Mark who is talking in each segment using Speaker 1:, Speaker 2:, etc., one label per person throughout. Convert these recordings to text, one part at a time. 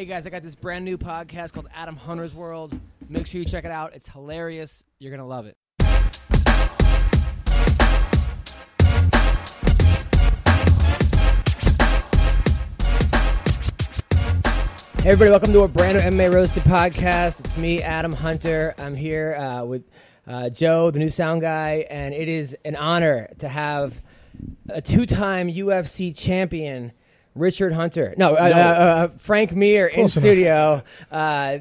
Speaker 1: Hey guys, I got this brand new podcast called Adam Hunter's World. Make sure you check it out. It's hilarious. You're going to love it. Hey everybody, welcome to a brand new MMA Roasted podcast. It's me, Adam Hunter. I'm here uh, with uh, Joe, the new sound guy, and it is an honor to have a two-time UFC champion, Richard Hunter. No, uh, uh, uh, Frank Mir in
Speaker 2: enough.
Speaker 1: studio. Uh,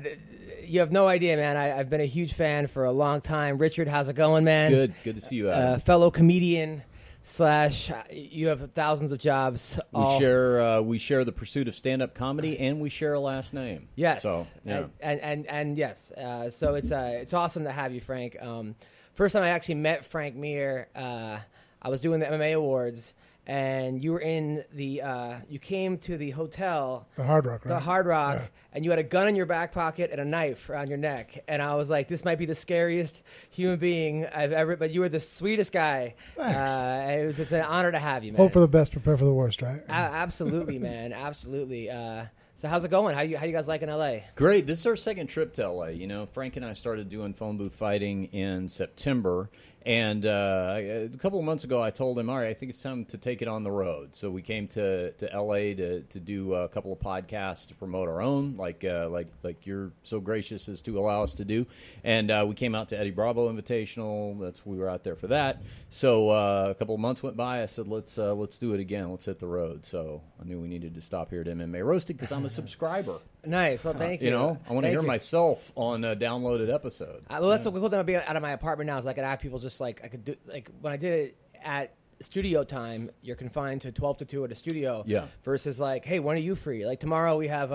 Speaker 1: you have no idea, man. I, I've been a huge fan for a long time. Richard, how's it going, man?
Speaker 3: Good, good to see you.
Speaker 1: Uh, fellow comedian slash, you have thousands of jobs.
Speaker 3: we
Speaker 1: all-
Speaker 3: share uh, we share the pursuit of stand up comedy, and we share a last name.
Speaker 1: Yes.
Speaker 3: So yeah.
Speaker 1: And and and, yes. Uh, so it's uh, it's awesome to have you, Frank. Um, first time I actually met Frank Mir, uh, I was doing the MMA awards, and you were in the uh, you came to the hotel.
Speaker 2: The Hard Rock, right?
Speaker 1: The Hard Rock,
Speaker 2: Yeah.
Speaker 1: and you had a gun in your back pocket and a knife around your neck, and I was like, "This might be the scariest human being I've ever." But you were the sweetest guy.
Speaker 2: Thanks.
Speaker 1: Uh, it was just an honor to have you, man.
Speaker 2: Hope for the best, prepare for the worst, right?
Speaker 1: A- absolutely, man. Absolutely. Uh, so how's it going? How you how you guys like in LA?
Speaker 3: Great. This is our second trip to LA. You know, Frank and I started doing phone booth fighting in September. And uh, a couple of months ago, I told him, all right, I think it's time to take it on the road. So we came to, to LA to, to do a couple of podcasts to promote our own, like uh, like like you're so gracious as to allow us to do. And uh, we came out to Eddie Bravo Invitational. That's we were out there for that. So uh, a couple of months went by. I said, let's uh, let's do it again. Let's hit the road. So I knew we needed to stop here at MMA Roasted because I'm a subscriber.
Speaker 1: Nice. Well, thank you.
Speaker 3: You know, I want to hear
Speaker 1: you.
Speaker 3: myself on a downloaded episode.
Speaker 1: Uh, well, that's what cool thing about being out of my apartment now is like I could have people just like I could do like when I did it at studio time. You're confined to twelve to two at a studio.
Speaker 3: Yeah.
Speaker 1: Versus like, hey, when are you free? Like tomorrow we have.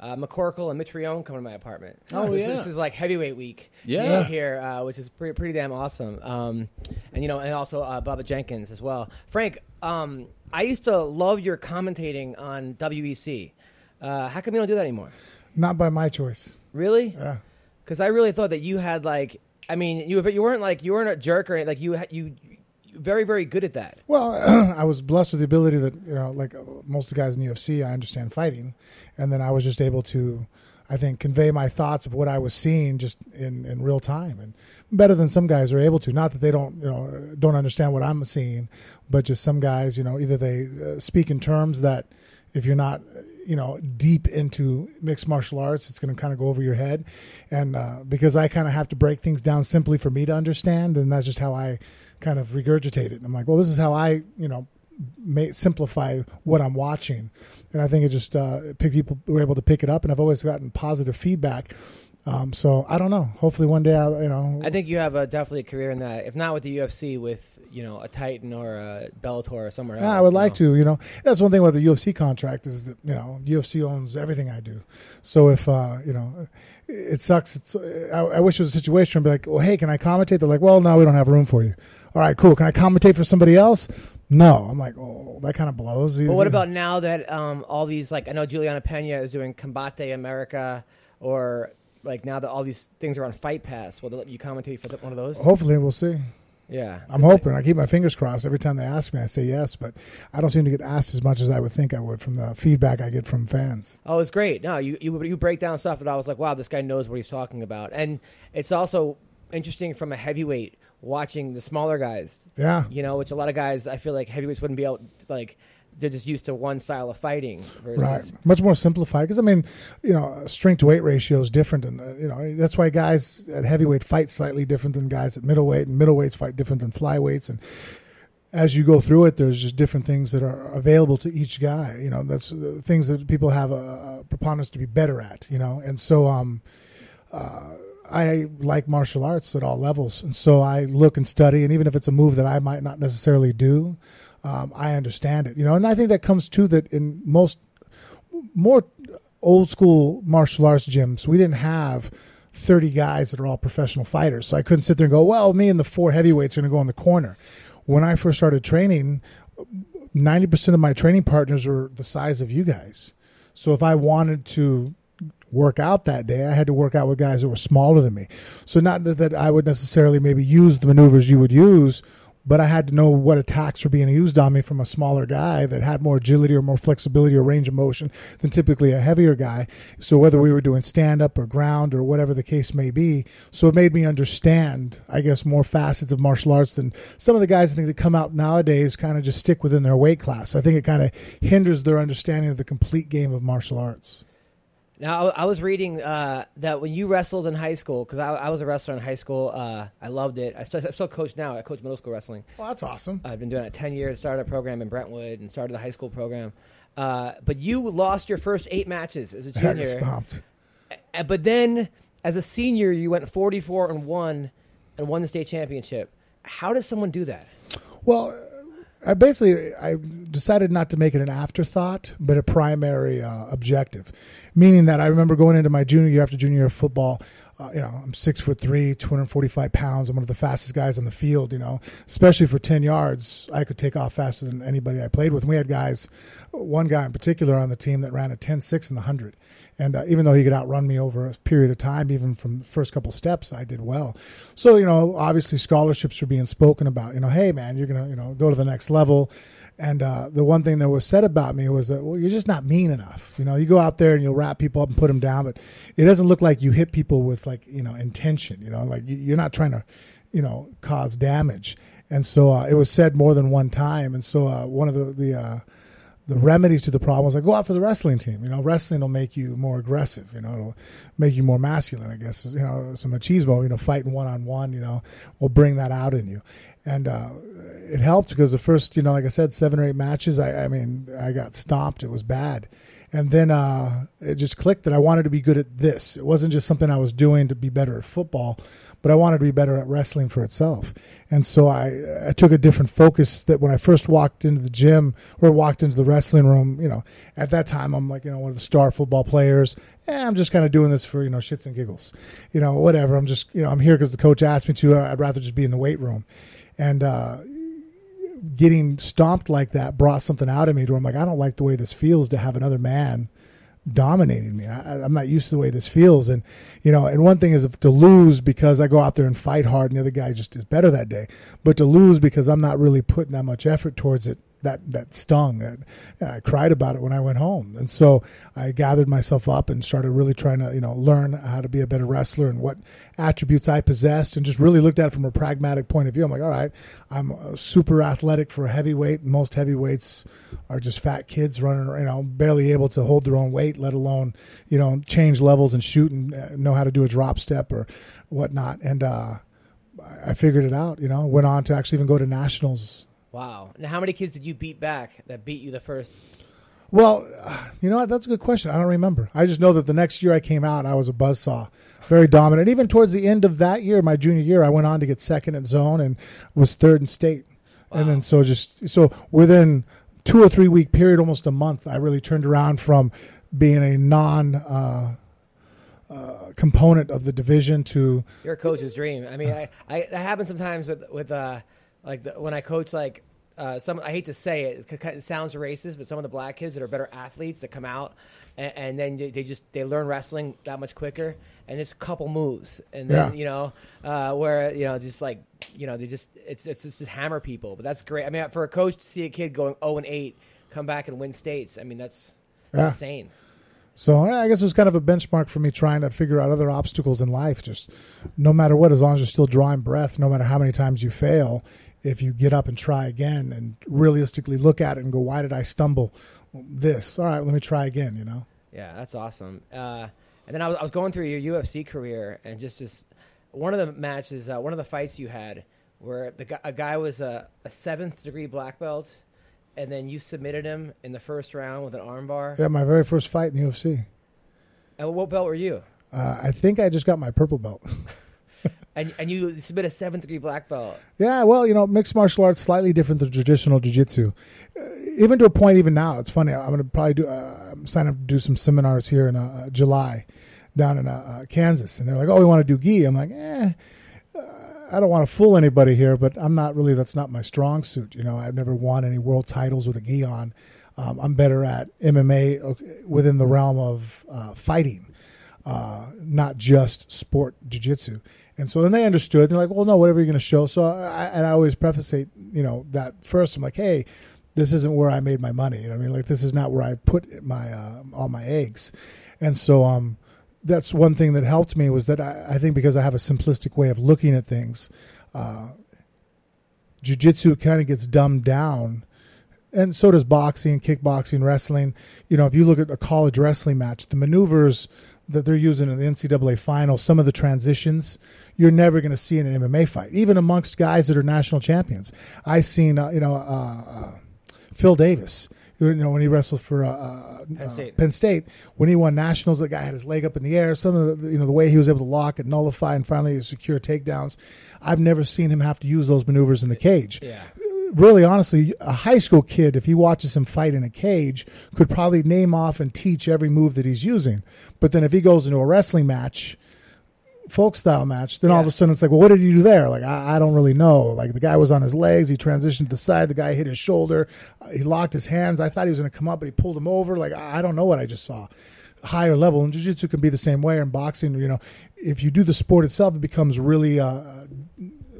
Speaker 1: Uh, McCorkle and Mitrione coming to my apartment.
Speaker 3: Oh,
Speaker 1: this,
Speaker 3: yeah.
Speaker 1: this is like heavyweight week.
Speaker 3: Yeah.
Speaker 1: here, uh, which is pretty pretty damn awesome. Um, and you know, and also uh, Bubba Jenkins as well. Frank, um, I used to love your commentating on WEC. Uh, how come you don't do that anymore?
Speaker 2: Not by my choice.
Speaker 1: Really?
Speaker 2: Yeah.
Speaker 1: Because I really thought that you had like, I mean, you but you weren't like you weren't a jerk or anything. like you had you, you very very good at that.
Speaker 2: Well, I was blessed with the ability that you know, like uh, most of the guys in the UFC, I understand fighting, and then I was just able to, I think, convey my thoughts of what I was seeing just in, in real time, and better than some guys are able to. Not that they don't, you know, don't understand what I'm seeing, but just some guys, you know, either they uh, speak in terms that if you're not you know deep into mixed martial arts it's going to kind of go over your head and uh, because i kind of have to break things down simply for me to understand and that's just how i kind of regurgitate it i'm like well this is how i you know may, simplify what i'm watching and i think it just uh, people were able to pick it up and i've always gotten positive feedback um, so i don't know hopefully one day i you know
Speaker 1: I think you have a, definitely a career in that. If not with the UFC, with you know a Titan or a Bellator or somewhere else.
Speaker 2: Yeah, I would like
Speaker 1: know.
Speaker 2: to. You know, that's one thing with the UFC contract is that you know UFC owns everything I do. So if uh, you know, it sucks. It's I, I wish it was a situation where I'd be like, well, hey, can I commentate? They're like, well, no, we don't have room for you. All right, cool. Can I commentate for somebody else? No. I'm like, oh, that kind of blows.
Speaker 1: But what about now that um, all these like I know Juliana Pena is doing Combate America or like now that all these things are on Fight Pass, will they let you commentate for the, one of those?
Speaker 2: Hopefully, we'll see.
Speaker 1: Yeah,
Speaker 2: I'm hoping. I keep my fingers crossed every time they ask me. I say yes, but I don't seem to get asked as much as I would think I would from the feedback I get from fans.
Speaker 1: Oh, it's great. No, you, you you break down stuff that I was like, wow, this guy knows what he's talking about, and it's also interesting from a heavyweight watching the smaller guys.
Speaker 2: Yeah.
Speaker 1: You know, which a lot of guys I feel like heavyweights wouldn't be able like they're just used to one style of fighting versus
Speaker 2: Right, much more simplified. Because I mean, you know, strength to weight ratio is different, and uh, you know that's why guys at heavyweight fight slightly different than guys at middleweight, and middleweights fight different than flyweights, and as you go through it, there's just different things that are available to each guy. You know, that's uh, things that people have a, a preponderance to be better at. You know, and so um, uh, I like martial arts at all levels, and so I look and study, and even if it's a move that I might not necessarily do, um, I understand it. You know, and I think that comes too that in most more old school martial arts gyms, we didn't have 30 guys that are all professional fighters. So I couldn't sit there and go, well, me and the four heavyweights are going to go in the corner. When I first started training, 90% of my training partners were the size of you guys. So if I wanted to work out that day, I had to work out with guys that were smaller than me. So not that I would necessarily maybe use the maneuvers you would use, but I had to know what attacks were being used on me from a smaller guy that had more agility or more flexibility or range of motion than typically a heavier guy. So whether we were doing stand up or ground or whatever the case may be, so it made me understand, I guess, more facets of martial arts than some of the guys I think that come out nowadays kind of just stick within their weight class. So I think it kind of hinders their understanding of the complete game of martial arts.
Speaker 1: Now, I was reading uh, that when you wrestled in high school, because I, I, was a wrestler in high school, uh, I loved it. I still, I still, coach now. I coach middle school wrestling.
Speaker 2: Well, that's awesome.
Speaker 1: I've been doing it 10 years, started a program in Brentwood and started the high school program. Uh, but you lost your first eight matches as a junior.
Speaker 2: stopped.
Speaker 1: But then, as a senior, you went 44 and 1 and won the state championship. How does someone do that?
Speaker 2: Well, I basically I decided not to make it an afterthought, but a primary uh, objective. Meaning that I remember going into my junior year after junior year of football. Uh, you know, I'm six foot three, 245 pounds. I'm one of the fastest guys on the field. You know, especially for 10 yards, I could take off faster than anybody I played with. And we had guys, one guy in particular on the team that ran a 10-6 in the hundred. And uh, even though he could outrun me over a period of time, even from the first couple steps, I did well. So, you know, obviously scholarships were being spoken about. You know, hey, man, you're going to, you know, go to the next level. And uh, the one thing that was said about me was that, well, you're just not mean enough. You know, you go out there and you'll wrap people up and put them down, but it doesn't look like you hit people with, like, you know, intention. You know, like you're not trying to, you know, cause damage. And so uh, it was said more than one time. And so uh, one of the, the, uh, the remedies to the problems like go out for the wrestling team. You know, wrestling will make you more aggressive. You know, it'll make you more masculine. I guess you know some machismo. You know, fighting one on one. You know, will bring that out in you, and uh, it helped because the first you know, like I said, seven or eight matches. I, I mean, I got stomped. It was bad, and then uh, it just clicked that I wanted to be good at this. It wasn't just something I was doing to be better at football, but I wanted to be better at wrestling for itself. And so I, I took a different focus that when I first walked into the gym or walked into the wrestling room, you know, at that time I'm like, you know, one of the star football players. Eh, I'm just kind of doing this for, you know, shits and giggles, you know, whatever. I'm just, you know, I'm here because the coach asked me to. I'd rather just be in the weight room. And, uh, getting stomped like that brought something out of me to where I'm like, I don't like the way this feels to have another man dominating me. I, am not used to the way this feels. And, you know, and one thing is to lose because I go out there and fight hard and the other guy just is better that day. But to lose because I'm not really putting that much effort towards it that that stung. That I cried about it when I went home, and so I gathered myself up and started really trying to you know learn how to be a better wrestler and what attributes I possessed, and just really looked at it from a pragmatic point of view. I'm like, all right, I'm super athletic for a heavyweight. Most heavyweights are just fat kids running, you know, barely able to hold their own weight, let alone you know change levels and shoot and uh, know how to do a drop step or whatnot. And uh, I figured it out. You know, went on to actually even go to nationals
Speaker 1: Wow. Now, how many kids did you beat back that beat you the first?
Speaker 2: Well, you know what? That's a good question. I don't remember. I just know that the next year I came out, I was a buzzsaw, very dominant. Even towards the end of that year, my junior year, I went on to get second in zone and was third in state. Wow. And then so just so within two or three week period, almost a month, I really turned around from being a non. Uh, uh, component of the division to
Speaker 1: your coach's dream. I mean, I, I that happens sometimes with with uh, like the, when I coach like uh, some I hate to say it, it sounds racist, but some of the black kids that are better athletes that come out and, and then they, they, just they learn wrestling that much quicker, and it's a couple moves, and then yeah. you know uh, where you know just like you know they just it's it's just hammer people, but that's great. I mean, for a coach to see a kid going zero and eight come back and win states, I mean that's, that's yeah. insane.
Speaker 2: So I guess it was kind of a benchmark for me trying to figure out other obstacles in life. Just no matter what, as long as you're still drawing breath, no matter how many times you fail, if you get up and try again and realistically look at it and go, why did I stumble this? All right, let me try again, you know?
Speaker 1: Yeah, that's awesome. Uh, and then I was, I was, going through your UFC career and just, just one of the matches, uh, one of the fights you had where the a guy was a, a seventh degree black belt and then you submitted him in the first round with an armbar.
Speaker 2: Yeah, my very first fight in the UFC.
Speaker 1: And what belt were you?
Speaker 2: Uh, I think I just got my purple belt.
Speaker 1: and and you submit a seventh degree black belt.
Speaker 2: Yeah, well, you know, mixed martial arts slightly different than traditional jiu-jitsu. Uh, even to a point, even now, it's funny. I'm going to probably do. Uh, I'm up to do some seminars here in uh, July down in uh, uh, Kansas, and they're like, "Oh, we want to do gi." I'm like, "Eh." uh, I don't want to fool anybody here, but I'm not really. That's not my strong suit. You know, I've never won any world titles with a gi on. Um, I'm better at MMA within the realm of uh, fighting, uh, not just sport jiu-jitsu. And so then they understood. They're like, "Well, no, whatever you're going to show." So I, and I always preface it, you know, that first. I'm like, "Hey, this isn't where I made my money. You know, I mean, like this is not where I put my uh, all my eggs." And so, um, that's one thing that helped me was that I, I think because I have a simplistic way of looking at things, uh, jiu-jitsu kind of gets dumbed down and so does boxing, kickboxing, wrestling. You know, if you look at a college wrestling match, the maneuvers that they're using in the NCAA final, some of the transitions, you're never going to see in an MMA fight, even amongst guys that are national champions. I've seen, uh, you know, uh, uh, Phil Davis. You know, when he wrestled for uh, uh,
Speaker 1: Penn State.
Speaker 2: Penn State, when he won nationals, the guy had his leg up in the air. Some of the, you know, the way he was able to lock and nullify and finally secure takedowns. I've never seen him have to use those maneuvers in the cage
Speaker 1: Yeah.
Speaker 2: really honestly, a high school kid, if he watches him fight in a cage, could probably name off and teach every move that he's using. But then if he goes into a wrestling match, folk style match, then all of a sudden it's like, well, what did he do there? Like, I, I don't really know. Like, the guy was on his legs, he transitioned to the side, the guy hit his shoulder, uh, he locked his hands. I thought he was going to come up, but he pulled him over. Like, I, I don't know what I just saw. Higher level, and jiu jitsu can be the same way. And boxing, you know, if you do the sport itself, it becomes really uh,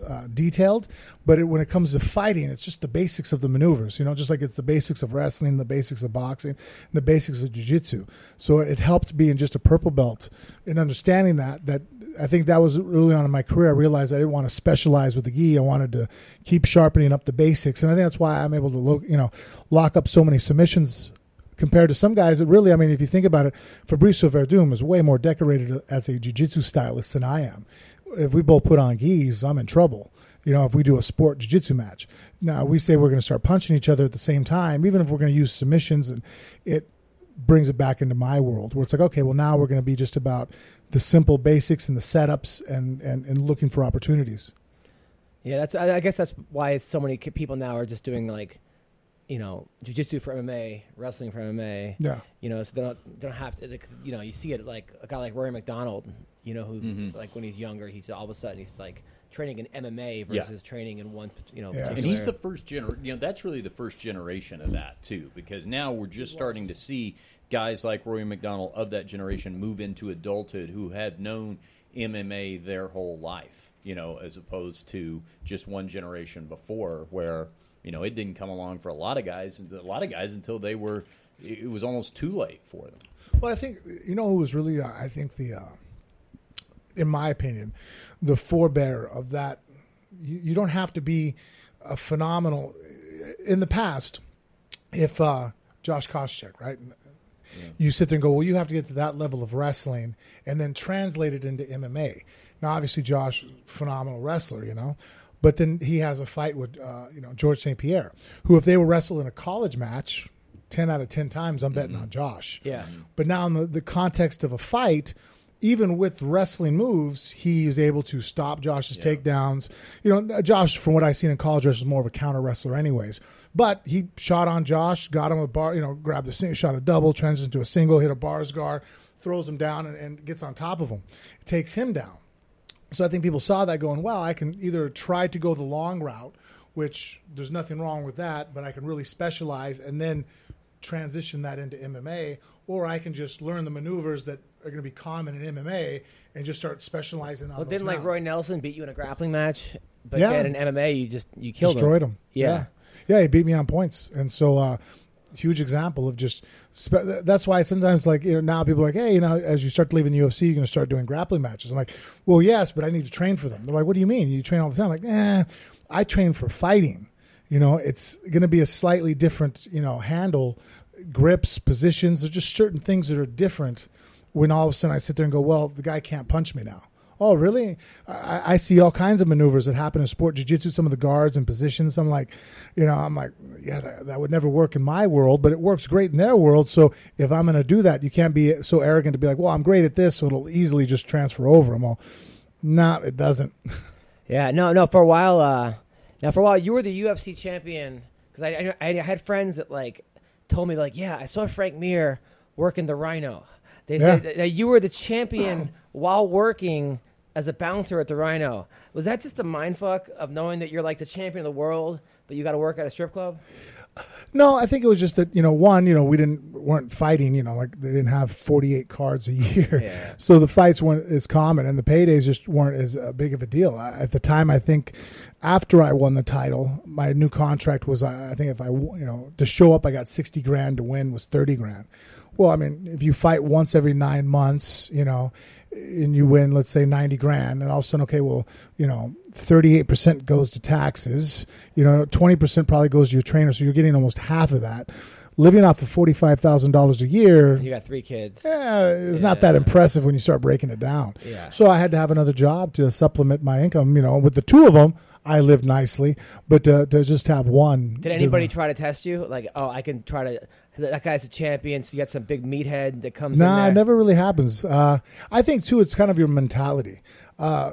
Speaker 2: uh, detailed, but it, when it comes to fighting, it's just the basics of the maneuvers. You know, just like it's the basics of wrestling, the basics of boxing, the basics of jiu-jitsu. So it helped being just a purple belt and understanding that. That I think that was early on in my career. I realized I didn't want to specialize with the gi. I wanted to keep sharpening up the basics, and I think that's why I'm able to, lo- you know, lock up so many submissions compared to some guys that really, I mean, if you think about it, Fabricio Werdum is way more decorated as a jiu-jitsu stylist than I am. If we both put on gis, I'm in trouble. You know, if we do a sport jiu-jitsu match. Now, we say we're going to start punching each other at the same time, even if we're going to use submissions, and it brings it back into my world where it's like, okay, well, now we're going to be just about the simple basics and the setups and, and, and looking for opportunities.
Speaker 1: Yeah, that's. I, I guess that's why so many people now are just doing like, you know, jujitsu for MMA, wrestling for MMA.
Speaker 2: Yeah.
Speaker 1: You know, so they don't they don't have to. Like, you know, you see it like a guy like Rory MacDonald. You know, who
Speaker 3: Mhm.
Speaker 1: like when he's younger, he's all of a sudden he's like training in MMA
Speaker 3: Yeah.
Speaker 1: versus training in one. You know,
Speaker 2: Yeah.
Speaker 3: And he's the first gener. You know, that's really the first generation of that too, because now we're just starting to see guys like Roy McDonald of that generation move into adulthood who had known MMA their whole life. You know, as opposed to just one generation before, where you know it didn't come along for a lot of guys, a lot of guys until they were. It it was almost too late for them.
Speaker 2: Well, I think you know who was really, uh, I think the, uh, in my opinion, the forebearer of that. You, you don't have to be a phenomenal. In the past, if uh, Josh Koscheck, right, you sit there and go, well, you have to get to that level of wrestling and then translate it into MMA. Now, obviously, Josh, phenomenal wrestler, you know, but then he has a fight with, uh, you know, George St. Pierre, who, if they were wrestled in a college match, 10 out of 10 times, I'm betting on Josh.
Speaker 1: Yeah.
Speaker 2: But now, in the, the context of a fight, even with wrestling moves, he is able to stop Josh's takedowns. You know, Josh, from what I've seen in college wrestling, is more of a counter wrestler, anyways. But he shot on Josh, got him a bar, you know, grabbed the single, shot a double, transitions to a single, hit a bars guard, throws him down, and, and gets on top of him, takes him down. So I think people saw that going, well, I can either try to go the long route, which there's nothing wrong with that, but I can really specialize and then transition that into MMA, or I can just learn the maneuvers that are going to be common in MMA and just start specializing on
Speaker 1: Well, didn't like
Speaker 2: now.
Speaker 1: Roy Nelson beat you in a grappling match, but
Speaker 2: Yeah.
Speaker 1: then in MMA you just you killed
Speaker 2: destroyed
Speaker 1: him.
Speaker 2: him.
Speaker 1: Yeah.
Speaker 2: yeah, yeah, he beat me on points, and so uh, huge example of just. Spe- that's why sometimes like you know, now people are like, hey, you know, as you start to leave in the UFC, you're going to start doing grappling matches. I'm like, well, yes, but I need to train for them. They're like, what do you mean? You train all the time? I'm like, eh, I train for fighting. You know, it's going to be a slightly different, you know, handle, grips, positions. There's just certain things that are different. When all of a sudden I sit there and go, well, the guy can't punch me now. Oh, really? I, I see all kinds of maneuvers that happen in sport jiu-jitsu, some of the guards and positions. I'm like, you know, I'm like, yeah, that, that would never work in my world, but it works great in their world. So if I'm going to do that, you can't be so arrogant to be like, well, I'm great at this, so it'll easily just transfer over. I'm all, nah, it doesn't.
Speaker 1: Yeah, no, no. For a while, uh, now for a while, you were the UFC champion because I, I, I had friends that like told me like, yeah, I saw Frank Mir working the Rhino, They
Speaker 2: Yeah.
Speaker 1: said that you were the champion while working as a bouncer at the Rhino. Was that just a mind fuck of knowing that you're like the champion of the world, but you got to work at a strip club?
Speaker 2: No, I think it was just that you know, one, you know, we didn't weren't fighting. You know, like they didn't have forty eight cards a year,
Speaker 1: Yeah.
Speaker 2: so the fights weren't as common, and the paydays just weren't as uh, big of a deal I, at the time. I think after I won the title, my new contract was I I think if I you know to show up, I got sixty grand to win was thirty grand. Well, I mean, if you fight once every nine months, you know, and you win, let's say ninety grand, and all of a sudden, okay, well, you know, thirty-eight percent goes to taxes. You know, twenty percent probably goes to your trainer, so you're getting almost half of that. Living off of forty-five thousand dollars a year,
Speaker 1: You got three kids.
Speaker 2: yeah, is not that impressive when you start breaking it down.
Speaker 1: Yeah.
Speaker 2: So I had to have another job to supplement my income. You know, with the two of them, I lived nicely, but to, to just have one.
Speaker 1: Did anybody try to test you? Like, oh, I can try to. That guy's a champion, so you got some big meathead that comes in
Speaker 2: Nah, it never really happens. Uh, I think too, it's kind of your mentality. Uh,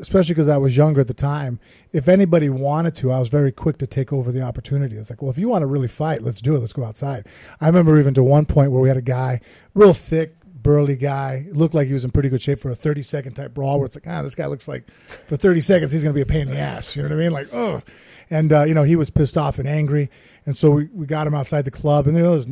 Speaker 2: especially because I was younger at the time. If anybody wanted to, I was very quick to take over the opportunity. It's like, well, if you want to really fight, let's do it. Let's go outside. I remember even to one point where we had a guy, real thick, burly guy, looked like he was in pretty good shape for a 30 second type brawl where it's like, ah, this guy looks like for 30 seconds, he's going to be a pain in the ass. You know what I mean? Like, oh. And, uh, you know, he was pissed off and angry. And so we, we got him outside the club, and there was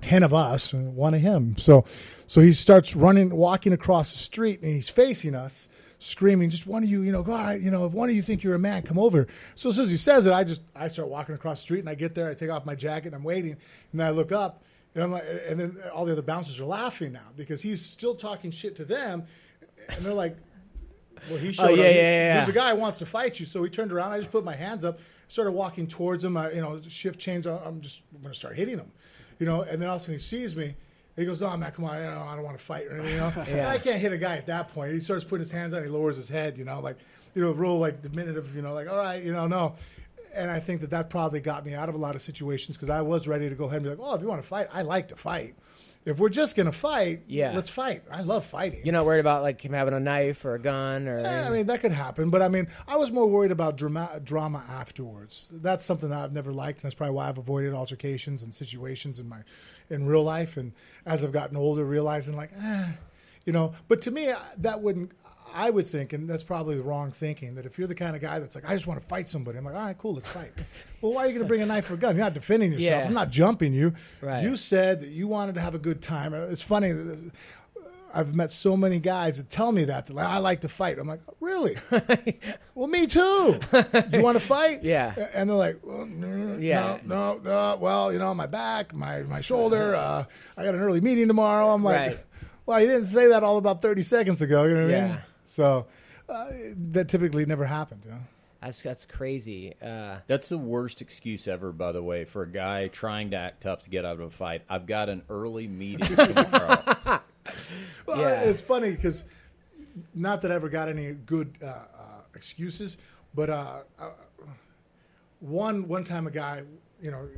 Speaker 2: 10 of us and one of him. So so he starts running, walking across the street, and he's facing us, screaming, just one of you, you know, go, all right, you know, if one of you think you're a man, come over. So as soon as he says it, I just, I start walking across the street, and I get there, I take off my jacket, and I'm waiting, and then I look up, and I'm like, and then all the other bouncers are laughing now because he's still talking shit to them, and they're like, well, he oh, showed
Speaker 1: Oh, yeah,
Speaker 2: up.
Speaker 1: yeah, yeah,
Speaker 2: There's a guy who wants to fight you. So he turned around. I just put my hands up, started walking towards him. I, you know, shift change. I- I'm just going to start hitting him. You know, and then all of a sudden he sees me. He goes, "No, man, come on, you know, I don't want to fight or anything." You know,
Speaker 1: Yeah.
Speaker 2: I can't hit a guy at that point. He starts putting his hands on. He lowers his head. You know, like you know, real like diminutive. You know, like all right, you know, no. And I think that that probably got me out of a lot of situations because I was ready to go ahead and be like, "Well, if you want to fight, I like to fight. If we're just going to fight,
Speaker 1: Yeah.
Speaker 2: let's fight. I love fighting."
Speaker 1: You're not worried about like him having a knife or a gun or.
Speaker 2: Yeah, I mean that could happen, but I mean I was more worried about drama, drama afterwards. That's something that I've never liked, and that's probably why I've avoided altercations and situations in my in real life. And as I've gotten older, realizing like, eh, you know. But to me, that wouldn't. I would think, and that's probably the wrong thinking, that if you're the kind of guy that's like, I just want to fight somebody, I'm like, all right, cool, let's fight. well, why are you going to bring a knife or a gun? You're not defending yourself.
Speaker 1: Yeah.
Speaker 2: I'm not jumping you.
Speaker 1: Right.
Speaker 2: You said that you wanted to have a good time. It's funny. I've met so many guys that tell me that, that like, I like to fight. I'm like, really? well, me too. You want to fight?
Speaker 1: Yeah.
Speaker 2: And they're like, well, no,
Speaker 1: Yeah.
Speaker 2: no, no, no. Well, you know, my back, my my shoulder. Uh, I got an early meeting tomorrow. I'm like,
Speaker 1: Right.
Speaker 2: well, you didn't say that all about 30 seconds ago. You know what I mean?
Speaker 1: Yeah.
Speaker 2: So uh, that typically never happened. You know.
Speaker 1: That's that's crazy. Uh,
Speaker 3: That's the worst excuse ever, by the way, for a guy trying to act tough to get out of a fight. I've got an early meeting tomorrow.
Speaker 2: Well,
Speaker 1: Yeah.
Speaker 2: it's funny because not that I ever got any good uh, uh, excuses, but uh, uh, one one time a guy, you know,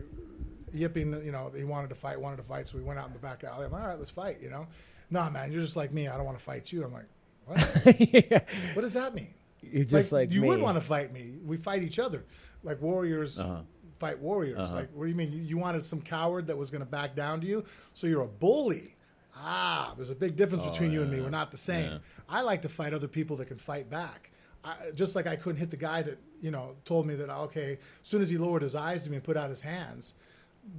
Speaker 2: yipping, you know, he wanted to fight, wanted to fight, so we went out in the back alley. I'm like, all right, let's fight, you know. Nah, man, you're just like me. I don't want to fight you. I'm like, what? What does that mean?
Speaker 1: you're just like,
Speaker 2: you
Speaker 1: me.
Speaker 2: would want to fight me. We fight each other, like warriors
Speaker 3: Uh-huh.
Speaker 2: fight warriors.
Speaker 3: Uh-huh.
Speaker 2: Like, what do you mean? You, you wanted some coward that was going to back down to you, so you're a bully. Ah, there's a big difference
Speaker 3: Oh,
Speaker 2: between you and me. We're not the same.
Speaker 3: Yeah.
Speaker 2: I like to fight other people that can fight back. I, just like I couldn't hit the guy that you know told me that okay, as soon as he lowered his eyes to me and put out his hands,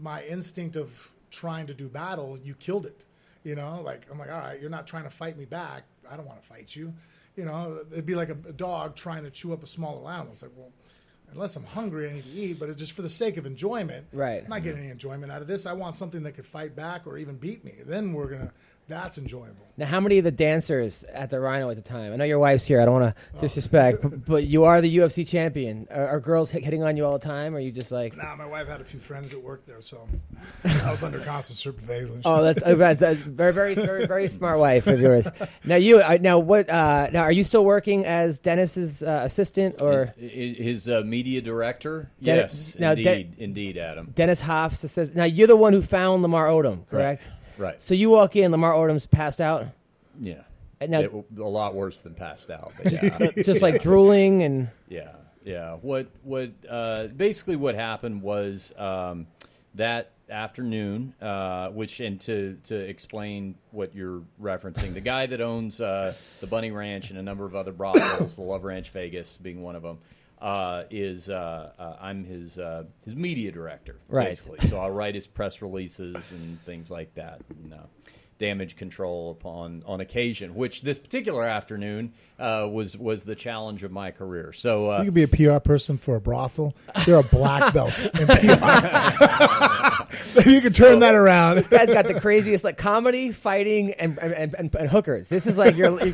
Speaker 2: my instinct of trying to do battle, you killed it. You know, like I'm like, all right, you're not trying to fight me back. I don't want to fight you. You know, it'd be like a, a dog trying to chew up a smaller animal. It's like, well, unless I'm hungry, I need to eat. But it's just for the sake of enjoyment,
Speaker 1: Right.
Speaker 2: I'm not getting mm-hmm. any enjoyment out of this. I want something that could fight back or even beat me. Then we're gonna. That's enjoyable.
Speaker 1: Now, how many of the dancers at the Rhino at the time? I know your wife's here. I don't want
Speaker 2: Oh.
Speaker 1: to disrespect, but, but you are the UFC champion. Are, are girls hit, hitting on you all the time? Or are you just like,
Speaker 2: Nah, my wife had a few friends that worked there, so I was under constant surveillance.
Speaker 1: oh, that's, uh, that's, that's very, very, very, very smart wife of yours. Now, you, uh, now what? Uh, now, are you still working as Dennis's uh, assistant or
Speaker 3: His uh, media director?
Speaker 1: Den-
Speaker 3: yes,
Speaker 1: now, Den-
Speaker 3: indeed, indeed, Adam.
Speaker 1: Dennis Hof's assistant? Now, you're the one who found Lamar Odom, correct?
Speaker 3: Right.
Speaker 1: So you walk in, Lamar Odom's passed out,
Speaker 3: Yeah.
Speaker 1: And now-
Speaker 3: It- a lot worse than passed out. But yeah.
Speaker 1: just like drooling and
Speaker 3: Yeah, yeah. What what uh, basically what happened was um, that afternoon, uh, which and to to explain what you're referencing, the guy that owns uh, the Bunny Ranch and a number of other brothels, the Love Ranch Vegas being one of them, uh, is uh, uh, I'm his uh, his media director,
Speaker 1: Right.
Speaker 3: basically. So I'll write his press releases and things like that. And, damage control upon on occasion, which this particular afternoon uh, was was the challenge of my career. So uh,
Speaker 2: You could be a PR person for a brothel. You're a black belt in PR. you could turn that around.
Speaker 1: This guy's got the craziest like comedy, fighting, and and, and, and hookers. This is like your.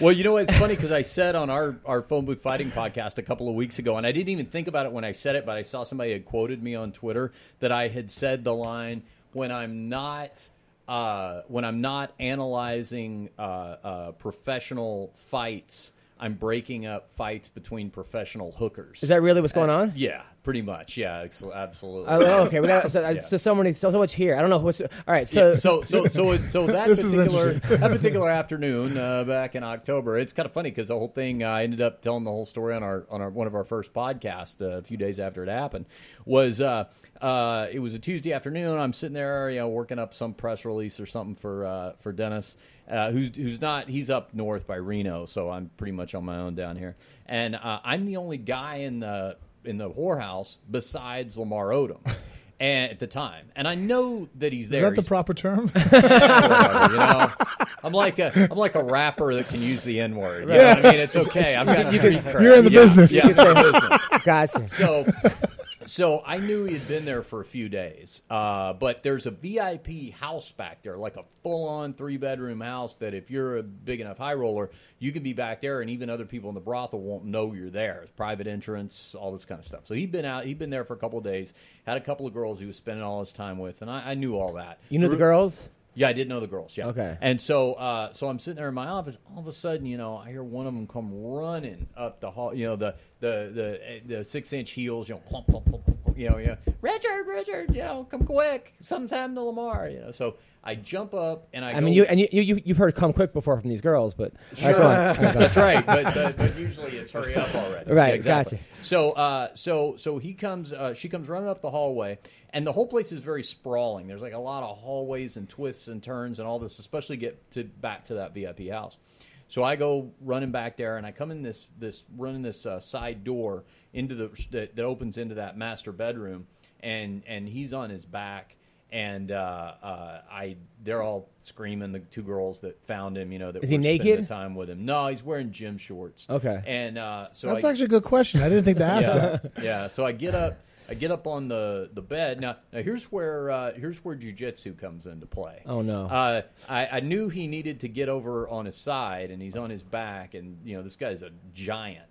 Speaker 3: Well, you know what? It's funny because I said on our, our phone booth fighting podcast a couple of weeks ago, and I didn't even think about it when I said it, but I saw somebody had quoted me on Twitter that I had said the line when I'm not uh, when I'm not analyzing uh, uh, professional fights, I'm breaking up fights between professional hookers.
Speaker 1: Is that really what's going on?
Speaker 3: yeah, pretty much. Yeah, absolutely.
Speaker 1: Oh, okay, we got so,
Speaker 3: Yeah.
Speaker 1: so, so many, so, so much here. I don't know what's. All right, so,
Speaker 3: Yeah, so so so so that particular that particular afternoon uh, back in October, it's kind of funny because the whole thing uh, I ended up telling the whole story on our on our one of our first podcasts uh, a few days after it happened was uh, uh, it was a Tuesday afternoon. I'm sitting there, you know, working up some press release or something for uh, for Dennis. Uh, who's who's not? He's up north by Reno, so I'm pretty much on my own down here, and uh, I'm the only guy in the in the whorehouse besides Lamar Odom, and at the time, and I know that he's
Speaker 2: Is
Speaker 3: there.
Speaker 2: that the
Speaker 3: He's-
Speaker 2: proper term?
Speaker 3: whatever, you know, I'm like a I'm like a rapper that can use the N word. You know what I mean? It's okay. I've got street cred.
Speaker 2: You're in the
Speaker 3: Yeah,
Speaker 2: business.
Speaker 3: Yeah, I'm in the business.
Speaker 1: gotcha.
Speaker 3: So, so I knew he had been there for a few days. Uh, but there's a VIP house back there, like a full-on three-bedroom house. That if you're a big enough high roller, you can be back there, and even other people in the brothel won't know you're there. It's private entrance, all this kind of stuff. So he'd been out. He'd been there for a couple of days. Had a couple of girls he was spending all his time with, and I, I knew all that.
Speaker 1: You know the girls?
Speaker 3: Yeah, I did know the girls. Yeah.
Speaker 1: Okay.
Speaker 3: And so, uh, so I'm sitting there in my office. All of a sudden, you know, I hear one of them come running up the hall. You know, the the the, the six inch heels. You know, plump, plump, plump, you know, yeah. Richard, Richard, you know, come quick. Sometime to Lamar. You know. So I jump up and I.
Speaker 1: I mean, you and you, you you've heard "come quick" before from these girls, but all right, go on. Go on.
Speaker 3: That's right, but, but but usually it's hurry up already.
Speaker 1: Right,
Speaker 3: Yeah, exactly.
Speaker 1: gotcha.
Speaker 3: So uh, so so he comes, uh, she comes running up the hallway, and the whole place is very sprawling. There's like a lot of hallways and twists and turns and all this, especially get to back to that VIP house. So I go running back there, and I come in this this running this uh, side door into the that, that opens into that master bedroom, and and he's on his back and uh, uh, I they're all screaming. The two girls that found him, you know, that
Speaker 1: Is he
Speaker 3: were spending
Speaker 1: naked?
Speaker 3: time with him. No, he's wearing gym shorts.
Speaker 1: Okay.
Speaker 3: and uh, so
Speaker 2: That's
Speaker 3: I,
Speaker 2: actually a good question. I didn't think to ask that.
Speaker 3: yeah, yeah. So I get up, I get up on the the bed. Now, now here's where uh, here's where jujitsu comes into play.
Speaker 1: Oh, no.
Speaker 3: Uh, I, I knew he needed to get over on his side, and he's on his back, and you know this guy's a giant.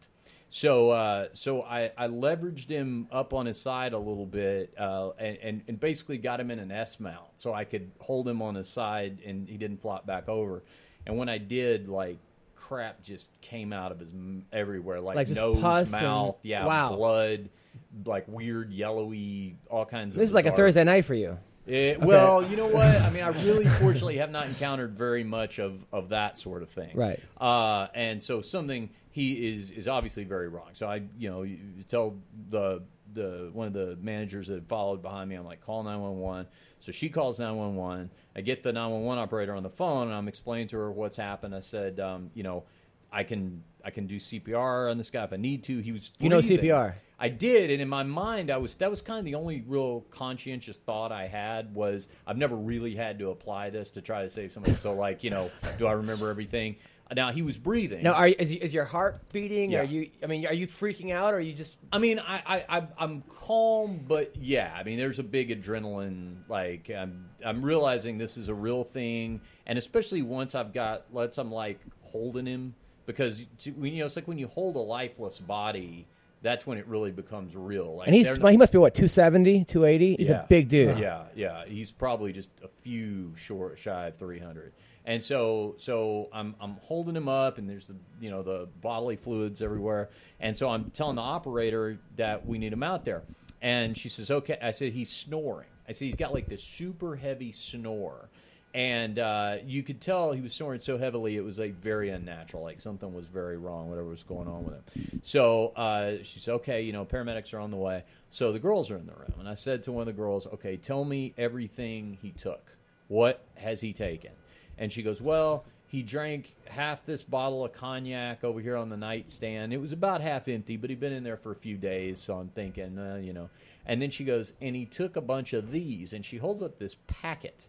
Speaker 3: So, uh, so I, I leveraged him up on his side a little bit, uh, and, and and basically got him in an S mount, so I could hold him on his side, and he didn't flop back over. And when I did, like crap just came out of his m- everywhere, like,
Speaker 1: Like
Speaker 3: nose,
Speaker 1: pus and-
Speaker 3: mouth, yeah,
Speaker 1: wow.
Speaker 3: blood, like weird yellowy, all kinds of.
Speaker 1: This is like a Thursday night for you.
Speaker 3: It, well, you know what? I mean, I really, fortunately, have not encountered very much of, of that sort of thing.
Speaker 1: Right.
Speaker 3: Uh, and so something he is is obviously very wrong. So I, you know, you tell the the one of the managers that followed behind me, I'm like, call nine one one. So she calls nine one one. I get the nine one one operator on the phone, and I'm explaining to her what's happened. I said, um, you know, I can I can do CPR on this guy if I need to. He was
Speaker 1: You know
Speaker 3: breathing.
Speaker 1: CPR?
Speaker 3: I did, and in my mind, I was that was kind of the only real conscientious thought I had was I've never really had to apply this to try to save somebody. So, like, you know, do I remember everything? Now he was breathing.
Speaker 1: Now, are you, is, is your heart beating?
Speaker 3: Yeah.
Speaker 1: Are you? I mean, are you freaking out, or are you just?
Speaker 3: I mean, I, I, I'm calm, but yeah, I mean, there's a big adrenaline. Like, I'm, I'm realizing this is a real thing, and especially once I've got, once I'm like holding him, because to, you know, it's like when you hold a lifeless body, that's when it really becomes real. Like,
Speaker 1: And he's
Speaker 3: they're
Speaker 1: he must be what 270, 280? He's
Speaker 3: Yeah.
Speaker 1: a big dude.
Speaker 3: Yeah, yeah. He's probably just a few short shy of 300. And so so I'm I'm holding him up and there's the you know the bodily fluids everywhere. And so I'm telling the operator that we need him out there. And she says, "Okay." I said he's snoring. I said he's got like this super heavy snore. And uh, you could tell he was snoring so heavily it was like very unnatural. Like something was very wrong, whatever was going on with him. So uh, she said, "Okay, you know, paramedics are on the way." So the girls are in the room, and I said to one of the girls, "Okay, tell me everything he took. What has he taken?" And she goes, "Well." He drank half this bottle of cognac over here on the nightstand. It was about half empty, but he'd been in there for a few days, so I'm thinking, uh, you know. And then she goes, and he took a bunch of these, and she holds up this packet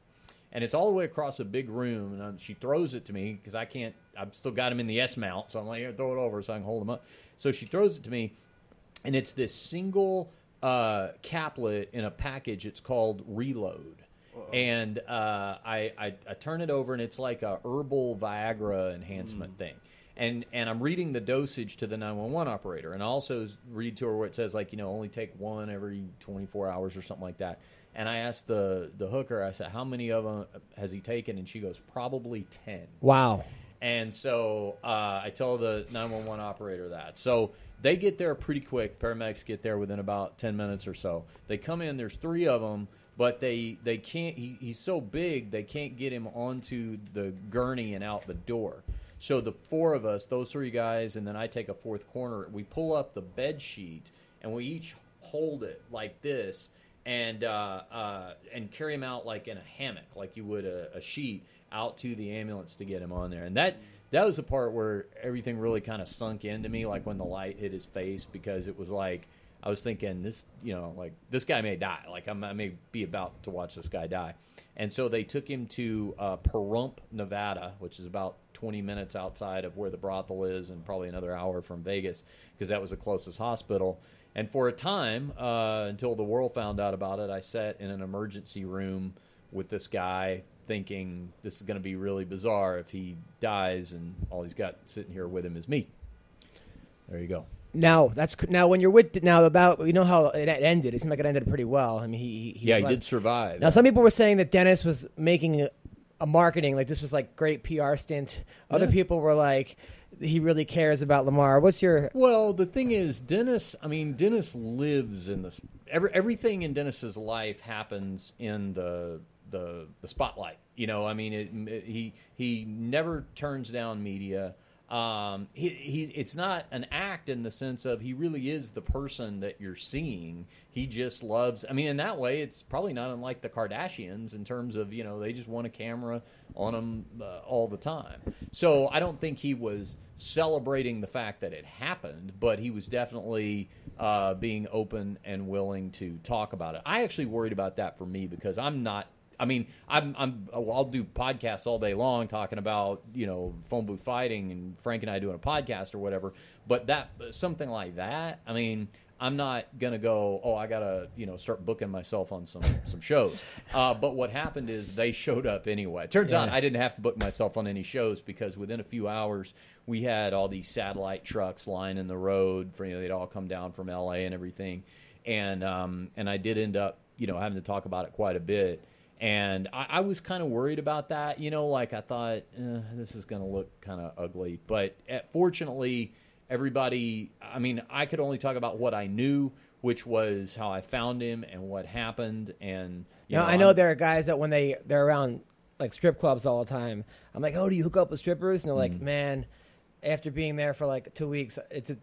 Speaker 3: and it's all the way across a big room. And um, she throws it to me because I can't. I've still got him in the S mount, so I'm like, Here, throw it over so I can hold him up. So she throws it to me, and it's this single uh, caplet in a package. It's called Reload. And uh, I, I, I turn it over, and it's like a herbal Viagra enhancement thing. And and I'm reading the dosage to the 911 operator, and I also read to her where it says like you know only take one every 24 hours or something like that. And I asked the the hooker, I said, how many of them has he taken? And she goes, probably 10.
Speaker 1: Wow.
Speaker 3: And so uh, I tell the 911 operator that. So they get there pretty quick. Paramedics get there within about 10 minutes or so. They come in, there's three of them, but they, they can't, he, he's so big, they can't get him onto the gurney and out the door. So the four of us, those three guys, and then I take a fourth corner, we pull up the bed sheet and we each hold it like this and uh, uh, and carry him out like in a hammock, like you would a, a, sheet, out to the ambulance to get him on there. And that that was the part where everything really kind of sunk into me, like when the light hit his face, because it was like I was thinking this, you know, like this guy may die, like I'm, i may be about to watch this guy die. And so they took him to uh, Pahrump, Nevada, which is about 20 minutes outside of where the brothel is, and probably another hour from Vegas, because that was the closest hospital. And for a time, uh, until the world found out about it, I sat in an emergency room with this guy thinking this is going to be really bizarre if he dies and all he's got sitting here with him is me. There you go.
Speaker 1: Now that's now when you're with now about you know how it ended. It seemed like it ended pretty well. I mean, he, he
Speaker 3: yeah he did survive.
Speaker 1: Now some people were saying that Dennis was making a, a marketing like this was like great PR stint. Other yeah. people were like he really cares about Lamar. What's your
Speaker 3: well? The thing is, Dennis. I mean, Dennis lives in this. Every, everything in Dennis's life happens in the the the spotlight. You know, I mean, it, it, he he never turns down media. Um, he, he, it's not an act in the sense of he really is the person that you're seeing. He just loves. I mean, in that way, it's probably not unlike the Kardashians in terms of you know they just want a camera on them uh, all the time. So I don't think he was celebrating the fact that it happened, but he was definitely uh, being open and willing to talk about it. I actually worried about that for me because I'm not I mean, I'm, I'm, I'll do podcasts all day long talking about, you know, phone booth fighting and Frank and I doing a podcast or whatever. But that, something like that, I mean, I'm not gonna go. Oh, I gotta you know start booking myself on some some shows. Uh, but what happened is they showed up anyway. It turns yeah. out I didn't have to book myself on any shows because within a few hours we had all these satellite trucks lining the road. For you know they'd all come down from L.A. and everything, and um, and I did end up you know having to talk about it quite a bit and I, I was kind of worried about that. You know, like I thought eh, this is going to look kind of ugly, but uh, fortunately, everybody. I mean, I could only talk about what I knew, which was how I found him and what happened. And you
Speaker 1: now,
Speaker 3: know,
Speaker 1: I know I'm, there are guys that when they they're around like strip clubs all the time. I'm like, oh, do you hook up with strippers? And they're like, mm-hmm. man, after being there for like two weeks, it's a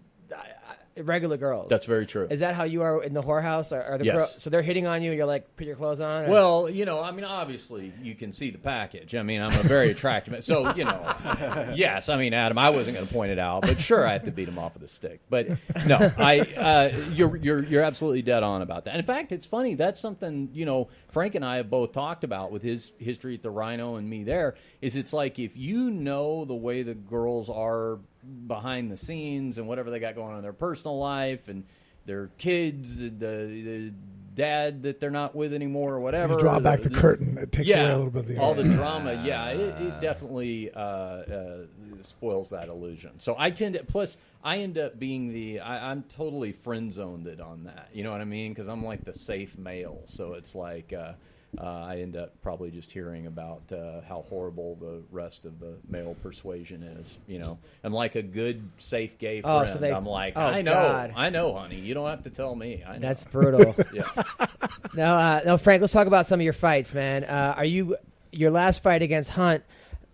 Speaker 1: regular girls.
Speaker 3: That's very true.
Speaker 1: Is that how you are in the whorehouse? Are, are the
Speaker 3: yes.
Speaker 1: girls, so they're hitting on you? You're like, put your clothes on.
Speaker 3: Or? Well, you know, I mean, obviously you can see the package. I mean, I'm a very attractive. so you know, yes. I mean, Adam, I wasn't going to point it out, but sure, I have to beat him off with a stick. But no, I uh, you're you're you're absolutely dead on about that. And in fact, it's funny. That's something you know Frank and I have both talked about with his history at the Rhino and me. There is, it's like if you know the way the girls are behind the scenes and whatever they got going on in their personal life and their kids, the, the dad that they're not with anymore or whatever.
Speaker 2: You draw back the, the, curtain. It takes
Speaker 3: yeah,
Speaker 2: away a little bit of the
Speaker 3: all the drama. Yeah, it, it definitely uh, uh, spoils that illusion. So I tend to plus I end up being the I, am totally friend zoned it on that. You know what I mean? Because I'm like the safe male. So it's like. Uh, uh, I end up probably just hearing about uh, how horrible the rest of the male persuasion is, you know. And like a good, safe gay friend, oh, so they, I'm like, oh, I know, God. I know, honey. You don't have to tell me. I know.
Speaker 1: That's brutal. yeah. No, uh, no, Frank. Let's talk about some of your fights, man. Uh, are you your last fight against Hunt,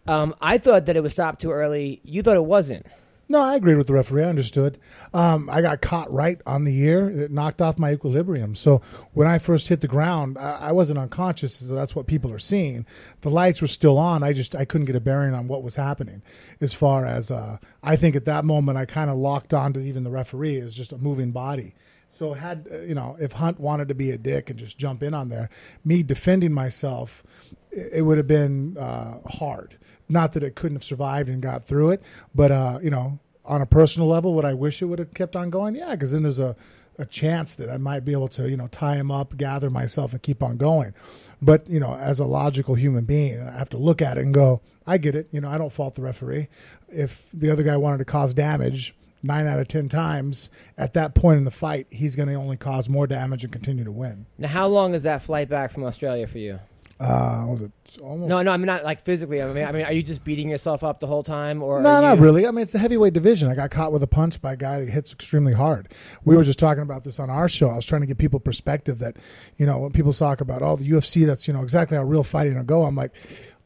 Speaker 1: um, I thought that it was stopped too early. You thought it wasn't.
Speaker 2: No, I agreed with the referee. I understood. Um, I got caught right on the ear. It knocked off my equilibrium. So when I first hit the ground, I, I wasn't unconscious. So that's what people are seeing. The lights were still on. I just I couldn't get a bearing on what was happening. As far as uh, I think at that moment, I kind of locked onto even the referee as just a moving body. So had uh, you know, if Hunt wanted to be a dick and just jump in on there, me defending myself, it, it would have been uh, hard. Not that it couldn't have survived and got through it, but uh, you know, on a personal level, would I wish it would have kept on going? Yeah, because then there's a, a chance that I might be able to you know tie him up, gather myself, and keep on going. But you know, as a logical human being, I have to look at it and go, I get it. You know, I don't fault the referee. If the other guy wanted to cause damage, nine out of ten times at that point in the fight, he's going to only cause more damage and continue to win.
Speaker 1: Now, how long is that flight back from Australia for you?
Speaker 2: Uh, was it almost?
Speaker 1: No, no, I'm not like physically. I mean, I mean, are you just beating yourself up the whole time, or
Speaker 2: No,
Speaker 1: are
Speaker 2: not really. I mean, it's a heavyweight division. I got caught with a punch by a guy that hits extremely hard. We were just talking about this on our show. I was trying to give people perspective that, you know, when people talk about, oh, the UFC, that's, you know, exactly how real fighting will go. I'm like,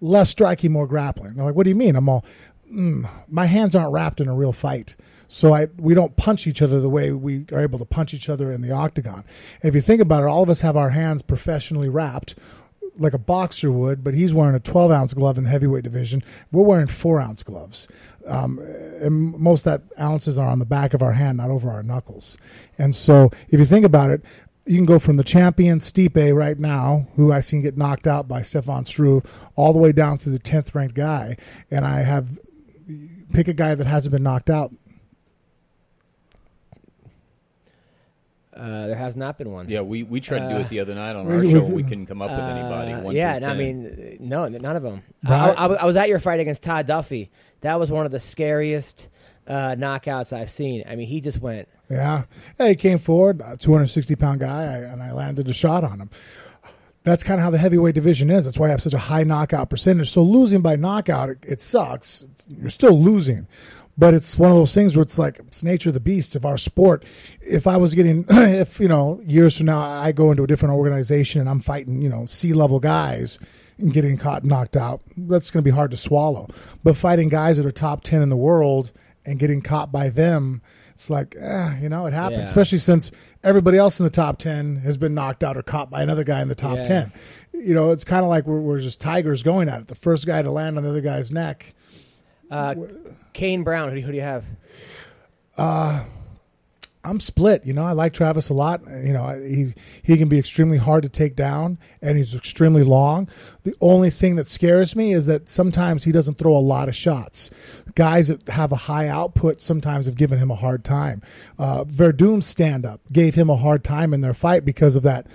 Speaker 2: less striking, more grappling. They're like, what do you mean? I'm all, mm, my hands aren't wrapped in a real fight. So I we don't punch each other the way we are able to punch each other in the octagon. if you think about it, all of us have our hands professionally wrapped like a boxer would, but he's wearing a 12 ounce glove in the heavyweight division. We're wearing four ounce gloves. Um, and most that ounces are on the back of our hand, not over our knuckles. And so if you think about it, you can go from the champion Stipe right now, who I seen get knocked out by Stefan Struve, all the way down to the 10th ranked guy. And I have pick a guy that hasn't been knocked out.
Speaker 1: Uh, there has not been one.
Speaker 3: Yeah, we, we tried to do
Speaker 1: Uh,
Speaker 3: it the other night on our
Speaker 2: we-
Speaker 3: show. We couldn't come up with
Speaker 1: Uh,
Speaker 3: anybody. One
Speaker 1: yeah, and I mean, no, none of them. I, I, I was at your fight against Todd Duffy. That was one of the scariest uh, knockouts I've seen. I mean, he just went.
Speaker 2: Yeah. Hey, he came forward, 260 pound guy, I, and I landed a shot on him. That's kind of how the heavyweight division is. That's why I have such a high knockout percentage. So losing by knockout, it, it sucks. It's, you're still losing. But it's one of those things where it's like it's nature of the beast of our sport. If I was getting, if you know, years from now I go into a different organization and I'm fighting, you know, C level guys and getting caught knocked out, that's going to be hard to swallow. But fighting guys that are top ten in the world and getting caught by them, it's like, eh, you know, it happens.
Speaker 1: Yeah.
Speaker 2: Especially since everybody else in the top ten has been knocked out or caught by another guy in the top
Speaker 1: Yeah.
Speaker 2: ten. You know, it's kind of like we're, we're just tigers going at it. The first guy to land on the other guy's neck.
Speaker 1: Uh, Cain Browne, who do, you- who do you have?
Speaker 2: I'm split. You know, I like Travis a lot. You know, he he can be extremely hard to take down, and he's extremely long. The only thing that scares me is that sometimes he doesn't throw a lot of shots. Guys that have a high output sometimes have given him a hard time. Uh, Werdum's stand up gave him a hard time in their fight because of that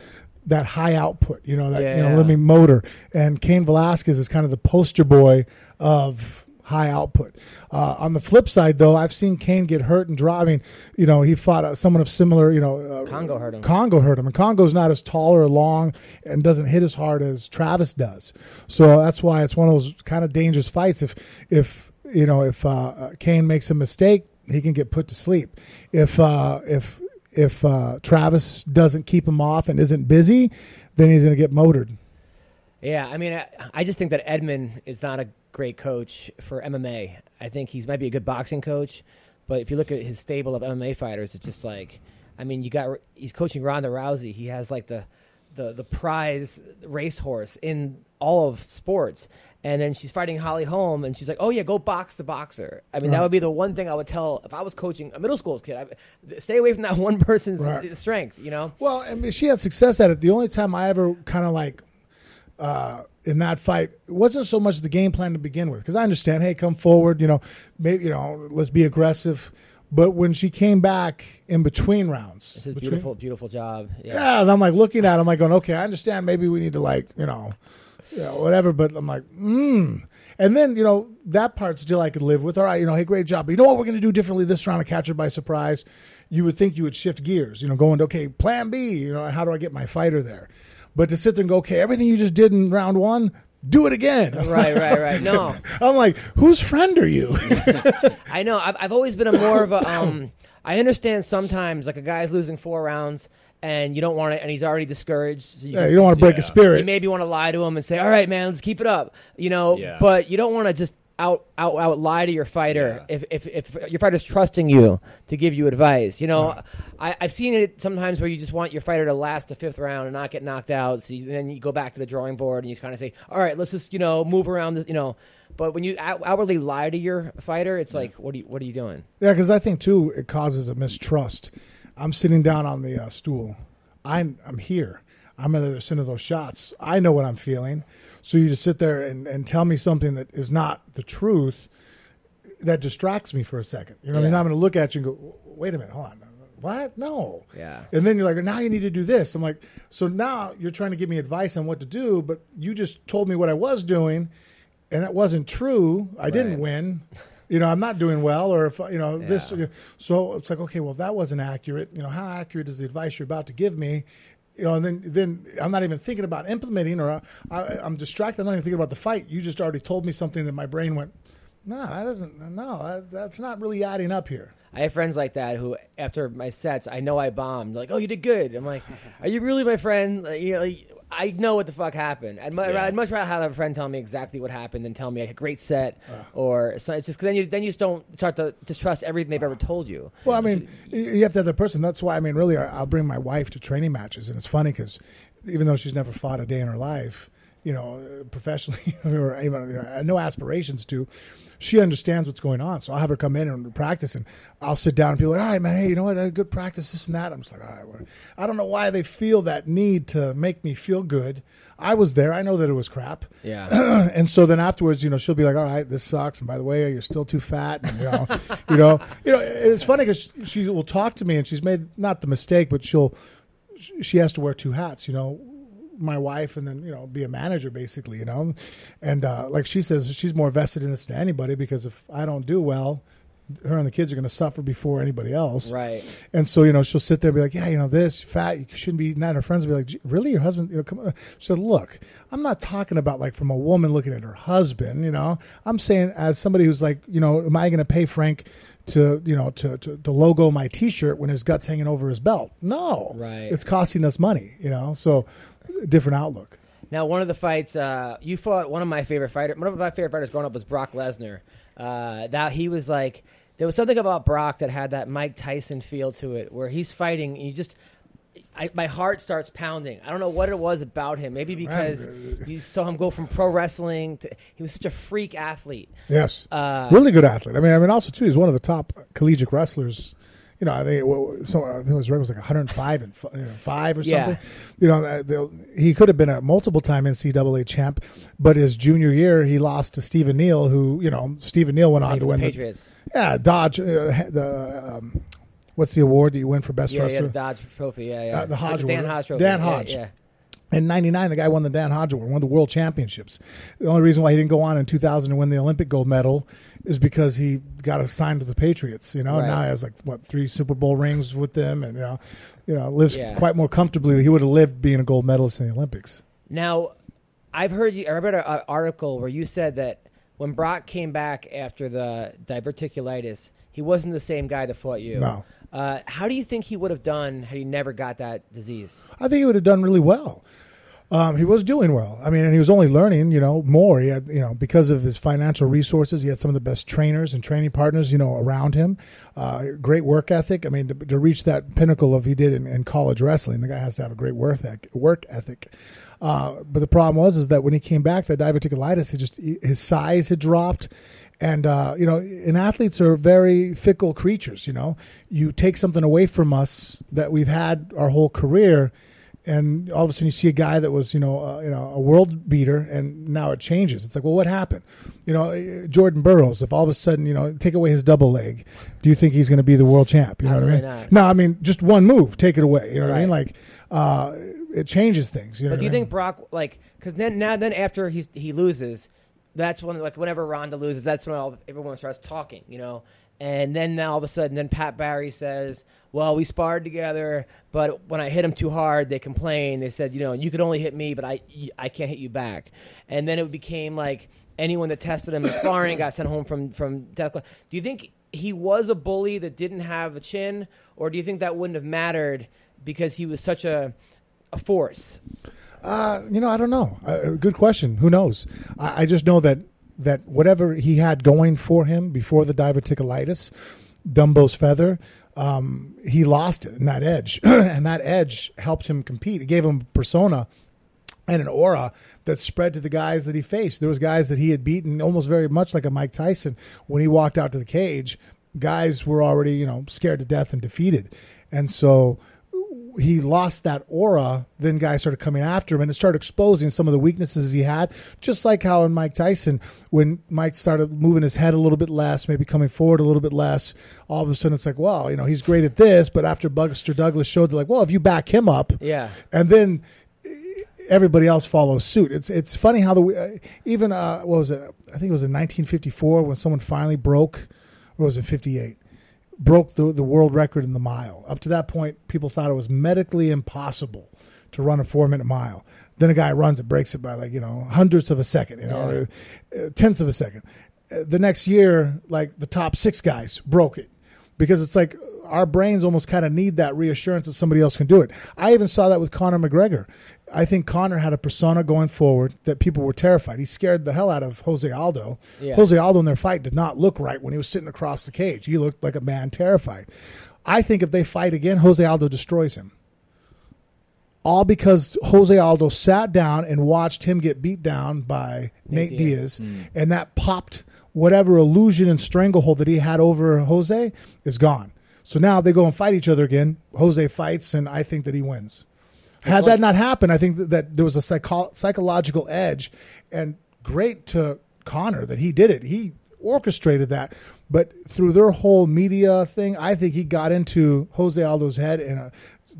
Speaker 2: that high output. You know that you know let me motor. And Cain Velasquez is kind of the poster boy of high output. Uh, on the flip side, though, I've seen Cain get hurt and draw. I mean, you know, he fought uh, someone of similar, you know, uh,
Speaker 1: Kongo hurt him.
Speaker 2: Kongo hurt him, and Kongo's not as tall or long and doesn't hit as hard as Travis does. So that's why it's one of those kind of dangerous fights. If if you know if uh, Cain makes a mistake, he can get put to sleep. If uh, if if uh, Travis doesn't keep him off and isn't busy, then he's going to get motored.
Speaker 1: Yeah, I mean, I, I just think that Edmond is not a great coach for MMA. I think he's might be a good boxing coach, but if you look at his stable of MMA fighters, it's just like, I mean, you got he's coaching Ronda Rousey. He has like the the the prize racehorse in all of sports. And then she's fighting Holly Holm, and she's like, "Oh yeah, go box the boxer." I mean, that would be the one thing I would tell if I was coaching a middle school kid. I, stay away from that one person's
Speaker 2: Right.
Speaker 1: strength. You know,
Speaker 2: Well, I mean, she had success at it. The only time I ever kind of like uh, in that fight it wasn't so much the game plan to begin with because I understand, hey, come forward, you know, maybe you know, let's be aggressive. But when she came back in between rounds,
Speaker 1: it's his
Speaker 2: between-
Speaker 1: beautiful, beautiful job.
Speaker 2: yeah, and I'm like looking at, it, I'm like going, okay, I understand. Maybe we need to like, you know, you know, whatever. But I'm like, hmm. And then you know that part still I could live with. All right, you know, hey, great job. But you know what we're going to do differently this round to catch her by surprise. You would think you would shift gears, you know, going to okay, Plan B. You know, how do I get my fighter there? But to sit there and go, okay, everything you just did in round one, do it again.
Speaker 1: right, right, right. No,
Speaker 2: I'm like, whose friend are you?
Speaker 1: I know. I've, I've always been a more of a. Um, I understand sometimes like a guy's losing four rounds and you don't want to, and he's already discouraged. So
Speaker 2: Yeah, you don't want to break
Speaker 3: Yeah.
Speaker 2: a spirit.
Speaker 1: you maybe want to lie to him and say, "All right, man, let's keep it up," you know.
Speaker 3: Yeah.
Speaker 1: But you don't want to just out out out lie to your fighter
Speaker 3: Yeah.
Speaker 1: if, if if your fighter's trusting you to give you advice. You know, I, I've seen it sometimes where you just want your fighter to last the fifth round and not get knocked out. So you, then you go back to the drawing board and you kind of say, "All right, let's just you know move around this," you know. But when you out- outwardly lie to your fighter, it's like, what are you what are you doing?
Speaker 2: Yeah, because I think too it causes a mistrust. I'm sitting down on the uh, stool. I'm I'm here. I'm at the other end of those shots. I know what I'm feeling. So you just sit there and, and tell me something that is not the truth. That distracts me for a second. You know, what I mean, I'm going to look at you and go, "Wait a minute, hold on, what? No."
Speaker 1: Yeah.
Speaker 2: And then you're like, "Now you need to do this." I'm like, "So now you're trying to give me advice on what to do, but you just told me what I was doing, and that wasn't true. I didn't win." you know, I'm not doing well, or if you know this. So it's like, okay, well, that wasn't accurate. You know, how accurate is the advice you're about to give me? You know, and then then I'm not even thinking about implementing, or I, I'm distracted. I'm not even thinking about the fight. You just already told me something that my brain went, no, that doesn't. No, that, that's not really adding up here.
Speaker 1: I have friends like that who, after my sets, I know I bombed. Like, oh, you did good. I'm like, are you really my friend? Like, you know, like, I know what the fuck happened. I'd, mu-
Speaker 3: Yeah.
Speaker 1: I'd much rather have a friend tell me exactly what happened than tell me like a great set, or so it's just 'cause then you then you just don't start to distrust everything they've ever told you.
Speaker 2: Well, I mean, y- you have to have the person. That's why I mean, really, I- I'll bring my wife to training matches, and it's funny because even though she's never fought a day in her life, you know, uh, professionally or even you know, no aspirations to, she understands what's going on. So I'll have her come in and practice, and I'll sit down and be like, "All right, man, hey, you know what? Good practice, this and that." I'm just like, "All right." well, I don't know why they feel that need to make me feel good. I was there. I know that it was crap.
Speaker 1: Yeah,
Speaker 2: and so then afterwards, you know, she'll be like, "All right, this sucks." And by the way, you're still too fat. And, you know, you know, you know. It's funny because she will talk to me, and she's made not the mistake, but she'll she has to wear two hats. You know, my wife, and then you know, be a manager basically. You know, and uh, like she says, she's more vested in this than anybody because if I don't do well, her and the kids are going to suffer before anybody else.
Speaker 1: right.
Speaker 2: And so, you know, she'll sit there and be like, yeah, you know, this fat, you shouldn't be eating that. And her friends will be like, really? Your husband, you know, come on. She said, look, I'm not talking about like from a woman looking at her husband, you know, I'm saying as somebody who's like, you know, am I going to pay Frank to, you know, to, to, to logo my t-shirt when his gut's hanging over his belt? No,
Speaker 1: Right.
Speaker 2: It's costing us money, you know? So different outlook.
Speaker 1: Now, one of the fights uh, you fought, one of my favorite fighters, one of my favorite fighters growing up was Brock Lesnar. Uh, that he was like, there was something about Brock that had that Mike Tyson feel to it, where he's fighting, and you just, I, my heart starts pounding. I don't know what it was about him. Maybe because you saw him go from pro wrestling to, he was such a freak athlete.
Speaker 2: Yes.
Speaker 1: Uh,
Speaker 2: really good athlete. I mean, I mean, also too, he's one of the top collegiate wrestlers. You know, I think it was, so. I think it was, it was like 105 and f- you know, five or something. Yeah. You know, uh, he could have been a multiple time NCAA champ, but his junior year he lost to Stephen Neal, who you know Stephen Neal went on to win
Speaker 1: the
Speaker 2: the
Speaker 1: Patriots.
Speaker 2: yeah Dodge uh, the um, what's the award that you win for best
Speaker 1: yeah, yeah, the Dodge Trophy. Yeah, yeah.
Speaker 2: Uh, the Hodge
Speaker 1: Dan
Speaker 2: Award.
Speaker 1: Hodge Trophy.
Speaker 2: Dan Hodge.
Speaker 1: Yeah.
Speaker 2: In '99, the guy won the Dan Hodge Award, won the World Championships. The only reason why he didn't go on in 2000 and win the Olympic gold medal is because he got assigned to the Patriots. You know,
Speaker 1: Right.
Speaker 2: now he has like what three Super Bowl rings with them, and you know, you know, lives
Speaker 1: Yeah.
Speaker 2: quite more comfortably. He would have lived being a gold medalist in the Olympics.
Speaker 1: Now, I've heard you. I read an article where you said that when Brock came back after the diverticulitis, he wasn't the same guy that fought you.
Speaker 2: No.
Speaker 1: Uh, how do you think he would have done had he never got that disease?
Speaker 2: I think he would have done really well. Um, he was doing well. I mean, and he was only learning, you know, more. He had, you know, because of his financial resources, he had some of the best trainers and training partners, you know, around him. Uh, great work ethic. I mean, to, to reach that pinnacle of he did in, in college wrestling, the guy has to have a great work ethic. Work ethic. Uh, but the problem was is that when he came back, that diverticulitis, he just his size had dropped. And uh, you know, and athletes are very fickle creatures. You know, you take something away from us that we've had our whole career, and all of a sudden you see a guy that was you know uh, you know a world beater, and now it changes. It's like, well, what happened? You know, uh, Jordan Burroughs. If all of a sudden you know take away his double leg, do you think he's going to be the world champ? You know what I mean?
Speaker 1: not.
Speaker 2: No, I mean just one move, take it away. You know what I mean? Like uh, it changes things. You know
Speaker 1: But do you
Speaker 2: I mean?
Speaker 1: think Brock like because then now then after he's he loses, that's when like whenever Ronda loses, that's when all, everyone starts talking, you know. And then now all of a sudden, then Pat Barry says, "Well, we sparred together, but when I hit him too hard, they complained. They said, you know, you could only hit me, but I I can't hit you back." And then it became like anyone that tested him in sparring got sent home from from death. Do you think he was a bully that didn't have a chin, or do you think that wouldn't have mattered because he was such a a force?
Speaker 2: Uh, you know, I don't know. Uh, good question. Who knows? I, I just know that that whatever he had going for him before the diverticulitis, Dumbo's feather, um, he lost it in that edge, and that edge helped him compete. It gave him persona and an aura that spread to the guys that he faced. There was guys that he had beaten almost very much like a Mike Tyson when he walked out to the cage. Guys were already, you know, scared to death and defeated. And so he lost that aura, then guys started coming after him and it started exposing some of the weaknesses he had. Just like how in Mike Tyson, when Mike started moving his head a little bit less, maybe coming forward a little bit less, all of a sudden it's like, well, you know, he's great at this. But after Buster Douglas showed, like, well, if you back him up,
Speaker 1: Yeah.
Speaker 2: and then everybody else follows suit. It's it's funny how the uh, even uh, what was it? I think it was in 1954 when someone finally broke. Or was it 58? Broke the the world record in the mile. Up to that point, people thought it was medically impossible to run a four minute mile. Then a guy runs it, breaks it by like you know hundredths of a second, you know, uh, tenths of a second. Uh, the next year, like the top six guys broke it because it's like our brains almost kind of need that reassurance that somebody else can do it. I even saw that with Conor McGregor. I think Conor had a persona going forward that people were terrified. He scared the hell out of Jose Aldo.
Speaker 1: Yeah.
Speaker 2: Jose Aldo in their fight did not look right when he was sitting across the cage. He looked like a man terrified. I think if they fight again, Jose Aldo destroys him. All because Jose Aldo sat down and watched him get beat down by Nate,
Speaker 1: Nate
Speaker 2: Diaz, hmm. and that popped whatever illusion and stranglehold that he had over Jose is gone. So now they go and fight each other again. Jose fights, and I think that he wins. Had that not happened, I think that, that there was a psycho- psychological edge, and great to Conor that he did it. He orchestrated that, but through their whole media thing, I think he got into Jose Aldo's head, and uh,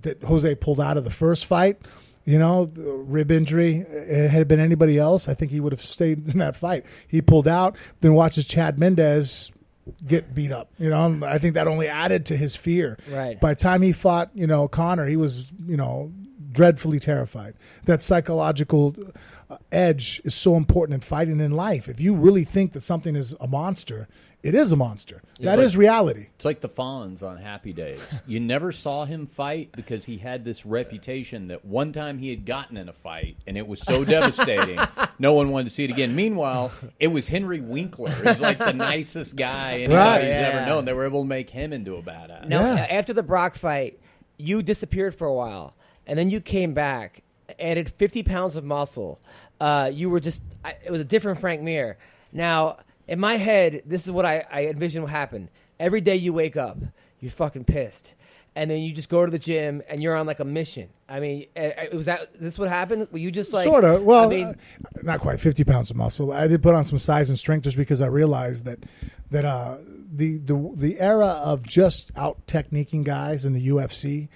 Speaker 2: that Jose pulled out of the first fight. You know, the rib injury. It had it been anybody else, I think he would have stayed in that fight. He pulled out, then watches Chad Mendes get beat up. You know, I think that only added to his fear.
Speaker 1: Right.
Speaker 2: By the time he fought, you know, Conor, he was, you know, dreadfully terrified. That psychological uh, edge is so important in fighting in life. If you really think that something is a monster, it is a monster. That is
Speaker 3: like-
Speaker 2: reality.
Speaker 3: It's like the Fonz on Happy Days. You never saw him fight because he had this reputation that one time he had gotten in a fight and it was so devastating, no one wanted to see it again. Meanwhile, it was Henry Winkler. He's like the nicest guy anybody's
Speaker 2: Right.
Speaker 3: ever known. They were able to make him into a badass.
Speaker 1: Now,
Speaker 2: Yeah.
Speaker 1: after the Brock fight, you disappeared for a while, and then you came back, added 50 pounds of muscle. Uh, you were just, I, it was a different Frank Mir. Now, in my head, this is what I, I envision will happen. Every day you wake up, you're fucking pissed. And then you just go to the gym and you're on like a mission. I mean, uh, was that is this what happened? Were you just like
Speaker 2: sort of. Well,
Speaker 1: I mean,
Speaker 2: uh, not quite fifty pounds of muscle. I did put on some size and strength just because I realized that that uh, the the the era of just out techniquing guys in the UFC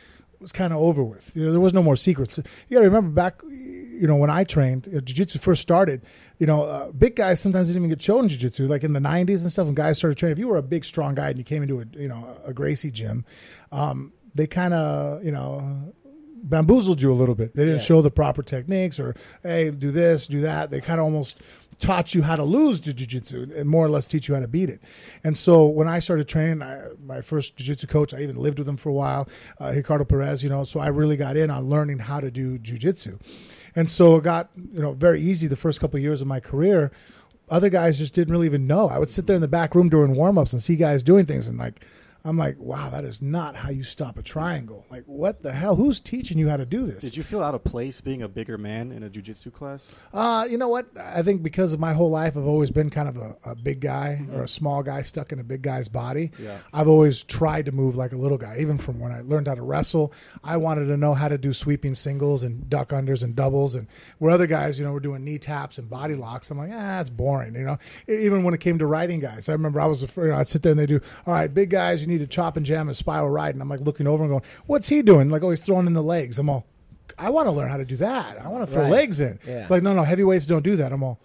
Speaker 2: was kind of over with. You know, there was no more secrets. You got to remember back, you know, when I trained, uh, jiu-jitsu first started. You know, uh, big guys sometimes didn't even get shown jiu-jitsu. Like in the '90s and stuff, when guys started training, if you were a big, strong guy and you came into a you know a Gracie gym, um, they kind of you know bamboozled you a little bit. They didn't
Speaker 1: Yeah.
Speaker 2: show the proper techniques or hey, do this, do that. They kind of almost taught you how to lose to jiu-jitsu and more or less teach you how to beat it. And so when I started training, I, my first jiu-jitsu coach, I even lived with him for a while, uh, Ricardo Pires, you know, so I really got in on learning how to do jiu-jitsu. And so it got, you know, very easy the first couple of years of my career. Other guys just didn't really even know. I would sit there in the back room during warm-ups and see guys doing things and like I'm like, wow, that is not how you stop a triangle. Like, what the hell? Who's teaching you how to do this?
Speaker 4: Did you feel out of place being a bigger man in a jujitsu class?
Speaker 2: Uh, you know what? I think because of my whole life, I've always been kind of a, a big guy or a small guy stuck in a big guy's body.
Speaker 4: Yeah.
Speaker 2: I've always tried to move like a little guy. Even from when I learned how to wrestle, I wanted to know how to do sweeping singles and duck unders and doubles. And where other guys, you know, were doing knee taps and body locks, I'm like, ah, that's boring. You know, even when it came to riding guys, I remember I was you know, I'd sit there and they do, all right, big guys, you need to chop and jam and spiral ride. And I'm like looking over and going, what's he doing? Like oh, always throwing in the legs. I'm all, I want to learn how to do that. I want to throw
Speaker 1: Right.
Speaker 2: legs in.
Speaker 1: Yeah.
Speaker 2: It's like, no, no, heavyweights don't do that. I'm all,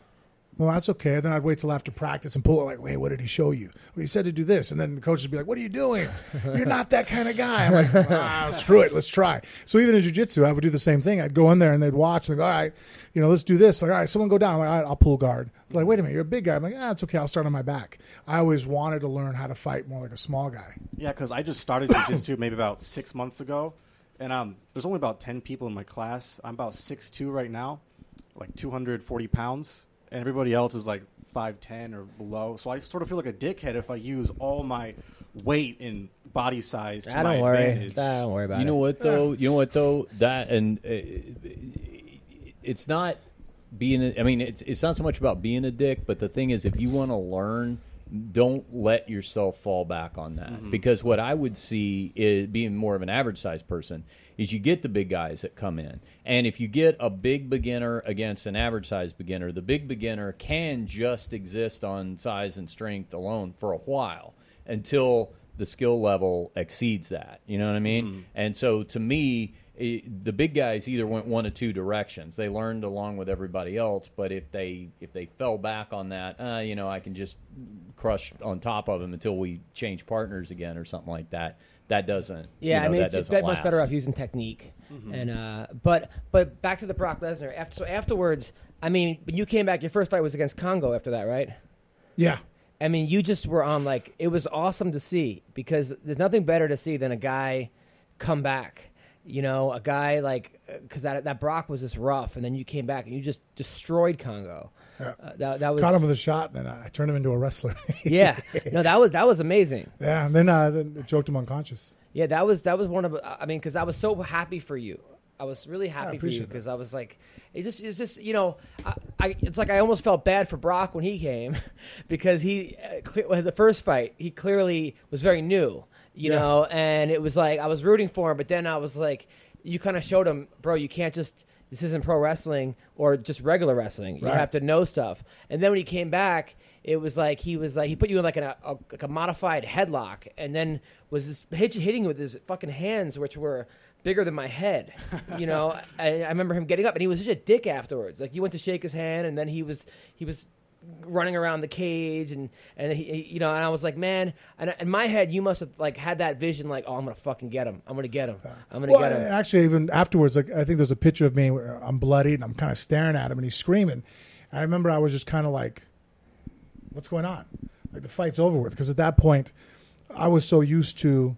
Speaker 2: Well, that's okay. Then I'd wait till after practice and pull it like, wait, what did he show you? Well, he said to do this. And then the coach would be like, what are you doing? You're not that kind of guy. I'm like, ah, screw it. Let's try. So even in jiu-jitsu, I would do the same thing. I'd go in there and they'd watch. and Like, all right, you know, let's do this. Like, all right, someone go down. I'm like, all right, I'll pull guard. They're like, wait a minute, you're a big guy. I'm like, ah, it's okay. I'll start on my back. I always wanted to learn how to fight more like a small guy.
Speaker 4: Yeah, because I just started jiu-jitsu maybe about six months ago, and um, there's only about ten people in my class. I'm about six two right now, like 240 pounds, and everybody else is like 5'10 or below. So I sort of feel like a dickhead if I use all my weight and body size to
Speaker 1: Ah,
Speaker 4: my
Speaker 1: don't worry.
Speaker 4: advantage.
Speaker 1: Ah, don't worry about it.
Speaker 3: You know what though? You know what though? That and uh, it's not being. a- I mean, it's it's not so much about being a dick, but the thing is, if you want to learn, don't let yourself fall back on that. Because what I would see is being more of an average size person is you get the big guys that come in, and if you get a big beginner against an average size beginner, the big beginner can just exist on size and strength alone for a while until the skill level exceeds that. You know what I mean? And so to me, i the big guys either went one of two directions. They learned along with everybody else, but if they if they fell back on that, uh, you know, I can just crush on top of them until we change partners again or something like that. That doesn't.
Speaker 1: Yeah,
Speaker 3: you know,
Speaker 1: I mean,
Speaker 3: that
Speaker 1: it's, it's much better off using technique. And uh, but but back to the Brock Lesnar. After so afterwards, I mean, when you came back, your first fight was against Kongo. After that, right?
Speaker 2: Yeah.
Speaker 1: I mean, you just were on like it was awesome to see because there's nothing better to see than a guy come back. You know, a guy like because that that Brock was just rough, and then you came back and you just destroyed Kongo.
Speaker 2: Yeah.
Speaker 1: Uh, that that was
Speaker 2: Caught him with a shot, and then I turned him into a wrestler.
Speaker 1: yeah. No, that was that was amazing.
Speaker 2: yeah, and then, uh, then it choked him unconscious.
Speaker 1: Yeah, that was that was one of. I mean, because I was so happy for you. I was really happy for you because I was like, it just it's just you know, I, I it's like I almost felt bad for Brock when he came because he uh, cle- well, the first fight he clearly was very new, you
Speaker 2: Yeah.
Speaker 1: know, and it was like I was rooting for him, but then I was like, you kind of showed him, bro, you can't just. This isn't pro wrestling or just regular wrestling. You
Speaker 2: Right.
Speaker 1: have to know stuff. And then when he came back, it was like he was like he put you in like an, a, like a modified headlock, and then was just hit, hitting you with his fucking hands, which were bigger than my head. You know, I, I remember him getting up, and he was such a dick afterwards. Like you went to shake his hand, and then he was he was running around the cage, and and he, he- you know, and I was like, man, and in my head, you must have like had that vision, like, oh, I'm gonna fucking get him, I'm gonna get him, I'm gonna
Speaker 2: Well,
Speaker 1: get him.
Speaker 2: actually, even afterwards, like I think there's a picture of me where I'm bloodied and I'm kind of staring at him and he's screaming. And I remember I was just kind of like, "What's going on?" Like the fight's over with because at that point, I was so used to,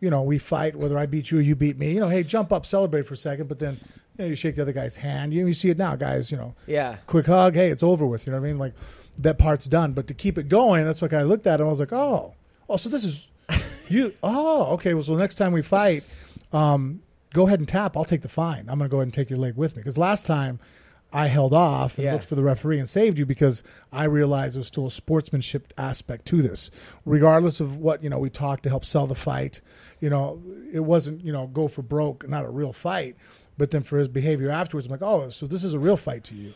Speaker 2: you know, we fight whether I beat you or you beat me. You know, hey, jump up, celebrate for a second, but then you, know, you shake the other guy's hand. You, you see it now, guys. You know,
Speaker 1: Yeah.
Speaker 2: quick hug. Hey, it's over with. You know what I mean? Like that part's done. But to keep it going, that's what I looked at and I was like, oh, oh, so this is you. Oh, okay. Well, so next time we fight, um, go ahead and tap. I'll take the fine. I'm going to go ahead and take your leg with me because last time. I held off and
Speaker 1: Yeah.
Speaker 2: looked for the referee and saved you because I realized there was still a sportsmanship aspect to this. Regardless of what, you know, we talked to help sell the fight, you know, it wasn't, you know, go for broke, not a real fight. But then for his behavior afterwards, I'm like, oh, so this is a real fight to you.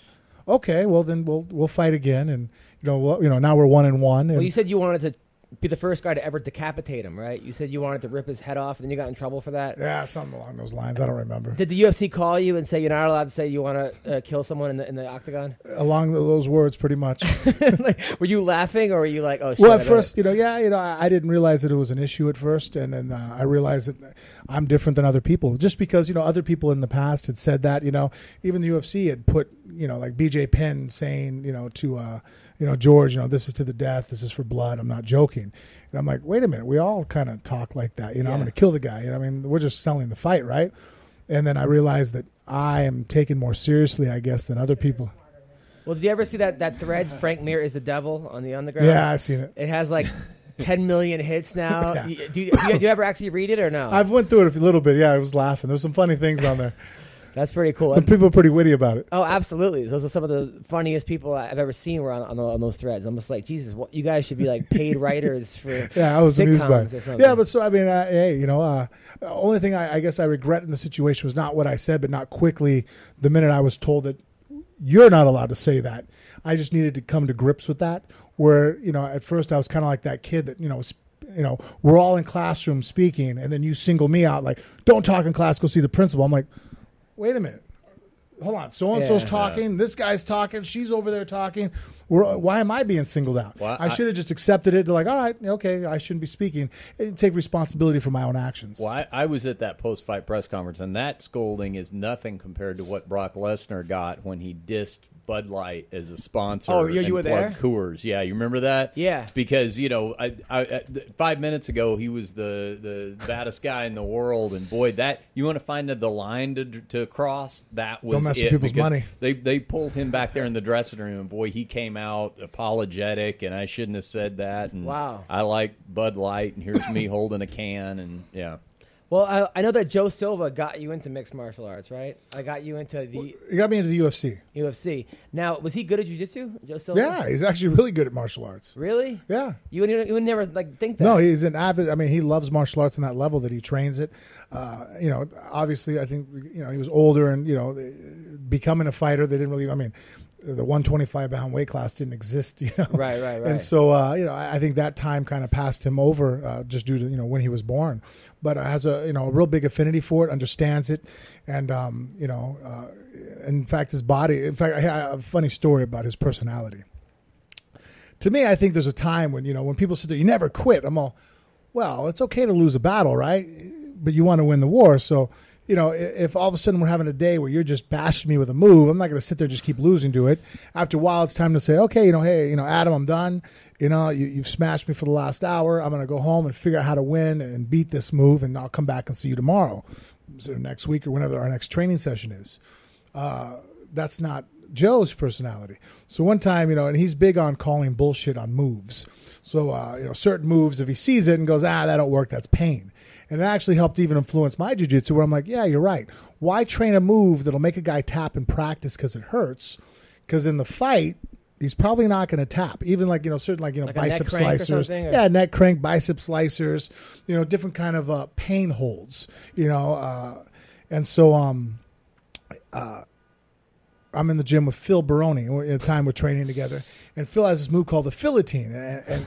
Speaker 2: Okay, well then we'll we'll fight again, and you know, well, you know, now we're one and one. And
Speaker 1: Well, you said you wanted to be the first guy to ever decapitate him, right? You said you wanted to rip his head off, and then you got in trouble for that.
Speaker 2: yeah, something along those lines. I don't remember.
Speaker 1: Did the UFC call you and say you're not allowed to say you want to uh, kill someone in the in the octagon?
Speaker 2: Along those words, pretty much.
Speaker 1: like, were you laughing or were you like, oh shit?
Speaker 2: well, at first, you know, yeah, you know, I, I didn't realize that it was an issue at first, and then uh, I realized that I'm different than other people, just because you know other people in the past had said that. You know, even the UFC had put, you know, like BJ Penn saying, you know, to, uh, you know, George, you know, this is to the death, this is for blood. I'm not joking. And I'm like, wait a minute, we all kind of talk like that. You know, I'm going to kill the guy. You know, I mean, we're just selling the fight, right? And then I realized that I am taken more seriously, I guess, than other people.
Speaker 1: Well, did you ever see that that thread? Frank Mir is the devil on the underground.
Speaker 2: Yeah, I've seen it.
Speaker 1: It has like 10 million hits now.
Speaker 2: Yeah.
Speaker 1: Do, you, do, you, do you ever actually read it or no?
Speaker 2: I've went through it a little bit. Yeah, I was laughing. There's some funny things on there.
Speaker 1: That's pretty cool.
Speaker 2: Some people are pretty witty about it.
Speaker 1: Oh, absolutely! Those are some of the funniest people I've ever seen were on, on, on those threads. I'm just like, Jesus, what, you guys should be like paid writers for
Speaker 2: Yeah, I was amused by it. Yeah, but so I mean, uh, hey, you know, uh, the only thing I, I guess I regret in the situation was not what I said, but not quickly. The minute I was told that you're not allowed to say that, I just needed to come to grips with that. Where you know, at first I was kind of like that kid that you know. was you know, we're all in classroom speaking, and then you single me out like, "Don't talk in class. Go see the principal." I'm like, "Wait a minute, hold on. So and so's
Speaker 1: Yeah.
Speaker 2: talking. This guy's talking. She's over there talking. Where- Why am I being singled out?
Speaker 3: Well,
Speaker 2: I
Speaker 3: I-
Speaker 2: should have just accepted it. Like, all right, okay, I shouldn't be speaking. And take responsibility for my own actions.
Speaker 3: Well, I, I was at that post-fight press conference, and that scolding is nothing compared to what Brock Lesnar got when he dissed Bud Light as a sponsor.
Speaker 1: Oh, yeah, you
Speaker 3: and
Speaker 1: were
Speaker 3: plugged
Speaker 1: there?
Speaker 3: Coors, yeah, you remember that?
Speaker 1: Yeah.
Speaker 3: because you know, I, I, I, five minutes ago he was the the baddest guy in the world, and boy, that you want to find the line to to cross. That was
Speaker 2: Don't mess with people's money.
Speaker 3: They they pulled him back there in the dressing room, and boy, he came out apologetic, and I shouldn't have said that. And
Speaker 1: Wow.
Speaker 3: I like Bud Light, and here's me holding a can, and yeah.
Speaker 1: Well, I, I know that Joe Silva got you into mixed martial arts, right? I got you into the
Speaker 2: He got me into the UFC.
Speaker 1: UFC. Now, was he good at jiu-jitsu, Joe Silva?
Speaker 2: Yeah, he's actually really good at martial arts.
Speaker 1: Really?
Speaker 2: Yeah.
Speaker 1: You would, you would never like think that.
Speaker 2: No, he's an avid. I mean, he loves martial arts on that level that he trains it. Uh, you know, obviously, I think you know he was older and you know, becoming a fighter. They didn't really. I mean, the 125 pound weight class didn't exist. You know,
Speaker 1: Right, right, right.
Speaker 2: And so, uh, you know, I I think that time kind of passed him over uh, just due to you know when he was born, but uh, has a you know a real big affinity for it, understands it, and um, you know, uh, in fact, his body. In fact, I have a funny story about his personality to me, I think there's a time when you know when people say you never quit. I'm all, well, it's okay to lose a battle, right? But you want to win the war. So, you know, if all of a sudden we're having a day where you're just bashing me with a move, I'm not going to sit there and just keep losing to it. After a while, it's time to say, okay, you know, hey, you know, Adam, I'm done. You know, you, you've smashed me for the last hour. I'm going to go home and figure out how to win and beat this move, and I'll come back and see you tomorrow, so next week or whenever our next training session is uh, that's not Joe's personality. So one time, you know, and he's big on calling bullshit on moves. So uh, you know, certain moves, if he sees it and goes, ah, that don't work, that's pain. And it actually helped even influence my jujitsu, where I'm like, yeah, you're right. Why train a move that'll make a guy tap in practice because it hurts? Because in the fight, he's probably not going to tap. Even like you know, certain like you know,
Speaker 1: Like
Speaker 2: bicep
Speaker 1: crank or
Speaker 2: slicers,
Speaker 1: or-
Speaker 2: yeah, neck crank, bicep slicers, you know, different kind of uh, pain holds, you know, uh, and so um, uh, I'm in the gym with Phil Baroni at the time we're training together, and Phil has this move called the Philotine, and and,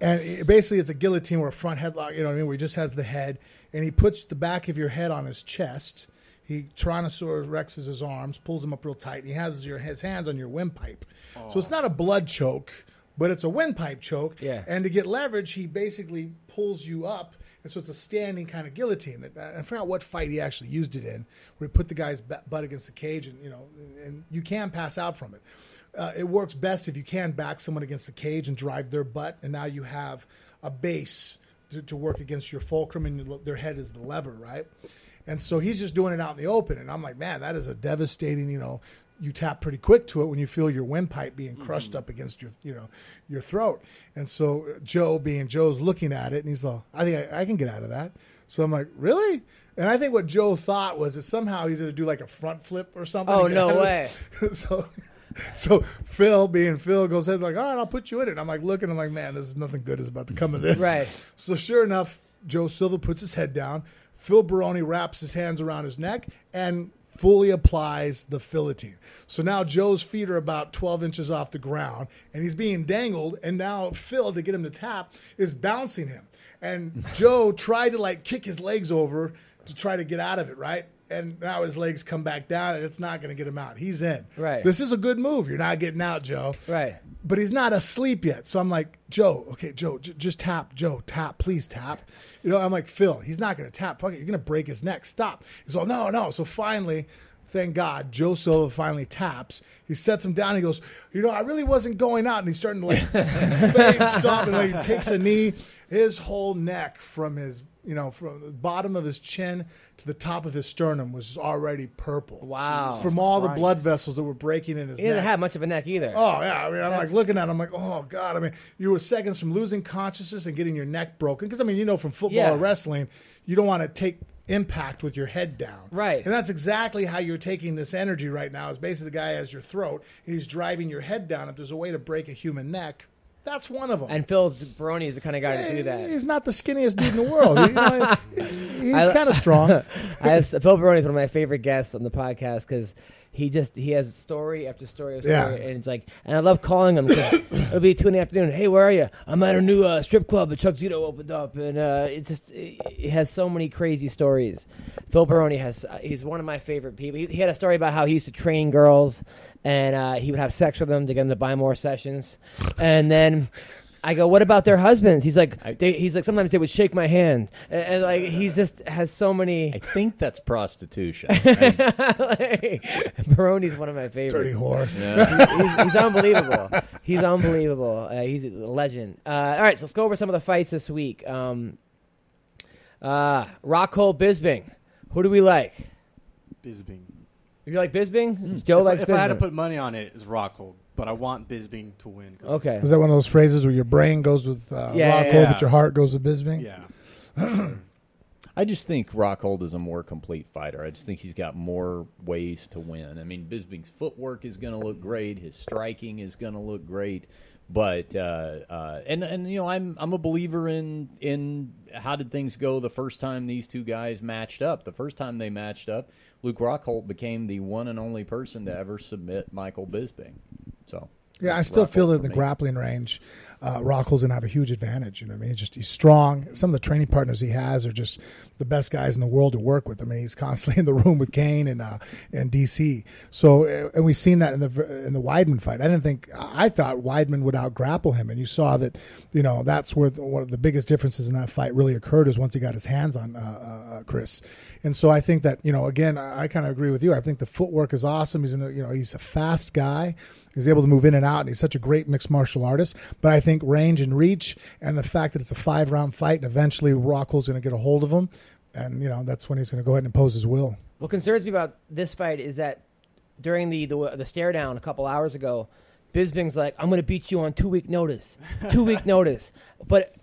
Speaker 2: and it- basically it's a guillotine where a front headlock, you know what I mean, where he just has the head, and he puts the back of your head on his chest. He Tyrannosaurus rexes his arms, pulls them up real tight, and he has your his hands on your windpipe. So it's not a blood choke, but it's a windpipe choke.
Speaker 1: Yeah.
Speaker 2: And to get leverage, he basically pulls you up. And so it's a standing kind of guillotine. That I forgot what fight he actually used it in, where he put the guy's butt against the cage, and you know, and you can pass out from it. Uh, it works best if you can back someone against the cage and drive their butt, and now you have a base to, to work against your fulcrum, and your- their head is the lever, right? And so he's just doing it out in the open, and I'm like, man, that is a devastating, you know. You tap pretty quick to it when you feel your windpipe being crushed up against your, you know, your throat. And so uh, Joe, being Joe's, looking at it, and he's like, I think I, I can get out of that. So I'm like, really? And I think what Joe thought was that somehow he's going to do like a front flip or something.
Speaker 1: Oh, no way.
Speaker 2: so, so Phil, being Phil, goes ahead like, all right, I'll put you in it. And I'm like looking, I'm like, man, this is nothing good is about to come of this.
Speaker 1: Right.
Speaker 2: So sure enough, Joe Silva puts his head down. Phil Baroni wraps his hands around his neck and fully applies the philotine. So now Joe's feet are about 12 inches off the ground and he's being dangled. And now Phil, to get him to tap, is bouncing him. And Joe tried to like kick his legs over to try to get out of it, right? And now his legs come back down and it's not going to get him out. He's in.
Speaker 1: Right.
Speaker 2: This is a good move. You're not getting out, Joe
Speaker 1: Right.
Speaker 2: but he's not asleep yet. So I'm like, Joe, okay, Joe, j- just tap, Joe, tap, please tap. You know, I'm like, Phil, he's not going to tap. Fuck it, you're going to break his neck. Stop. He's all, no, no. So finally, thank God, Joe Silva finally taps. He sets him down. He goes, you know, I really wasn't going out. And he's starting to like fade, stop, and like he takes a knee. His whole neck from his, you know, from the bottom of his chin to the top of his sternum was already purple.
Speaker 1: Wow.
Speaker 2: From all the
Speaker 4: Christ.
Speaker 2: blood vessels that were breaking in his
Speaker 1: He
Speaker 2: neck.
Speaker 1: doesn't have much of a neck either.
Speaker 2: Oh yeah, I mean, I'm like looking at him, like, oh god. I mean, you were seconds from losing consciousness and getting your neck broken. Because I mean, you know, from football
Speaker 1: Yeah.
Speaker 2: or wrestling, you don't want to take impact with your head down.
Speaker 1: Right.
Speaker 2: And that's exactly how you're taking this energy right now. Is basically the guy has your throat, and he's driving your head down. If there's a way to break a human neck, that's one of them.
Speaker 1: And Phil Baroni is the kind of guy to do that.
Speaker 2: He's not the skinniest dude in the world. You know, he's kind of strong.
Speaker 1: I have Phil Baroni is one of my favorite guests on the podcast because he just he has story after story after
Speaker 2: Yeah.
Speaker 1: story, and it's like, and I love calling him. 'cause it'll be two in the afternoon. Hey, where are you? I'm at a new uh, strip club that Chuck Zito opened up, and uh, it just it, it has so many crazy stories. Phil Baroni has uh, he's one of my favorite people. He, he had a story about how he used to train girls, and uh, he would have sex with them to get them to buy more sessions, and then. I go, what about their husbands? He's like, they, he's like, sometimes they would shake my hand, and, and like he just has so many.
Speaker 3: I think that's prostitution. I-
Speaker 1: Baroni's one of my favorites.
Speaker 2: Dirty whore.
Speaker 3: yeah.
Speaker 1: he's, he's unbelievable. He's unbelievable. Uh, he's a legend. Uh, all right, so let's go over some of the fights this week. Um, uh, Rockhold Bisping. Who do we like?
Speaker 4: Bisping.
Speaker 1: You like Bisping? Joe
Speaker 4: If,
Speaker 1: likes
Speaker 4: if
Speaker 1: Bisping.
Speaker 4: I had to put money on it, it's Rockhold. But I want Bisping to win. 'cause
Speaker 1: okay.
Speaker 2: Is that one of those phrases where your brain goes with uh,
Speaker 1: Yeah,
Speaker 2: Rockhold,
Speaker 4: yeah.
Speaker 2: but your heart goes with Bisping?
Speaker 4: Yeah.
Speaker 3: I just think Rockhold is a more complete fighter. I just think he's got more ways to win. I mean, Bisping's footwork is going to look great. His striking is going to look great. But uh, uh, and and you know I'm I'm a believer in in how did things go the first time these two guys matched up. The first time they matched up, Luke Rockhold became the one and only person to ever submit Michael Bisping. So
Speaker 2: Yeah, I still feel that in the
Speaker 3: me.
Speaker 2: grappling range, uh, Rockhold's gonna have a huge advantage. You know, what I mean, he's just he's strong. Some of the training partners he has are just the best guys in the world to work with. I mean, he's constantly in the room with Cain and uh, and DC. So, uh, and we've seen that in the in the Weidman fight. I didn't think I thought Weidman would out grapple him, and you saw that. You know, that's where the, one of the biggest differences in that fight really occurred is once he got his hands on uh, uh, Chris. And so I think that you know, again, I, I kind of agree with you. I think the footwork is awesome. He's in a, you know he's a fast guy. He's able to move in and out, and he's such a great mixed martial artist. But I think range and reach, and the fact that it's a five round fight, and eventually Rockhold's going to get a hold of him, and you know that's when he's going to go ahead and impose his will.
Speaker 1: What concerns me about this fight is that during the the, the stare down a couple hours ago, Bisping's like, "I'm going to beat you on two week notice, two week notice." But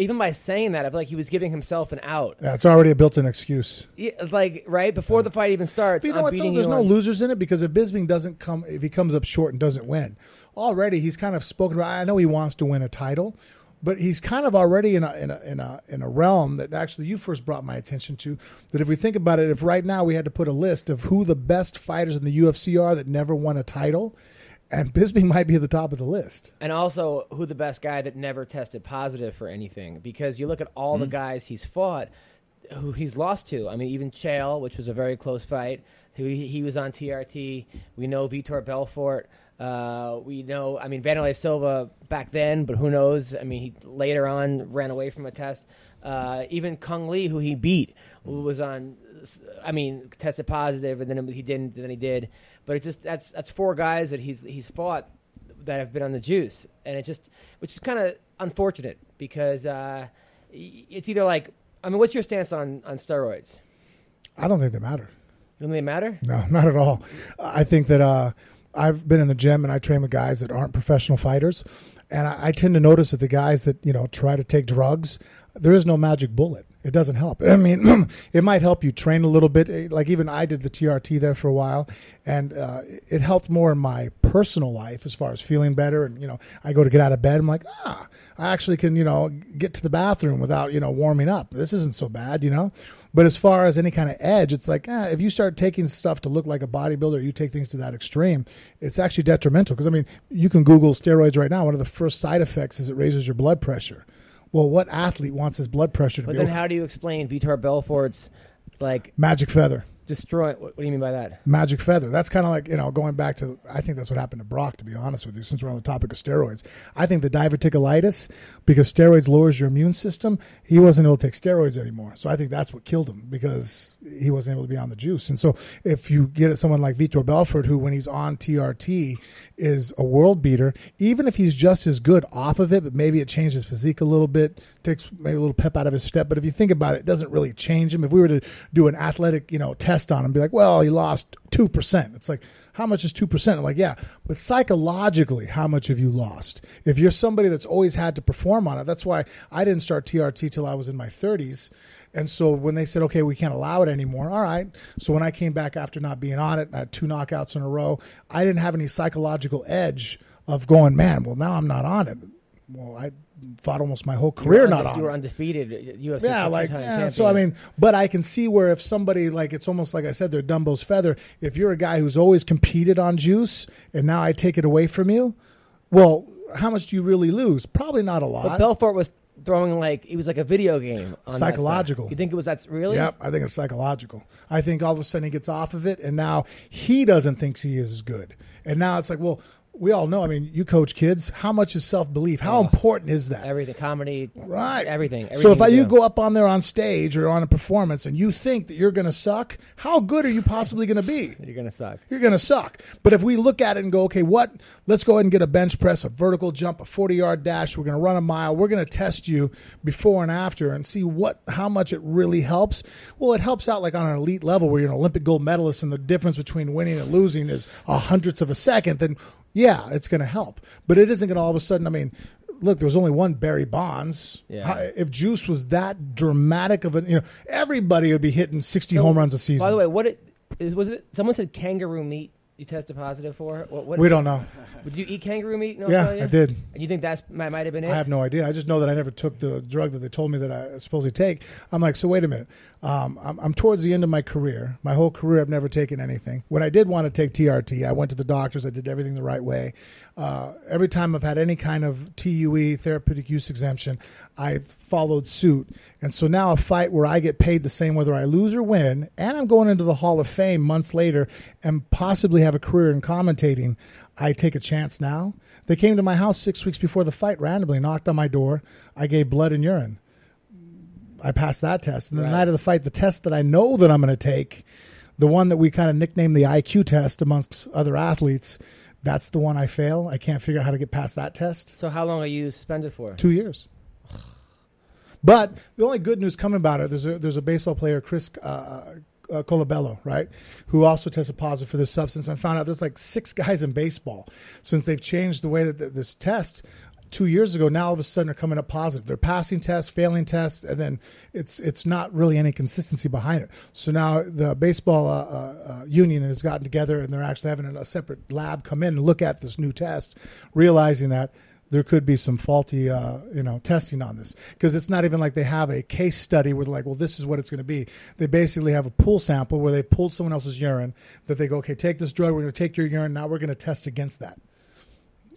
Speaker 1: even by saying that, I feel like he was giving himself an out.
Speaker 2: Yeah, it's already a built-in excuse.
Speaker 1: Yeah, like right before the fight even starts,
Speaker 2: But you know
Speaker 1: I'm
Speaker 2: what? Though?
Speaker 1: beating
Speaker 2: There's
Speaker 1: you
Speaker 2: no
Speaker 1: on-
Speaker 2: losers in it because if Bisping doesn't come, if he comes up short and doesn't win, already he's kind of spoken about. I know he wants to win a title, but he's kind of already in a in a in a in a realm that actually you first brought my attention to. That if we think about it, if right now we had to put a list of who the best fighters in the UFC are that never won a title, and Bisping might be at the top of the list.
Speaker 1: And also, who the best guy that never tested positive for anything? Because you look at all the guys he's fought, who he's lost to. I mean, even Chael, which was a very close fight. He, he was on TRT. We know Vitor Belfort. Uh, we know. I mean, Vanderlei Silva back then, but who knows? I mean, he later on ran away from a test. Uh, even Cung Le, who he beat, was on. I mean, tested positive, and then he didn't. And then he did. But it just that's that's four guys that he's he's fought that have been on the juice, and it just which is kind of unfortunate because uh, it's either like I mean, what's your stance on on steroids?
Speaker 2: I don't think they matter.
Speaker 1: You don't think they matter?
Speaker 2: No, not at all. I think that uh, I've been in the gym and I train with guys that aren't professional fighters, and I, I tend to notice that the guys that you know try to take drugs, there is no magic bullet. It doesn't help. I mean, it might help you train a little bit. Eh, Like even I did the TRT there for a while, and uh, it helped more in my personal life as far as feeling better. And you know, I go to get out of bed, I'm like, ah, I actually can you know get to the bathroom without you know warming up. This isn't so bad, you know. But as far as any kind of edge, it's like ah, if you start taking stuff to look like a bodybuilder, you take things to that extreme, it's actually detrimental. Because I mean, you can Google steroids right now. One of the first side effects is it raises your blood pressure. Well, what athlete wants his blood pressure to be?
Speaker 1: But
Speaker 2: be
Speaker 1: then,
Speaker 2: over-
Speaker 1: how do you explain Vitor Belfort's like
Speaker 2: magic feather?
Speaker 1: Destroy? What, what do you mean by that?
Speaker 2: magic feather. That's kind of like you know going back to. I think that's what happened to Brock. To be honest with you, since we're on the topic of steroids, I think the diverticulitis because steroids lowers your immune system. He wasn't able to take steroids anymore, so I think that's what killed him because he wasn't able to be on the juice. And so if you get someone like Vitor Belfort, who when he's on TRT is a world beater, even if he's just as good off of it, but maybe it changed his physique a little bit, takes maybe a little pep out of his step. But if you think about it, it doesn't really change him. If we were to do an athletic, you know, test on him, be like, well, he lost two percent. It's like, how much is two percent? I'm like, yeah, but psychologically, how much have you lost? If you're somebody that's always had to perform on it, that's why I didn't start TRT till I was in my 30s. And so when they said, okay, we can't allow it anymore, all right. So when I came back after not being on it, I had two knockouts in a row, I didn't have any psychological edge of going, man, well, now I'm not on it. well, I fought almost my whole career
Speaker 1: unde-
Speaker 2: not on.
Speaker 1: You were undefeated. uh, UFC.
Speaker 2: Yeah, like yeah,
Speaker 1: champion.
Speaker 2: so. I mean, but I can see where if somebody like it's almost like I said, they're Dumbo's feather. If you're a guy who's always competed on juice, and now I take it away from you, well, how much do you really lose? Probably not a lot.
Speaker 1: but Belfort was throwing like it was like a video game. On.
Speaker 2: Psychological.
Speaker 1: You think it was that's really?
Speaker 2: Yep, I think it's psychological. I think all of a sudden he gets off of it, and now he doesn't think he is as good. And now it's like, well, we all know. I mean, you coach kids. How much is self belief? How important is that?
Speaker 1: Everything, comedy,
Speaker 2: Right.
Speaker 1: Everything.
Speaker 2: so
Speaker 1: everything
Speaker 2: if I, you go up on there on stage or on a performance and you think that you're going to suck, how good are you possibly going to be?
Speaker 1: you're gonna suck.
Speaker 2: You're going to suck. But if we look at it and go, okay, what? Let's go ahead and get a bench press, a vertical jump, a 40 yard dash. We're going to run a mile. We're going to test you before and after and see what, how much it really helps. Well, it helps out like on an elite level where you're an Olympic gold medalist and the difference between winning and losing is a hundredths of a second. Then yeah, it's going to help. But it isn't going to all of a sudden. I mean. Look, there was only one Barry Bonds.
Speaker 1: Yeah.
Speaker 2: How- If Juice was that dramatic of an, you know, everybody would be hitting 60 home runs a season.
Speaker 1: By the way, what it is was it? Someone said kangaroo meat. You tested positive for. What? what
Speaker 2: we don't know.
Speaker 1: Did you eat kangaroo meat in
Speaker 2: Yeah, I did.
Speaker 1: And you think that's might, might have been it?
Speaker 2: I have no idea. I just know that I never took the drug that they told me that I supposedly take. I'm like, so wait a minute. Um, I'm, I'm towards the end of my career. My whole career, I've never taken anything. When I did want to take TRT, I went to the doctors. I did everything the right way. Uh, every time I've had any kind of TUE, therapeutic use exemption, I've followed suit. And so now a fight where I get paid the same whether I lose or win, and I'm going into the Hall of Fame months later and possibly have a career in commentating, I take a chance now. They came to my house six weeks before the fight randomly, knocked on my door. I gave blood and urine. I passed that test. And the
Speaker 1: Right.
Speaker 2: night of the fight, the test that I know that I'm going to take, the one that we kind of nicknamed the IQ test amongst other athletes, that's the one I fail. I can't figure out how to get past that test.
Speaker 1: So how long are you suspended for?
Speaker 2: Two years. But the only good news coming about it, there's a there's a baseball player, Chris uh, uh, Colabello, right, who also tested positive for this substance. I found out there's like six guys in baseball since they've changed the way that th- this test two years ago. Now all of a sudden are coming up positive. They're passing tests, failing tests, and then it's it's not really any consistency behind it. So now the baseball uh, uh, uh, union has gotten together and they're actually having a separate lab come in and look at this new test, realizing that there could be some faulty, uh, you know, testing on this because it's not even like they have a case study where they're like, well, this is what it's going to be. They basically have a pool sample where they pulled someone else's urine that they go, okay, take this drug, we're going to take your urine, now we're going to test against that.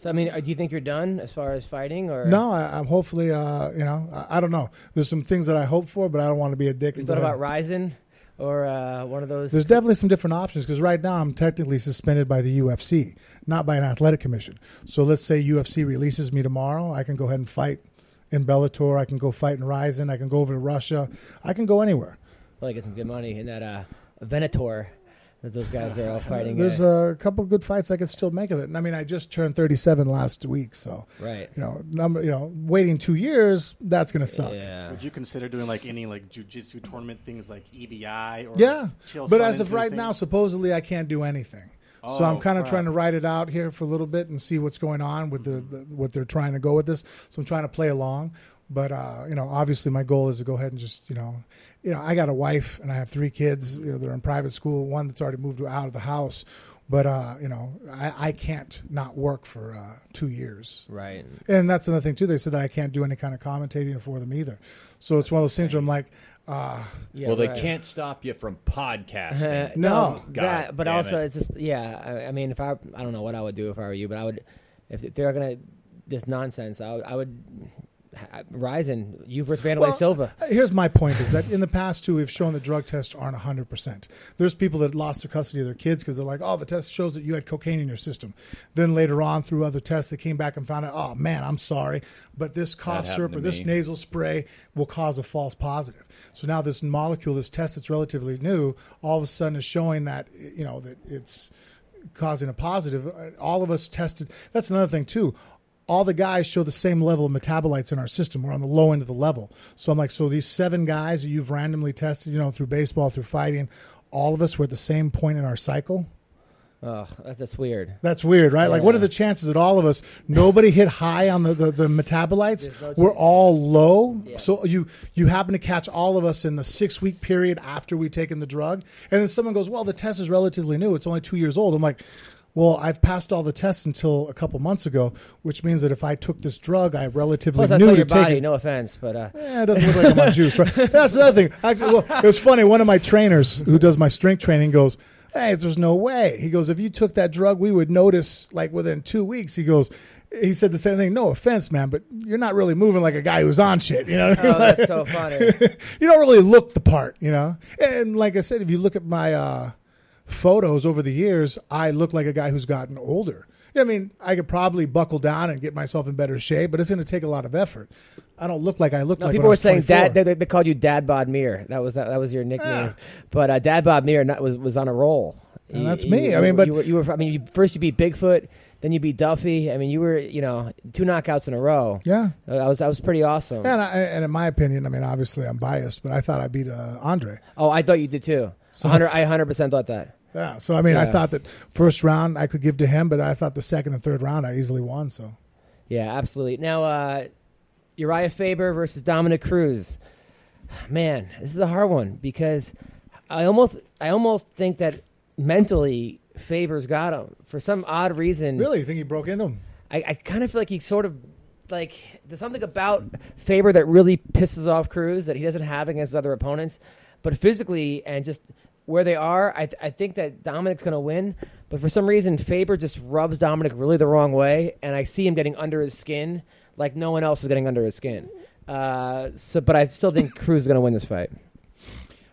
Speaker 1: So I mean, uh, do you think you're done as far as fighting, or
Speaker 2: No, I, I'm hopefully, uh, you know, I, I don't know. There's some things that I hope for, but I don't want to be a dick.
Speaker 1: You thought about Rizin or uh, one of those?
Speaker 2: There's definitely some different options because right now I'm technically suspended by the UFC, not by an athletic commission. So let's say UFC releases me tomorrow, I can go ahead and fight in Bellator. I can go fight in Rizin. I can go over to Russia. I can go anywhere.
Speaker 1: Probably get some good money in that uh, Bellator that those guys are all fighting.
Speaker 2: There's
Speaker 1: uh,
Speaker 2: a couple good fights I could still make of it. And I mean, I just turned 37 last week, so
Speaker 1: right.
Speaker 2: you know, number, you know, waiting two years, that's gonna suck.
Speaker 1: Yeah.
Speaker 4: Would you consider doing like any like jujitsu tournament things like EBI or
Speaker 2: Yeah,
Speaker 4: Chael
Speaker 2: but as of right
Speaker 4: thing?
Speaker 2: now, supposedly I can't do anything. so I'm
Speaker 4: Oh,
Speaker 2: kind of
Speaker 4: crap.
Speaker 2: trying to write it out here for a little bit and see what's going on with the, the what they're trying to go with this. So I'm trying to play along, but uh, you know, obviously my goal is to go ahead and just you know, you know, I got a wife and I have three kids. You know, they're in private school. One that's already moved out of the house, but uh, you know, I, I can't not work for uh, two years.
Speaker 1: Right.
Speaker 2: And that's another thing too. They said that I can't do any kind of commentating for them either. So it's one of those things where I'm like, uh,
Speaker 1: Yeah,
Speaker 3: well, they
Speaker 1: right.
Speaker 3: can't stop you from podcasting.
Speaker 2: No.
Speaker 1: no, that, but also
Speaker 3: it.
Speaker 1: it's just yeah. I, I mean, if I I don't know what I would do if I were you, but I would if, if they're gonna this nonsense, I would, I would Rizin you versus Wanderlei
Speaker 2: Well,
Speaker 1: Silva.
Speaker 2: Uh, here's my point: is that in the past too, we've shown that drug tests aren't 100. percent There's people that lost their custody of their kids because they're like, "Oh, the test shows that you had cocaine in your system." Then later on, through other tests, they came back and found out, "Oh man, I'm sorry, but this cough syrup or this nasal spray will cause a false positive." So now this molecule, this test that's relatively new, all of a sudden is showing that you know that it's causing a positive. All of us tested. That's another thing too. All the guys show the same level of metabolites in our system. We're on the low end of the level. So I'm like, so these seven guys that you've randomly tested, you know, through baseball, through fighting, all of us were at the same point in our cycle.
Speaker 1: Oh, that's weird.
Speaker 2: That's weird, right? Like, what are the chances that all of us, nobody hit high on the, the, the metabolites?
Speaker 1: No
Speaker 2: We're all low.
Speaker 1: Yeah.
Speaker 2: So you you happen to catch all of us in the six week period after we've taken the drug, and then someone goes, "Well, the test is relatively new. It's only two years old." I'm like, Well, I've passed all the tests until a couple months ago, which means that if I took this drug, I relatively
Speaker 1: Plus, I
Speaker 2: knew
Speaker 1: saw your body.
Speaker 2: it.
Speaker 1: No offense, but uh,
Speaker 2: Eh, it doesn't look like I'm on juice. Right? That's another thing. Actually, well, it was funny. One of my trainers who does my strength training goes, "Hey, there's no way." He goes, "If you took that drug, we would notice like within two weeks." He goes. He said the same thing. No offense, man, but you're not really moving like a guy who's on shit. You know what I mean?
Speaker 1: oh, that's so funny.
Speaker 2: you don't really look the part, you know. And like I said, if you look at my uh, photos over the years, I look like a guy who's gotten older. I mean, I could probably buckle down and get myself in better shape, but it's going to take a lot of effort. I don't look like I look
Speaker 1: No,
Speaker 2: like
Speaker 1: people were saying
Speaker 2: 24.
Speaker 1: dad. They, they called you Dad Bod Mir. That was that, that was your nickname.
Speaker 2: Yeah.
Speaker 1: But uh, Dad Bod Mir was was on a roll.
Speaker 2: And
Speaker 1: You-
Speaker 2: that's
Speaker 1: you-
Speaker 2: me. I mean, but-
Speaker 1: you were, you were. I mean, you, first you beat Bigfoot, then you beat Duffee. I mean, you were you know two knockouts in a row.
Speaker 2: Yeah.
Speaker 1: Uh, I was I was pretty awesome.
Speaker 2: And, I, and in my opinion, I mean, obviously I'm biased, but I thought I beat uh, Andre.
Speaker 1: Oh, I thought you did too. So, I hundred percent thought that.
Speaker 2: Yeah. So, I mean, I
Speaker 1: Yeah.
Speaker 2: thought that first round I could give to him, but I thought the second and third round I easily won. So,
Speaker 1: Yeah, absolutely. Now, uh, Uriah Faber versus Dominic Cruz. Man, this is a hard one because I almost, I almost think that mentally Faber's got him for some odd reason.
Speaker 2: really, you think he broke into him?
Speaker 1: I, I kind of feel like he sort of like there's something about Faber that really pisses off Cruz that he doesn't have against his other opponents. But physically and just where they are, I, th- I think that Dominic's going to win. But for some reason, Faber just rubs Dominic really the wrong way, and I see him getting under his skin like no one else is getting under his skin. Uh, so, but I still think Cruz is going to win this fight.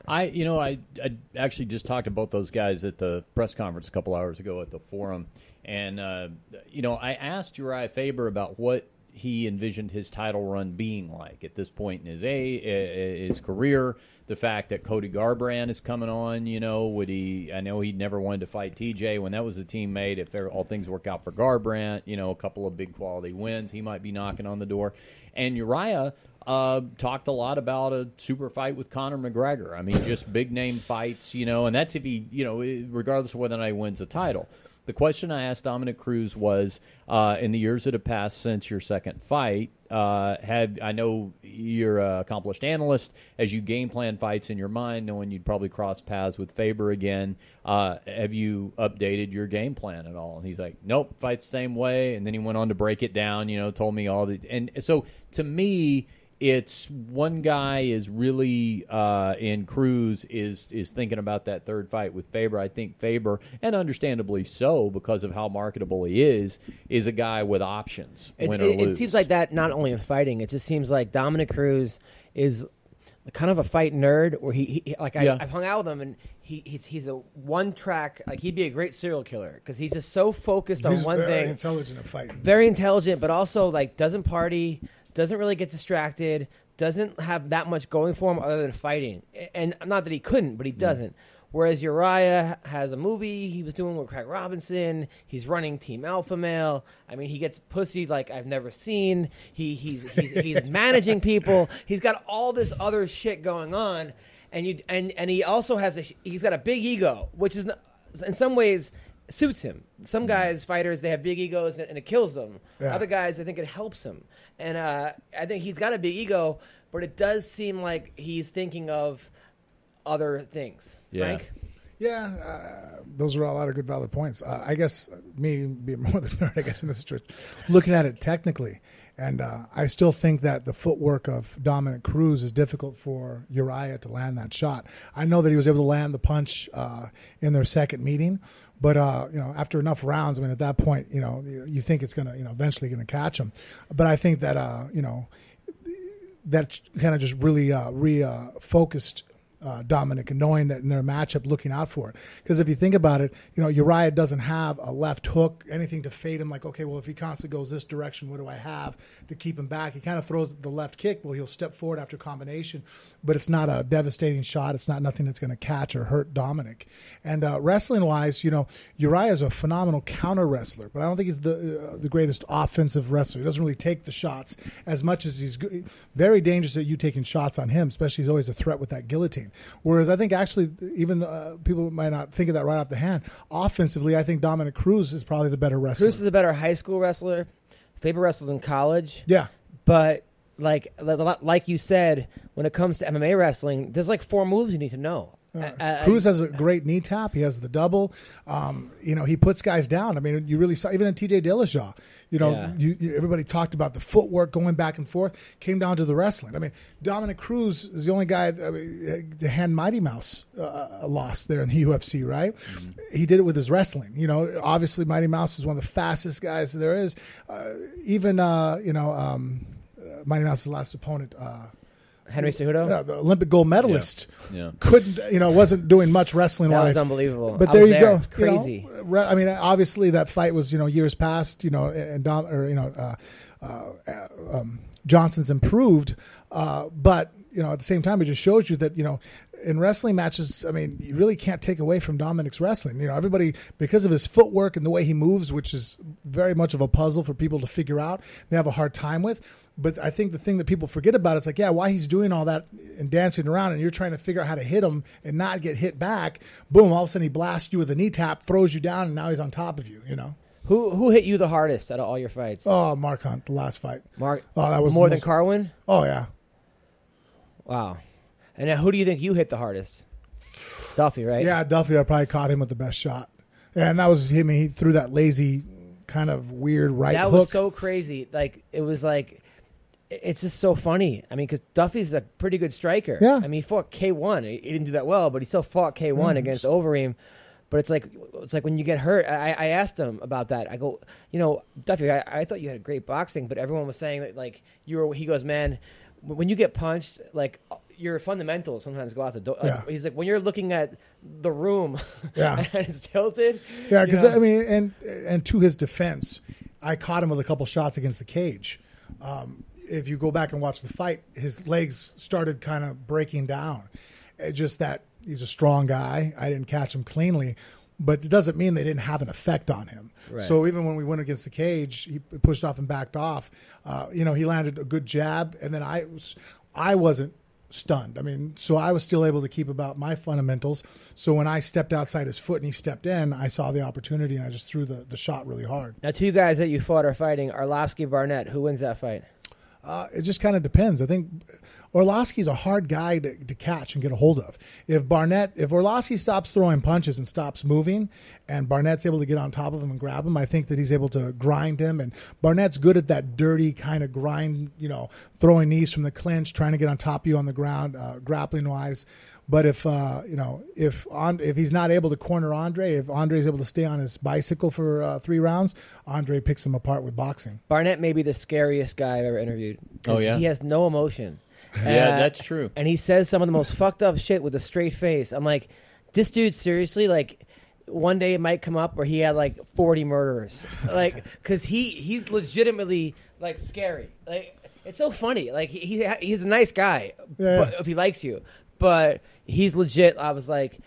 Speaker 3: I, you know, I, I actually just talked to both those guys at the press conference a couple hours ago at the forum, and uh, you know, I asked Uriah Faber about what he envisioned his title run being like at this point in his a his career. The fact that Cody Garbrandt is coming on, you know, would he? I know he never wanted to fight TJ when that was a teammate. If all things work out for Garbrandt, you know, a couple of big quality wins, he might be knocking on the door. And Uriah uh, talked a lot about a super fight with Conor McGregor. I mean, just big name fights, you know, and that's if he, you know, regardless of whether or not he wins the title. The question I asked Dominic Cruz was, uh, in the years that have passed since your second fight, uh, have I know you're an accomplished analyst. As you game plan fights in your mind, knowing you'd probably cross paths with Faber again, uh, have you updated your game plan at all? And he's like, nope, fights the same way. And then he went on to break it down. You know, told me all the and so to me it's one guy is really uh, in Cruz is is thinking about that third fight with Faber. I think Faber, and understandably so, because of how marketable he is, is a guy with options.
Speaker 1: It,
Speaker 3: win or
Speaker 1: it- it seems like that not only in fighting. It just seems like Dominic Cruz is kind of a fight nerd. Where he, he like I,
Speaker 3: Yeah.
Speaker 1: I've hung out with him and he, he's he's a one track. Like he'd be a great serial killer because he's just so focused on
Speaker 2: He's
Speaker 1: one
Speaker 2: very
Speaker 1: thing.
Speaker 2: intelligent at fighting.
Speaker 1: Very intelligent, but also like doesn't party, doesn't really get distracted, doesn't have that much going for him other than fighting. And not that he couldn't, but he doesn't. Whereas Uriah has a movie he was doing with Craig Robinson. He's running Team Alpha Male. I mean, he gets pussy like I've never seen. He he's he's, he's managing people. He's got all this other shit going on, and you and and he also has a he's got a big ego, which is in some ways suits him. Some guys, fighters, they have big egos and, and it kills them.
Speaker 2: Yeah.
Speaker 1: Other guys, I think it helps him. And uh, I think he's got a big ego, but it does seem like he's thinking of other things.
Speaker 3: Yeah.
Speaker 1: Frank?
Speaker 2: Yeah, uh, those are a lot of good valid points. Uh, I guess me being more than nerd, I guess in this situation, looking at it technically, and uh, I still think that the footwork of Dominic Cruz is difficult for Uriah to land that shot. I know that he was able to land the punch uh, in their second meeting, but uh, you know, after enough rounds, I mean, at that point, you know, you, think it's gonna, you know, eventually gonna catch him. But I think that, uh, you know, that kind of just really uh, uh, focused uh, Dominic knowing that in their matchup, looking out for it. Because if you think about it, you know Uriah doesn't have a left hook, anything to fade him. Like, okay, well, if he constantly goes this direction, what do I have to keep him back? He kind of throws the left kick. Well, he'll step forward after combination, but it's not a devastating shot. It's not nothing that's going to catch or hurt Dominic. And uh, wrestling wise, you know, Uriah is a phenomenal counter wrestler, but I don't think he's the uh, the greatest offensive wrestler. He doesn't really take the shots as much as he's good. very dangerous at you taking shots on him, especially he's always a threat with that guillotine. Whereas I think actually, even uh, people might not think of that right off the hand. Offensively, I think Dominic Cruz is probably the better wrestler.
Speaker 1: Cruz is a better high school wrestler. Faber wrestled in college.
Speaker 2: yeah,
Speaker 1: But like like you said, when it comes to MMA wrestling, there's like four moves you need to know.
Speaker 2: Uh,
Speaker 1: I-
Speaker 2: Cruz has a great knee tap. He has the double. Um, you know, he puts guys down. I mean, you really saw even in TJ Dillashaw. You know,
Speaker 1: Yeah.
Speaker 2: you, you, everybody talked about the footwork going back and forth. Came down to the wrestling. I mean, Dominic Cruz is the only guy I mean, to hand Mighty Mouse uh, lost there in the UFC. Right? He did it with his wrestling. You know, obviously Mighty Mouse is one of the fastest guys there is. Uh, even uh, you know, um, uh, Mighty Mouse's last opponent.
Speaker 1: Henry Cejudo.
Speaker 2: yeah, the Olympic gold medalist
Speaker 3: Yeah.
Speaker 2: couldn't you know wasn't doing much wrestling
Speaker 1: That
Speaker 2: wise.
Speaker 1: was unbelievable.
Speaker 2: But
Speaker 1: I
Speaker 2: there you
Speaker 1: there.
Speaker 2: go, you know,
Speaker 1: Crazy.
Speaker 2: re- I mean, obviously that fight was you know years past, you know, and Dom or you know uh, uh, um, Johnson's improved, uh, but you know at the same time it just shows you that you know. In wrestling matches, I mean, you really can't take away from Dominic's wrestling. You know, everybody because of his footwork and the way he moves, which is very much of a puzzle for people to figure out. They have a hard time with. But I think the thing that people forget about it's like, yeah, why he's doing all that and dancing around, and you're trying to figure out how to hit him and not get hit back. Boom! All of a sudden he blasts you with a knee tap, throws you down, and now he's on top of you. You know?
Speaker 1: Who who hit you the hardest out of all your fights?
Speaker 2: Oh, Mark Hunt, the last fight.
Speaker 1: Mark.
Speaker 2: Oh, that was
Speaker 1: more
Speaker 2: the
Speaker 1: than Carwin.
Speaker 2: Oh yeah,
Speaker 1: Wow. And now, who do you think you hit the hardest? Duffee, right?
Speaker 2: yeah. Duffee, I probably caught him with the best shot, Yeah, and that was him. He threw that lazy, kind of weird right
Speaker 1: that
Speaker 2: hook.
Speaker 1: was so crazy. Like it was like, it's just so funny. I mean, because Duffee's a pretty good striker.
Speaker 2: Yeah.
Speaker 1: I mean, he fought K one. He, he didn't do that well, but he still fought K one
Speaker 2: Yeah,
Speaker 1: against Overeem. But it's like it's like when you get hurt. I, I asked him about that. I go, you know, Duffee, I, I thought you had great boxing, but everyone was saying that like you were. He goes, man, when you get punched, like your fundamentals sometimes go out the door. Like,
Speaker 2: Yeah.
Speaker 1: He's like when you're looking at the room,
Speaker 2: Yeah.
Speaker 1: and it's tilted.
Speaker 2: Yeah, because? I mean, and and to his defense, I caught him with a couple shots against the cage. Um, if you go back and watch the fight, his legs started kind of breaking down. It's just that he's a strong guy. I didn't catch him cleanly, but it doesn't mean they didn't have an effect on him.
Speaker 1: Right.
Speaker 2: So even when we went against the cage, he pushed off and backed off. Uh, you know, he landed a good jab, and then I was, I wasn't stunned. I mean, so I was still able to keep about my fundamentals. So when I stepped outside his foot and he stepped in, I saw the opportunity and I just threw the, the shot really hard.
Speaker 1: Now, two guys that you fought are fighting Arlovsky Barnett. Who wins that fight?
Speaker 2: Uh, it just kind of depends. I think Arlovsky's a hard guy to, to catch and get a hold of. If Barnett, if Arlovsky stops throwing punches and stops moving, and Barnett's able to get on top of him and grab him, I think that he's able to grind him. And Barnett's good at that dirty kind of grind, you know, throwing knees from the clinch, trying to get on top of you on the ground, uh, grappling wise. But if uh, you know if on, if he's not able to corner Andre, if Andre is able to stay on his bicycle for uh, three rounds, Andre picks him apart with boxing.
Speaker 1: Barnett may be the scariest guy I've ever interviewed. 'cause
Speaker 3: Oh, yeah?
Speaker 1: he has no emotion.
Speaker 3: Yeah,
Speaker 1: Uh,
Speaker 3: that's true.
Speaker 1: And he says some of the most fucked up shit with a straight face. I'm like, this dude seriously like. One day it might come up where he had like 40 murderers, like because he he's legitimately like scary. Like it's so funny. Like he, he he's a nice guy,
Speaker 2: Yeah.
Speaker 1: but if he likes you, but he's legit. I was like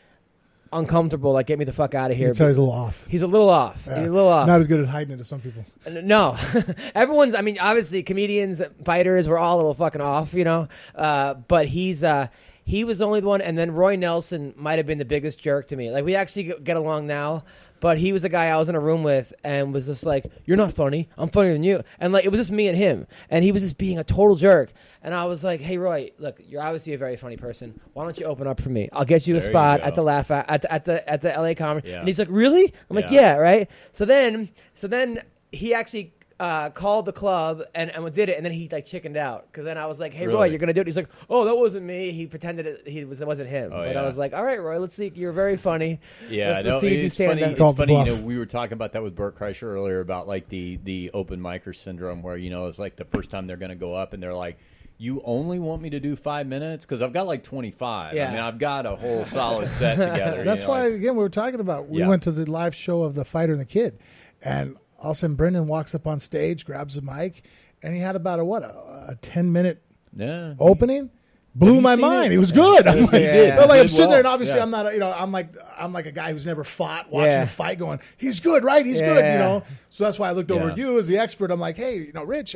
Speaker 1: uncomfortable. Like get me the fuck out of here.
Speaker 2: tell he's a little off.
Speaker 1: He's a little off.
Speaker 2: Yeah.
Speaker 1: He's a little off.
Speaker 2: Not as good at hiding it as some people.
Speaker 1: No, everyone's. I mean, obviously, comedians, fighters, we're all a little fucking off, you know. Uh, but he's uh, he was the only one, and then Roy Nelson might have been the biggest jerk to me. Like we actually get along now, but he was the guy I was in a room with, and was just like, "You're not funny. I'm funnier than you." And like it was just me and him, and he was just being a total jerk. And I was like, "Hey, Roy, look, you're obviously a very funny person. Why don't you open up for me? I'll get you a
Speaker 3: There you
Speaker 1: spot
Speaker 3: go.
Speaker 1: at the laugh at, at the at the at the LA Comedy."
Speaker 3: Yeah.
Speaker 1: And he's like, "Really?" I'm like,
Speaker 3: Yeah.
Speaker 1: "Yeah, right." So then, so then he actually uh, called the club and, and did it, and then he like chickened out because then I was like, "Hey, Roy,
Speaker 3: Really?
Speaker 1: you're gonna do it." He's like, "Oh, that wasn't me." He pretended it, he was it wasn't him,
Speaker 3: Oh,
Speaker 1: but I
Speaker 3: yeah.
Speaker 1: was like, "All right, Roy, let's see. You're very funny."
Speaker 3: Yeah,
Speaker 1: let's,
Speaker 3: no,
Speaker 1: let's see if you
Speaker 3: it's
Speaker 1: stand
Speaker 3: funny.
Speaker 1: up."
Speaker 3: It's
Speaker 2: Called the
Speaker 3: funny. You
Speaker 2: bluff.
Speaker 3: know, we were talking about that with Bert Kreischer earlier about like the the open micer syndrome, where you know it's like the first time they're going to go up and they're like. You only want me to do five minutes because I've got like twenty five.
Speaker 1: Yeah.
Speaker 3: I mean, I've got a whole solid set together. you
Speaker 2: That's
Speaker 3: know,
Speaker 2: why
Speaker 3: like-
Speaker 2: again we were talking about. We
Speaker 3: Yeah.
Speaker 2: went to the live show of the fighter and the kid, and all of a sudden Brendan walks up on stage, grabs the mic, and he had about a what a, a ten minute
Speaker 3: yeah.
Speaker 2: opening. Blew my mind.
Speaker 3: it?
Speaker 2: He was good. I'm like,
Speaker 1: Yeah.
Speaker 2: but like I'm sitting there, and obviously
Speaker 3: Yeah.
Speaker 2: I'm not. A, you know, I'm like I'm like a guy who's never fought, watching
Speaker 1: Yeah.
Speaker 2: a fight, going, he's good, right? He's good. You know. So that's why I looked over at you as the expert. I'm like, hey, you know, Rich,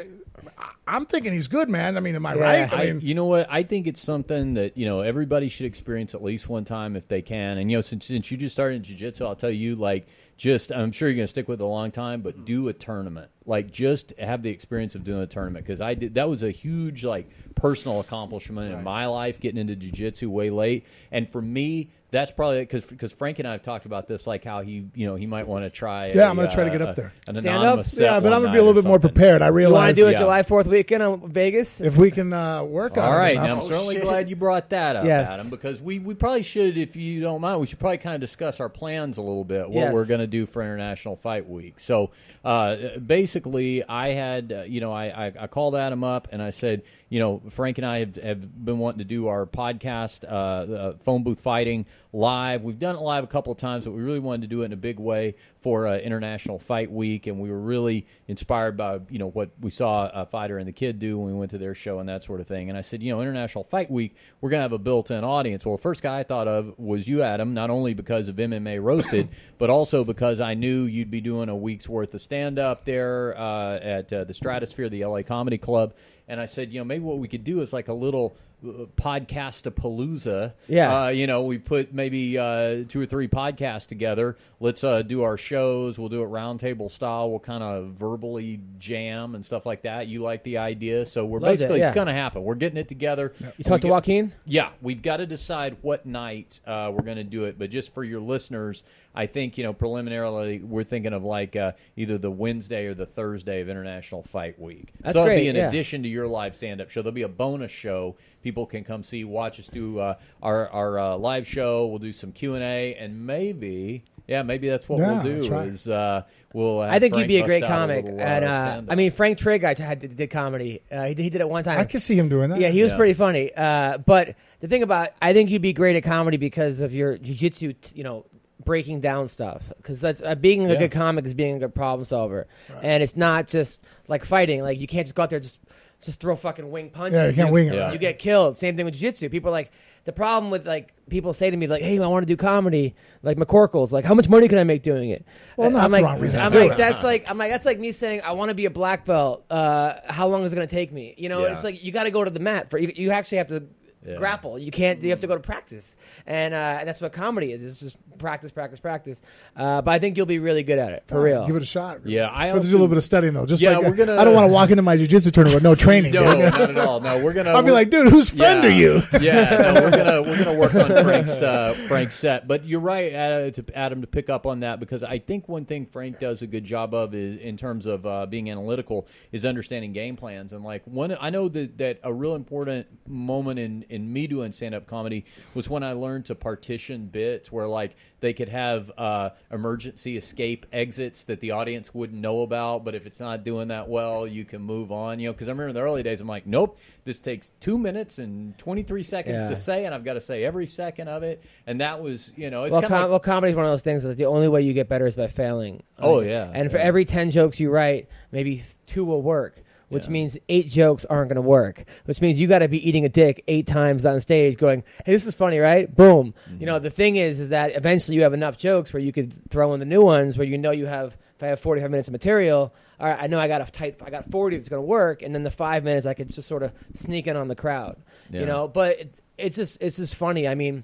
Speaker 2: I'm thinking he's good, man. I mean, am I right?
Speaker 3: I,
Speaker 2: I mean,
Speaker 3: you know what? I think it's something that you know everybody should experience at least one time if they can. And you know, since since you just started in jiu-jitsu, I'll tell you, like, just I'm sure you're gonna stick with it a long time, but do a tournament. Like, just have the experience of doing a tournament because I did. That was a huge like personal accomplishment in my life, getting into jiu-jitsu way late. And for me, that's probably because because Frank and I have talked about this, like how he you know he might want to try.
Speaker 2: Yeah,
Speaker 3: i
Speaker 2: I'm gonna try to get up there.
Speaker 3: An
Speaker 1: Stand
Speaker 3: anonymous
Speaker 1: up?
Speaker 3: set
Speaker 2: yeah, but
Speaker 3: one
Speaker 2: I'm gonna be
Speaker 3: night
Speaker 2: a little bit more
Speaker 3: something.
Speaker 2: prepared. I
Speaker 1: You want to do it
Speaker 3: yeah.
Speaker 1: July Fourth weekend on Vegas?
Speaker 2: if we can uh, work on
Speaker 3: All
Speaker 2: it.
Speaker 3: right,
Speaker 2: enough.
Speaker 3: now I'm
Speaker 4: Oh,
Speaker 3: certainly
Speaker 4: shit.
Speaker 3: glad you brought that up,
Speaker 1: Yes.
Speaker 3: Adam, because we, we probably should, if you don't mind, we should probably kind of discuss our plans a little bit, what
Speaker 1: Yes.
Speaker 3: we're going to do for International Fight Week. So uh, basically, I had, uh, you know, I, I, I called Adam up and I said, you know, Frank and I have, have been wanting to do our podcast, uh, uh, Phone Booth Fighting, live. We've done it live a couple of times, but we really wanted to do it in a big way for uh, International Fight Week, and we were really inspired by you know what we saw a fighter and the kid do when we went to their show and that sort of thing. And I said, you know, International Fight Week, we're gonna have a built-in audience. Well, the first guy I thought of was you, Adam, not only because of MMA Roasted, but also because I knew you'd be doing a week's worth of stand-up there uh, at uh, the Stratosphere, the LA Comedy Club. And I said, you know, maybe what we could do is like a little podcast a palooza.
Speaker 1: Yeah.
Speaker 3: Uh, you know, we put maybe uh, two or three podcasts together. Let's uh, do our shows. We'll do it roundtable style. We'll kind of verbally jam and stuff like that. You like the idea, so we're
Speaker 1: Loved it,
Speaker 3: basically
Speaker 1: yeah.
Speaker 3: it's going to happen. We're getting it together.
Speaker 1: you talked to
Speaker 3: get-
Speaker 1: Joaquin?
Speaker 3: yeah, we've got to decide what night uh, we're going to do it. But just for your listeners, I think you know preliminarily we're thinking of like uh, either the Wednesday or the Thursday of International Fight Week.
Speaker 1: That's
Speaker 3: so it'll
Speaker 1: great,
Speaker 3: be in
Speaker 1: yeah.
Speaker 3: addition to your live stand-up show. There'll be a bonus show. People can come see, watch us do uh, our our uh, live show. We'll do some Q and A, and maybe. Yeah, maybe that's what
Speaker 2: Yeah,
Speaker 3: we'll do.
Speaker 2: right.
Speaker 3: Is uh, we'll. have
Speaker 1: I think
Speaker 3: Frank
Speaker 1: you'd be a great
Speaker 3: out
Speaker 1: comic,
Speaker 3: little, uh,
Speaker 1: and uh. I mean Frank Trigg, I had did, did comedy. Uh, he, did- he did it one time.
Speaker 2: I could see him doing that.
Speaker 1: Yeah, he was
Speaker 3: Yeah.
Speaker 1: pretty funny. Uh, but the thing about, I think you'd be great at comedy because of your jujitsu, t- you know, breaking down stuff. Because that's uh, being a
Speaker 3: Yeah.
Speaker 1: good comic is being a good problem solver, and it's not just like fighting. Like you can't just go out there just just throw fucking wing punches.
Speaker 2: Yeah, you can't wing it, right.
Speaker 1: You get killed. Same thing with jiu-jitsu. People are like the problem with like people say to me like, "Hey, I want to do comedy." Like McCorkle's like, "How much money can I make doing it?"
Speaker 2: Well, no,
Speaker 1: I'm
Speaker 2: that's
Speaker 1: like,
Speaker 2: the wrong reason
Speaker 1: I'm like, that's like, I'm like, that's like me saying, "I want to be a black belt." Uh, how long is it going to take me? You know,
Speaker 3: Yeah.
Speaker 1: it's like you got to go to the mat for you. You actually have to
Speaker 3: Yeah.
Speaker 1: grapple. You can't. You have to go to practice, and uh, that's what comedy is. It's just practice, practice, practice. Uh, but I think you'll be really good at it for real.
Speaker 2: Give it a shot.
Speaker 3: Yeah, I
Speaker 2: But to do a little bit of studying though. Just
Speaker 3: Yeah,
Speaker 2: like
Speaker 3: we're gonna-
Speaker 2: I don't want to walk into my jiu-jitsu tournament with no training.
Speaker 3: no,
Speaker 2: dude.
Speaker 3: not at all. No, we're gonna.
Speaker 2: I'll be like, dude, whose friend
Speaker 3: yeah.
Speaker 2: are you?
Speaker 3: yeah, no, we're gonna we're gonna work on Frank's uh, Frank's set. But you're right, uh, to Adam, to pick up on that because I think one thing Frank does a good job of is in terms of uh, being analytical is understanding game plans and like one. I know that that a real important moment in in me doing stand up comedy was when I learned to partition bits where like they could have uh, emergency escape exits that the audience wouldn't know about, but if it's not doing that well, you can move on. You know, because I remember in the early days, I'm like, nope, this takes two minutes and 23 seconds
Speaker 1: Yeah.
Speaker 3: to say, and I've got to say every second of it. And that was, you know, it's
Speaker 1: well, com-
Speaker 3: of
Speaker 1: well, comedy is one of those things that the only way you get better is by failing.
Speaker 3: Oh,
Speaker 1: Like,
Speaker 3: yeah,
Speaker 1: And for every ten jokes you write, maybe two will work. Which
Speaker 3: Yeah.
Speaker 1: means eight jokes aren't going to work. Which means you got to be eating a dick eight times on stage, going, "Hey, this is funny, right?" Boom.
Speaker 3: Mm-hmm.
Speaker 1: You know, the thing is, is that eventually you have enough jokes where you could throw in the new ones, where you know you have. If I have forty-five minutes of material, all right, I know I got a tight. I got forty that's going to work, and then the five minutes I could just sort of sneak in on the crowd.
Speaker 3: Yeah.
Speaker 1: You know, but it, it's just it's just funny. I mean,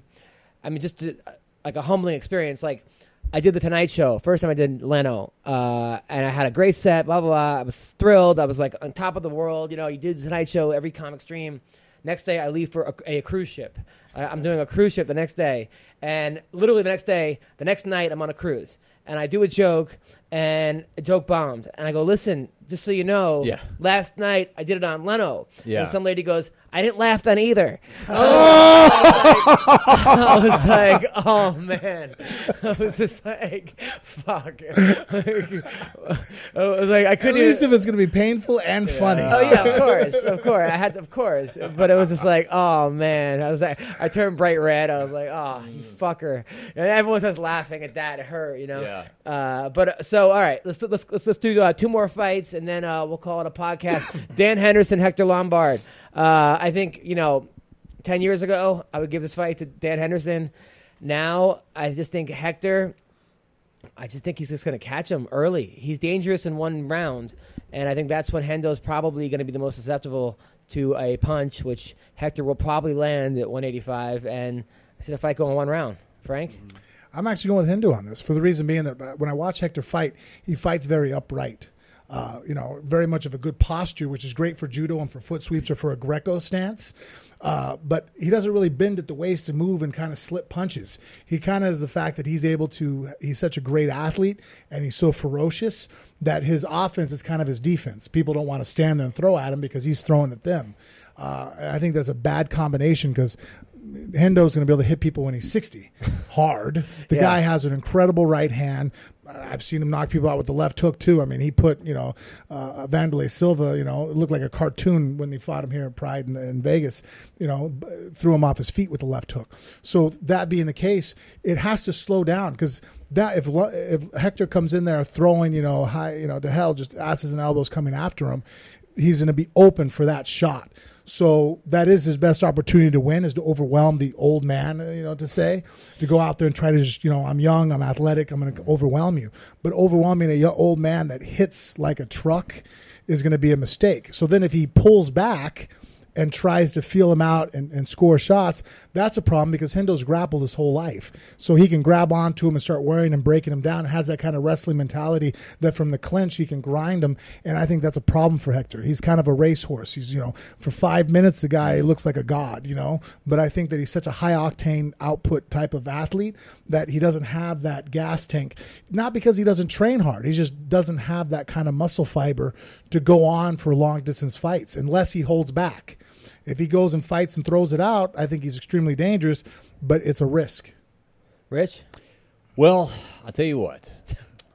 Speaker 1: I mean, just to, like a humbling experience. Like I did the Tonight Show first time I did Leno, uh, and I had a great set. Blah blah blah. I was thrilled. I was like on top of the world. You know, you did the Tonight Show every comic stream. Next day, I leave for a, a cruise ship. I, I'm doing a cruise ship the next day, and literally the next day, the next night, I'm on a cruise, and I do a joke, and a joke bombed, and I go, listen, just so you know,
Speaker 3: Yeah.
Speaker 1: last night I did it on Leno,
Speaker 3: Yeah.
Speaker 1: and some lady goes, I didn't laugh then either. I was like, oh man. I was just like, fuck. I was like, I
Speaker 2: At
Speaker 1: couldn't
Speaker 2: least
Speaker 1: even.
Speaker 2: if it's going to be painful and funny.
Speaker 1: Oh yeah, of course, of course. I had, to, of course, but it was just like, oh man. I was like, I turned bright red. I was like, oh, you mm. fucker, and everyone was laughing at that. It hurt, you know.
Speaker 3: Yeah.
Speaker 1: Uh, but uh, so, all right, let's let's let's, let's do uh, two more fights, and then uh, we'll call it a podcast. Dan Henderson, Hector Lombard. Uh, I think you know, ten years ago, I would give this fight to Dan Henderson. Now, I just think Hector. I just think he's just going to catch him early. He's dangerous in one round, and I think that's when Hendo's probably going to be the most susceptible to a punch, which Hector will probably land at 185. And I see the fight go in one round. Frank,
Speaker 2: I'm actually going with Hendo on this for the reason being that uh, when I watch Hector fight, he fights very upright. uh, you know, very much of a good posture, which is great for judo and for foot sweeps or for a Greco stance. Uh, but he doesn't really bend at the waist to move and kind of slip punches. He kind of has the fact that he's able to, he's such a great athlete and he's so ferocious that his offense is kind of his defense. People don't want to stand there and throw at him because he's throwing at them. Uh, I think that's a bad combination because Hendo's going to be able to hit people when he's 60 hard. The
Speaker 1: Yeah.
Speaker 2: guy has an incredible right hand. I've seen him knock people out with the left hook too. I mean, he put you know uh, Wanderlei Silva. You know, it looked like a cartoon when he fought him here at Pride in, in Vegas. You know, threw him off his feet with the left hook. So that being the case, it has to slow down because that if if Hector comes in there throwing you know high you know to hell, just asses and elbows coming after him, he's going to be open for that shot. So that is his best opportunity to win is to overwhelm the old man, uh, you know, to say, to go out there and try to just, you know, I'm young, I'm athletic, I'm going to overwhelm you. But overwhelming a old man that hits like a truck is going to be a mistake. So then if he pulls back and tries to feel him out and, and score shots, that's a problem because Hendo's grappled his whole life. So he can grab onto him and start wearing and breaking him down, has that kind of wrestling mentality that from the clinch he can grind him. And I think that's a problem for Hector. He's kind of a racehorse. He's, you know, for five minutes, the guy looks like a god, you know, but I think that he's such a high octane output type of athlete that he doesn't have that gas tank. Not because he doesn't train hard, he just doesn't have that kind of muscle fiber to go on for long distance fights unless he holds back. If he goes and fights and throws it out, I think he's extremely dangerous, but it's a risk.
Speaker 1: Rich?
Speaker 3: Well, I'll tell you what.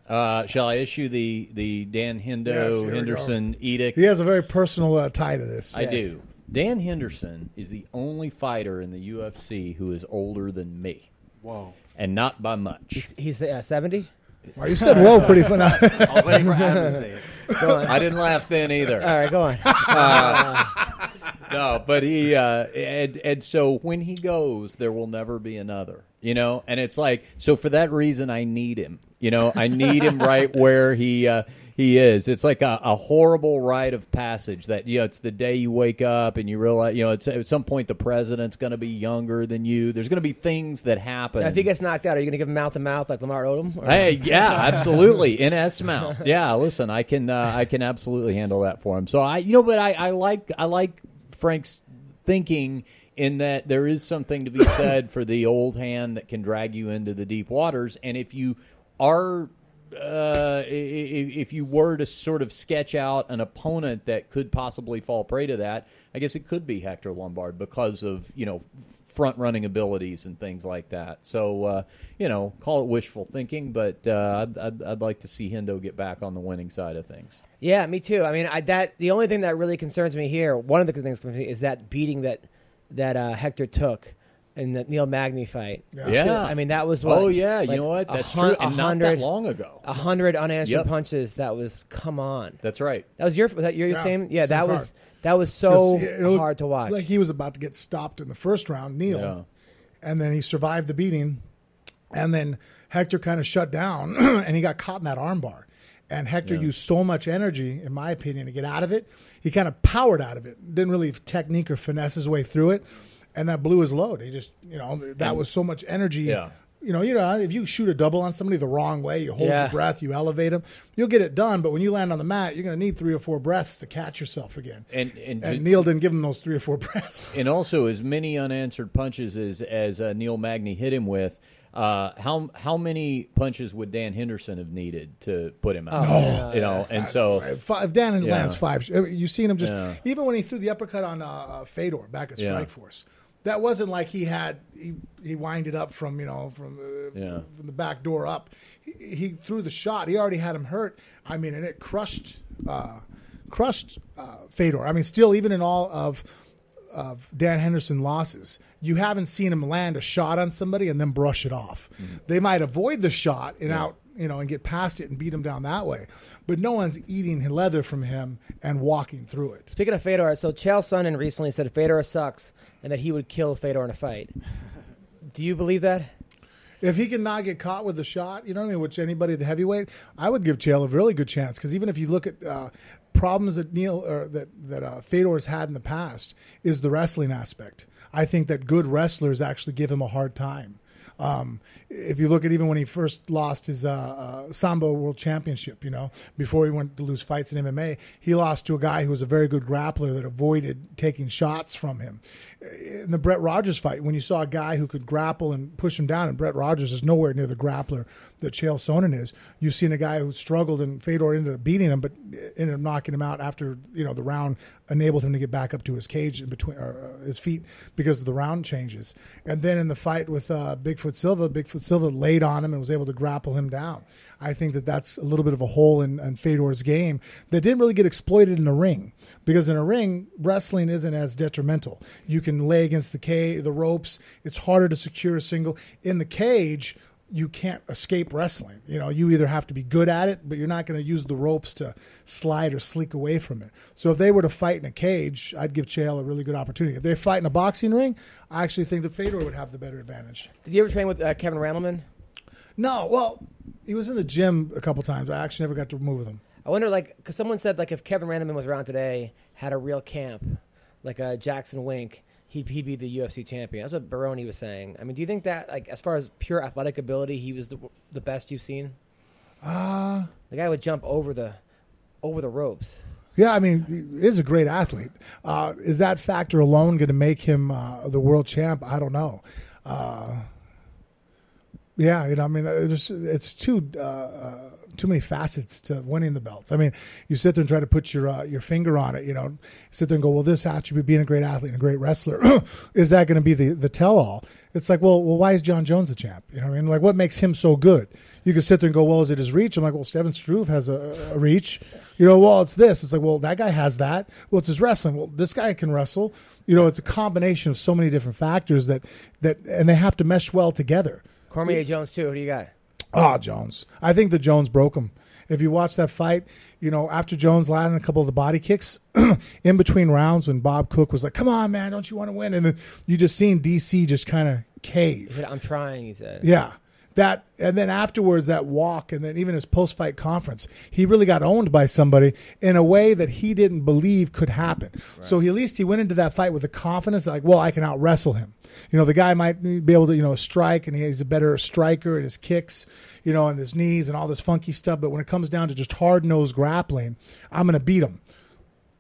Speaker 3: Uh, shall I issue the, the Dan
Speaker 2: Yes,
Speaker 3: Hendo
Speaker 2: here we
Speaker 3: Henderson edict?
Speaker 2: He has a very personal uh, tie to this.
Speaker 3: I
Speaker 1: Yes.
Speaker 3: do. Dan Henderson is the only fighter in the UFC who is older than me,
Speaker 4: Whoa.
Speaker 3: and not by much.
Speaker 1: He's, he's uh, 70?
Speaker 2: Well, you said whoa pretty fun.
Speaker 4: I was waiting for Adam to say it.
Speaker 1: Go on.
Speaker 3: I didn't laugh then either.
Speaker 1: All right, go on.
Speaker 3: no, but he uh, and and so when he goes, there will never be another. You know, and it's like so for that reason, I need him. You know, I need him right where he uh, he is. It's like a, a horrible rite of passage that you know. It's the day you wake up and you realize you know. It's at some point the president's going to be younger than you. There's going to be things that happen.
Speaker 1: if he gets knocked out, are you going to give him mouth to mouth like Lamar Odom? Or-
Speaker 3: Hey, yeah, absolutely. In S mount. Yeah, listen, I can uh, I can absolutely handle that for him. So I you know, but I, I like I like Frank's thinking in that there is something to be said for the old hand that can drag you into the deep waters. And if you are uh, if you were to sort of sketch out an opponent that could possibly fall prey to that, I guess it could be Hector Lombard because of you know front running abilities and things like that. So uh, you know, call it wishful thinking, but uh, I'd, I'd, I'd like to see Hendo get back on the winning side of things.
Speaker 1: Yeah, me too. I mean, I, that the only thing that really concerns me here, one of the things me is that beating that that uh, Hector took in the Neil Magny fight.
Speaker 3: Yeah.
Speaker 1: I mean that was what.
Speaker 3: oh yeah, you know what? That's
Speaker 1: hun-
Speaker 3: true,
Speaker 1: a
Speaker 3: and not
Speaker 1: hundred-
Speaker 3: that long ago.
Speaker 1: A hundred unanswered
Speaker 3: Yep.
Speaker 1: punches. That was come on.
Speaker 3: That's right.
Speaker 1: That was your. Was that your
Speaker 2: Yeah,
Speaker 1: same? Yeah,
Speaker 2: same
Speaker 1: that
Speaker 2: card.
Speaker 1: was that was so
Speaker 2: It looked
Speaker 1: hard to watch.
Speaker 2: Like he was about to get stopped in the first round, Neil,
Speaker 3: Yeah.
Speaker 2: and then he survived the beating, and then Hector kind of shut down, and he got caught in that armbar. And Hector
Speaker 3: Yeah.
Speaker 2: used so much energy, in my opinion, to get out of it. He kind of powered out of it. Didn't really technique or finesse his way through it, and that blew his load. He just, you know, that
Speaker 3: And-
Speaker 2: was so much energy.
Speaker 3: Yeah.
Speaker 2: You know, you know, if you shoot a double on somebody the wrong way, you hold
Speaker 1: Yeah.
Speaker 2: your breath, you elevate them, you'll get it done. But when you land on the mat, you're going to need three or four breaths to catch yourself again.
Speaker 3: And and,
Speaker 2: And Neil didn't give him those three or four breaths.
Speaker 3: and also as many unanswered punches as as uh, Neil Magny hit him with. Uh, how how many punches would Dan Henderson have needed to put him out?
Speaker 1: Oh,
Speaker 3: you know, and so
Speaker 2: Five, Dan
Speaker 3: Yeah.
Speaker 2: Lance five. You've seen him just
Speaker 3: Yeah.
Speaker 2: even when he threw the uppercut on uh, uh, Fedor back at
Speaker 3: Yeah.
Speaker 2: Strikeforce. That wasn't like he had he he winded up from you know from uh,
Speaker 3: Yeah.
Speaker 2: from the back door up. He, he threw the shot. He already had him hurt. I mean, and it crushed uh, crushed uh, Fedor. I mean, still even in all of of Dan Henderson losses, you haven't seen him land a shot on somebody and then brush it off. They might avoid the shot and out, you know, and get past it and beat him down that way. But no one's eating leather from him and walking through it.
Speaker 1: Speaking of Fedor, so Chael Sonnen recently said Fedor sucks and that he would kill Fedor in a fight. Do you believe that?
Speaker 2: If he can not get caught with a shot, you know what I mean, which anybody at the heavyweight, I would give Chael a really good chance because even if you look at uh, problems that Neil or that that uh, Fedor's had in the past, is the wrestling aspect. I think that good wrestlers actually give him a hard time. Um, if you look at even when he first lost his uh, uh, Sambo World Championship, you know, before he went to lose fights in MMA, he lost to a guy who was a very good grappler that avoided taking shots from him. In the Brett Rogers fight, when you saw a guy who could grapple and push him down, and Brett Rogers is nowhere near the grappler that Chael Sonnen is, you've seen a guy who struggled and Fedor ended up beating him, but ended up knocking him out after you know the round enabled him to get back up to his cage in between or, uh, his feet because of the round changes. And then in the fight with uh, Bigfoot Silva, Bigfoot Silva laid on him and was able to grapple him down. I think that that's a little bit of a hole in, in Fedor's game that didn't really get exploited in the ring because in a ring wrestling isn't as detrimental. You can lay against the K, the ropes. It's harder to secure a single in the cage you can't escape wrestling. You know, you either have to be good at it, but you're not going to use the ropes to slide or sleek away from it. So if they were to fight in a cage, I'd give Chael a really good opportunity. If they fight in a boxing ring, I actually think that Fedor would have the better advantage.
Speaker 1: Did you ever train with uh, Kevin Randleman?
Speaker 2: No, well, he was in the gym a couple times. I actually never got to move with him.
Speaker 1: I wonder, like, because someone said, like, if Kevin Randleman was around today, had a real camp, like a Jackson Wink, he'd, he'd be the UFC champion. That's what Baroni was saying. I mean, do you think that, like, as far as pure athletic ability, he was the the best you've seen?
Speaker 2: Uh,
Speaker 1: The guy would jump over the over the ropes.
Speaker 2: yeah, I mean, he is a great athlete. Uh, is that factor alone going to make him uh, the world champ? I don't know. Uh, yeah, you know, I mean, it's, it's too uh, uh, too many facets to winning the belts. I mean, you sit there and try to put your uh, your finger on it. You know, sit there and go, well, this attribute, being a great athlete and a great wrestler, is that going to be the the tell all? It's like, well, well, why is Jon Jones a champ? You know, what I mean, like, what makes him so good? You can sit there and go, well, is it his reach? I'm like, well, Stefan Struve has a, a reach. You know, well, it's this. It's like, well, that guy has that. Well, it's his wrestling. Well, this guy can wrestle. You know, it's a combination of so many different factors that that, and they have to mesh well together.
Speaker 1: Cormier Jones too. Who do you got?
Speaker 2: Oh, Jones. I think the Jones broke him. If you watch that fight, you know, after Jones landed a couple of the body kicks in between rounds when Bob Cook was like, come on, man, don't you want to win? And then you just seen DC just kind of cave.
Speaker 1: I'm trying. He said.
Speaker 2: Yeah. That and then afterwards that walk and then even his post fight conference, he really got owned by somebody in a way that he didn't believe could happen. So he at least he went into that fight with the confidence like, well, I can out wrestle him. You know, the guy might be able to, you know, strike and he's a better striker at his kicks, you know, and his knees and all this funky stuff. But when it comes down to just hard nosed grappling, I'm gonna beat him.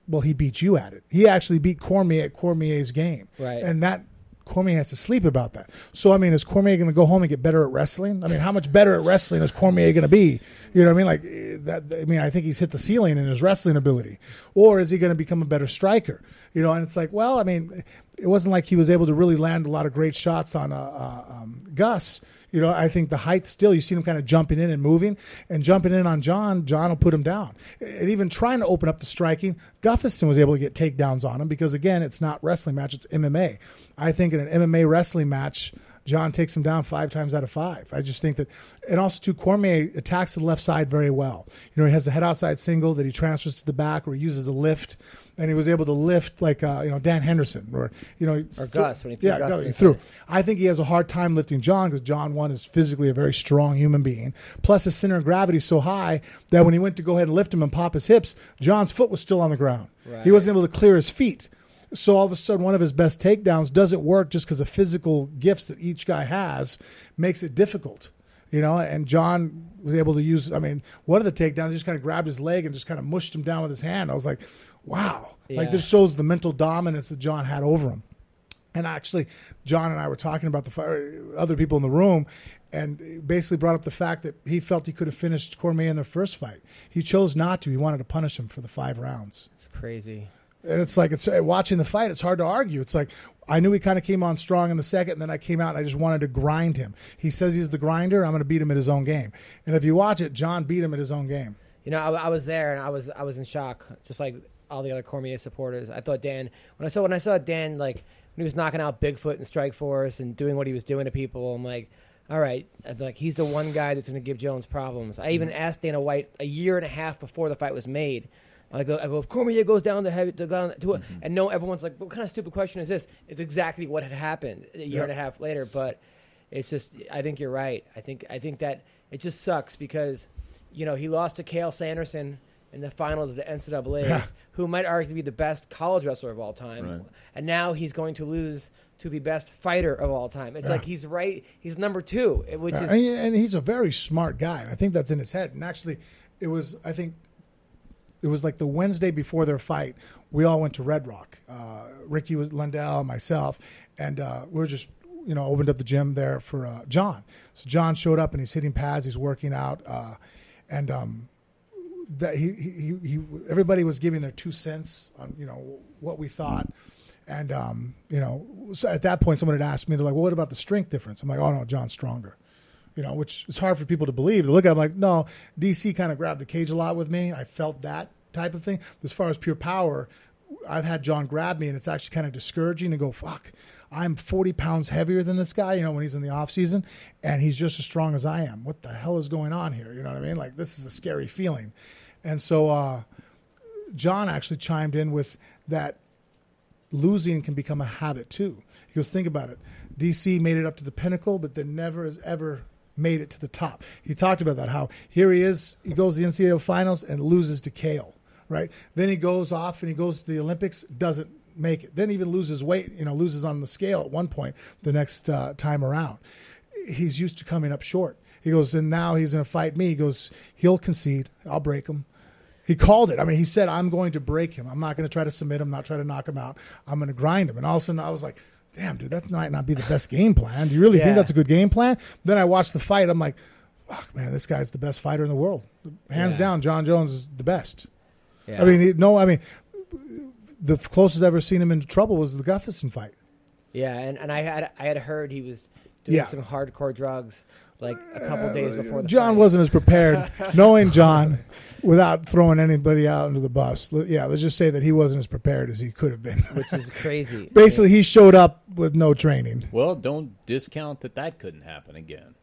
Speaker 2: Well, he beat you at it. He actually beat Cormier at Cormier's game.
Speaker 1: Right.
Speaker 2: And that Cormier has to sleep about that. So I mean, is Cormier going to go home and get better at wrestling? I mean, how much better at wrestling is Cormier going to be? You know what I mean? Like eh, that. I mean, I think he's hit the ceiling in his wrestling ability, or is he going to become a better striker? You know, and it's like, well, I mean, it wasn't like he was able to really land a lot of great shots on uh, uh, um, Gus. You know, I think the height still, you see him kind of jumping in and moving and jumping in on Jon. Jon will put him down. And even trying to open up the striking, Gustafsson was able to get takedowns on him because, again, it's not wrestling match, it's MMA. I think in an MMA wrestling match, Jon takes him down five times out of five. I just think that, and also too, Cormier attacks the left side very well. You know, he has a head outside single that he transfers to the back, or he uses a lift, and he was able to lift like uh, you know Dan Henderson, or you know,
Speaker 1: Or Gus, when he threw
Speaker 2: yeah,
Speaker 1: Gus
Speaker 2: he threw. I think he has a hard time lifting Jon because Jon one is physically a very strong human being. Plus, his center of gravity is so high that when he went to go ahead and lift him and pop his hips, Jon's foot was still on the ground.
Speaker 1: Right.
Speaker 2: He wasn't able to clear his feet. So all of a sudden, one of his best takedowns doesn't work just because the physical gifts that each guy has makes it difficult. You know, and Jon was able to use. I mean, one of the takedowns, he just kind of grabbed his leg and just kind of mushed him down with his hand. I was like, wow, like this shows the mental dominance that Jon had over him. And actually, Jon and I were talking about the fi- other people in the room, and basically brought up the fact that he felt he could have finished Cormier in their first fight. He chose not to. He wanted to punish him for the five rounds.
Speaker 1: It's crazy.
Speaker 2: And it's like it's uh, watching the fight. It's hard to argue. It's like I knew he kind of came on strong in the second, and then I came out and I just wanted to grind him. He says he's the grinder. I'm going to beat him at his own game. And if you watch it, Jon beat him at his own game.
Speaker 1: You know, I, I was there and I was I was in shock, just like all the other Cormier supporters. I thought Dan when I saw when I saw Dan like when he was knocking out Bigfoot and Strikeforce and doing what he was doing to people, I'm like, all right, I'm like he's the one guy that's going to give Jones problems. I even mm-hmm. asked Dana White a year and a half before the fight was made. I go, I go. If Cormier goes down the heavy, to, go to it, and no, everyone's like, "What kind of stupid question is this?" It's exactly what had happened a year and a half later. But it's just, I think you're right. I think, I think that it just sucks because, you know, he lost to Cael Sanderson in the finals of the NCAA's, who might arguably be the best college wrestler of all time,
Speaker 3: Right.
Speaker 1: and now he's going to lose to the best fighter of all time. It's
Speaker 2: Yeah.
Speaker 1: like he's right. He's number two, which
Speaker 2: Yeah,
Speaker 1: is
Speaker 2: and, and he's a very smart guy, and I think that's in his head. And actually, it was I think it was like the Wednesday before their fight. We all went to Red Rock. Uh, Ricky was Lundell, myself, and uh, we were just you know opened up the gym there for uh, Jon. So Jon showed up and he's hitting pads, he's working out, uh, and um, that he, he, he, everybody was giving their two cents on you know what we thought. And um, you know, so at that point, someone had asked me, they're like, "Well, what about the strength difference?" I'm like, "Oh no, Jon's stronger." You know, which is hard for people to believe. They look at, it like, no, DC kind of grabbed the cage a lot with me. I felt that type of thing. As far as pure power, I've had Jon grab me, and it's actually kind of discouraging to go, "Fuck, I'm 40 pounds heavier than this guy." You know, when he's in the off season, and he's just as strong as I am. What the hell is going on here? You know what I mean? Like, this is a scary feeling. And so, uh, Jon actually chimed in with that losing can become a habit too. He goes, think about it. DC made it up to the pinnacle, but then never has ever made it to the top. He talked about that, how here he is, he goes to the NCAA finals and loses to Cael, right? Then he goes off and he goes to the Olympics, doesn't make it. Then even loses weight, you know, loses on the scale at one point the next uh, time around. He's used to coming up short. He goes, and now he's going to fight me. He goes, he'll concede. I'll break him. He called it. I mean, he said, I'm going to break him. I'm not going to try to submit him, not try to knock him out. I'm going to grind him. And all of a sudden, I was like, damn, dude, that might not be the best game plan. Do you really
Speaker 1: Yeah.
Speaker 2: think that's a good game plan? Then I watched the fight. I'm like, fuck, man, this guy's the best fighter in the world. Hands
Speaker 1: Yeah.
Speaker 2: down, Jon Jones is the best.
Speaker 1: yeah.
Speaker 2: I mean, no, I mean, the closest I've ever seen him into trouble was the Gustafsson fight.
Speaker 1: yeah, and, and I had I had heard he was doing
Speaker 2: Yeah.
Speaker 1: some hardcore drugs like a couple uh, days before the
Speaker 2: Jon
Speaker 1: fight.
Speaker 2: wasn't as prepared. Knowing Jon, without throwing anybody out into the bus, yeah, let's just say that he wasn't as prepared as he could have been.
Speaker 1: which is crazy.
Speaker 2: Basically, he showed up with no training.
Speaker 3: Well, don't discount that that couldn't happen again.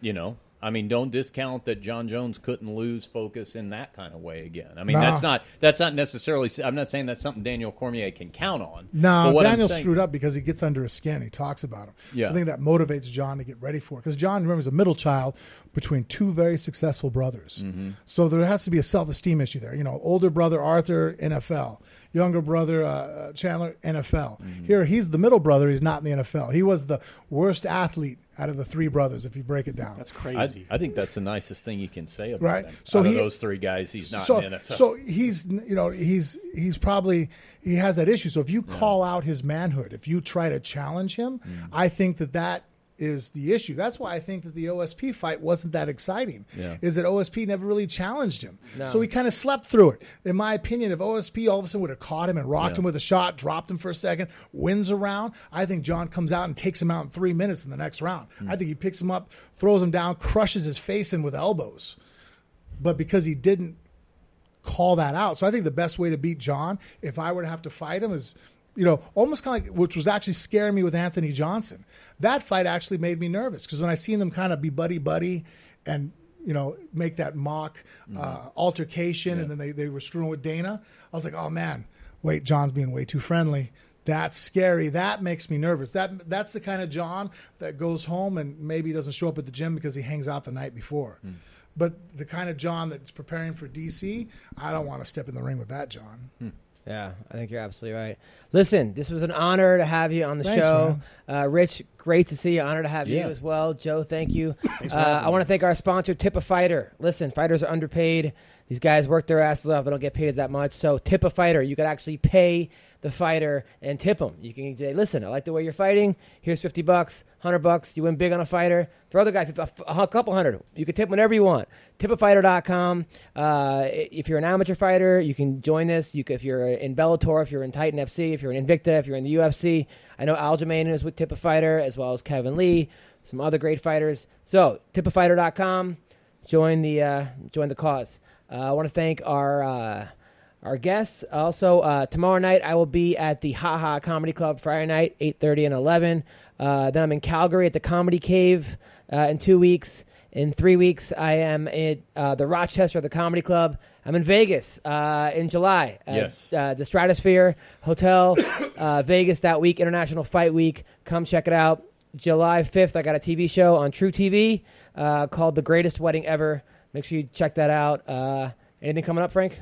Speaker 3: You know, I mean, don't discount that Jon Jones couldn't lose focus in that kind of way again. I mean, that's not that's not necessarily. I'm not saying that's something Daniel Cormier can count on.
Speaker 2: No,
Speaker 3: what
Speaker 2: Daniel
Speaker 3: saying-
Speaker 2: screwed up because he gets under his skin. He talks about him.
Speaker 3: Yeah.
Speaker 2: So I think that motivates Jon to get ready for it. Because Jon, remember, is a middle child between two very successful brothers.
Speaker 3: Mm-hmm.
Speaker 2: So there has to be a self esteem issue there. You know, older brother Arthur, NFL. Younger brother uh, uh, Chandler, NFL.
Speaker 3: Mm-hmm.
Speaker 2: Here, he's the middle brother. He's not in the NFL. He was the worst athlete out of the three brothers, if you break it down.
Speaker 4: That's crazy.
Speaker 3: I think that's the nicest thing you can say about
Speaker 2: Right.
Speaker 3: him.
Speaker 2: So
Speaker 3: Out of
Speaker 2: he-
Speaker 3: those three guys, he's not
Speaker 2: so,
Speaker 3: in the NFL.
Speaker 2: So he's you know he's he's probably he has that issue. So if you call out his manhood, if you try to challenge him,
Speaker 3: Mm.
Speaker 2: I think that that is the issue. That's why I think that the OSP fight wasn't that exciting.
Speaker 3: Yeah.
Speaker 2: Is that OSP never really challenged him,
Speaker 1: No.
Speaker 2: so he kind of slept through it. In my opinion, if OSP all of a sudden would have caught him and rocked
Speaker 3: Yeah.
Speaker 2: him with a shot, dropped him for a second, wins a round, I think Jon comes out and takes him out in three minutes in the next round.
Speaker 3: Mm.
Speaker 2: I think he picks him up, throws him down, crushes his face in with elbows. But because he didn't call that out. So I think the best way to beat Jon, if I were to have to fight him, is you know almost kind of like which was actually scaring me with Anthony Johnson. That fight actually made me nervous because when I seen them kind of be buddy buddy and you know make that mock mm-hmm. uh, altercation, and then they they were screwing with Dana, I was like, oh man, wait, Jon's being way too friendly. That's scary. That makes me nervous. That that's the kind of Jon that goes home and maybe doesn't show up at the gym because he hangs out the night before. Mm. But the kind of Jon that's preparing for DC, I don't want to step in the ring with that Jon. Hmm.
Speaker 1: Yeah, I think you're absolutely right. Listen, this was an honor to have you on the
Speaker 2: Thanks,
Speaker 1: show. Uh, Rich, great to see you. Honor to have
Speaker 3: Yeah.
Speaker 1: you as well. Joe, thank you.
Speaker 4: Thanks
Speaker 1: Uh, I want to thank our sponsor, Tip a Fighter. Listen, fighters are underpaid. These guys work their asses off. They don't get paid that much. So, Tip a Fighter. You could actually pay the fighter and tip them. You can say, listen, I like the way you're fighting. Here's 50 bucks, 100 bucks. You win big on a fighter. Throw the guy a, couple hundred. You can tip whenever you want. Tipafighter.com. Uh, if you're an amateur fighter, you can join this. You can, if you're in Bellator, if you're in Titan FC, if you're in Invicta, if you're in the UFC. I know Aljamain is with Tip Fighter as well as Kevin Lee, some other great fighters. So tipafighter.com. Join the uh, join the cause. Uh, I want to thank our uh, our guests. Also, uh, tomorrow night I will be at the Ha Ha Comedy Club Friday night, eight thirty and eleven. Uh, then I'm in Calgary at the Comedy Cave uh, in two weeks. In three weeks, I am at uh, the Rochester the Comedy Club. I'm in Vegas uh, in July. at,
Speaker 3: Yes.
Speaker 1: uh, the Stratosphere Hotel, uh, Vegas that week, International Fight Week. Come check it out. July 5th, I got a TV show on True TV uh, called The Greatest Wedding Ever. Make sure you check that out. Uh, Anything coming up, Frank?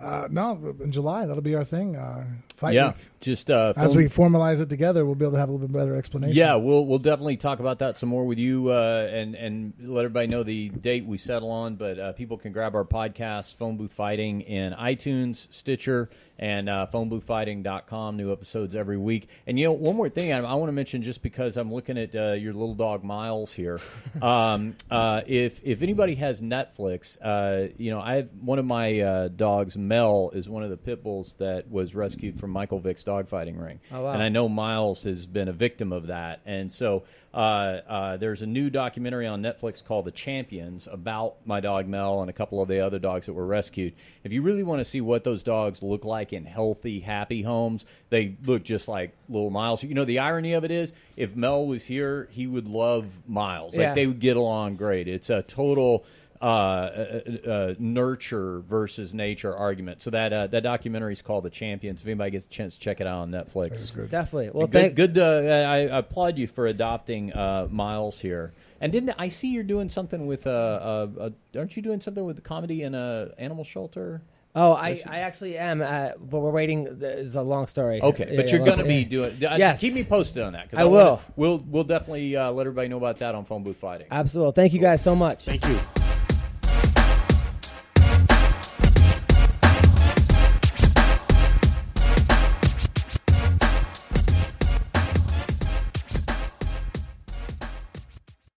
Speaker 2: Uh, no, in July that'll be our thing. Uh, fight
Speaker 3: yeah,
Speaker 2: week.
Speaker 3: Just uh,
Speaker 2: As we formalize it together, we'll be able to have a little bit better explanation.
Speaker 3: Yeah, we'll we'll definitely talk about that some more with you, uh, and and let everybody know the date we settle on. But uh, people can grab our podcast, Phone Booth Fighting, in iTunes, Stitcher, and uh, PhoneBoothFighting.com. New episodes every week. And you know, one more thing I, I want to mention, just because I'm looking at uh, your little dog Miles here. um, uh, if if anybody has Netflix, uh, you know, I have one of my uh, dogs, Mel, is one of the pit bulls that was rescued from Michael Vick's dogfighting ring.
Speaker 1: Oh, wow.
Speaker 3: And I know Miles has been a victim of that, and so uh, uh, there's a new documentary on Netflix called "The Champions" about my dog Mel and a couple of the other dogs that were rescued. If you really want to see what those dogs look like in healthy, happy homes, they look just like little Miles. You know, the irony of it is, if Mel was here, he would love Miles. Like they would get along great. It's a total. Uh, uh, uh, nurture versus nature argument. So that uh, that documentary is called "The Champions." If anybody gets a chance, to check it out on Netflix.
Speaker 2: That's good.
Speaker 1: Definitely. Well,
Speaker 3: good.
Speaker 1: thank.
Speaker 3: good. Uh, I, I applaud you for adopting uh, Miles here. And didn't I see you're doing something with? Uh, uh, uh, aren't you doing something with the comedy in a animal shelter?
Speaker 1: Oh, I, I actually am, uh, but we're waiting. It's a long story.
Speaker 3: Okay,
Speaker 1: Yeah,
Speaker 3: but
Speaker 1: yeah,
Speaker 3: you're
Speaker 1: long
Speaker 3: going to
Speaker 1: story.
Speaker 3: be doing. uh,
Speaker 1: Yes.
Speaker 3: keep me posted on that. 'cause
Speaker 1: I
Speaker 3: wanna-
Speaker 1: will.
Speaker 3: We'll we'll definitely uh, let everybody know about that on Phone Booth Fighting.
Speaker 1: Absolutely. Thank you guys so much.
Speaker 4: Thank you.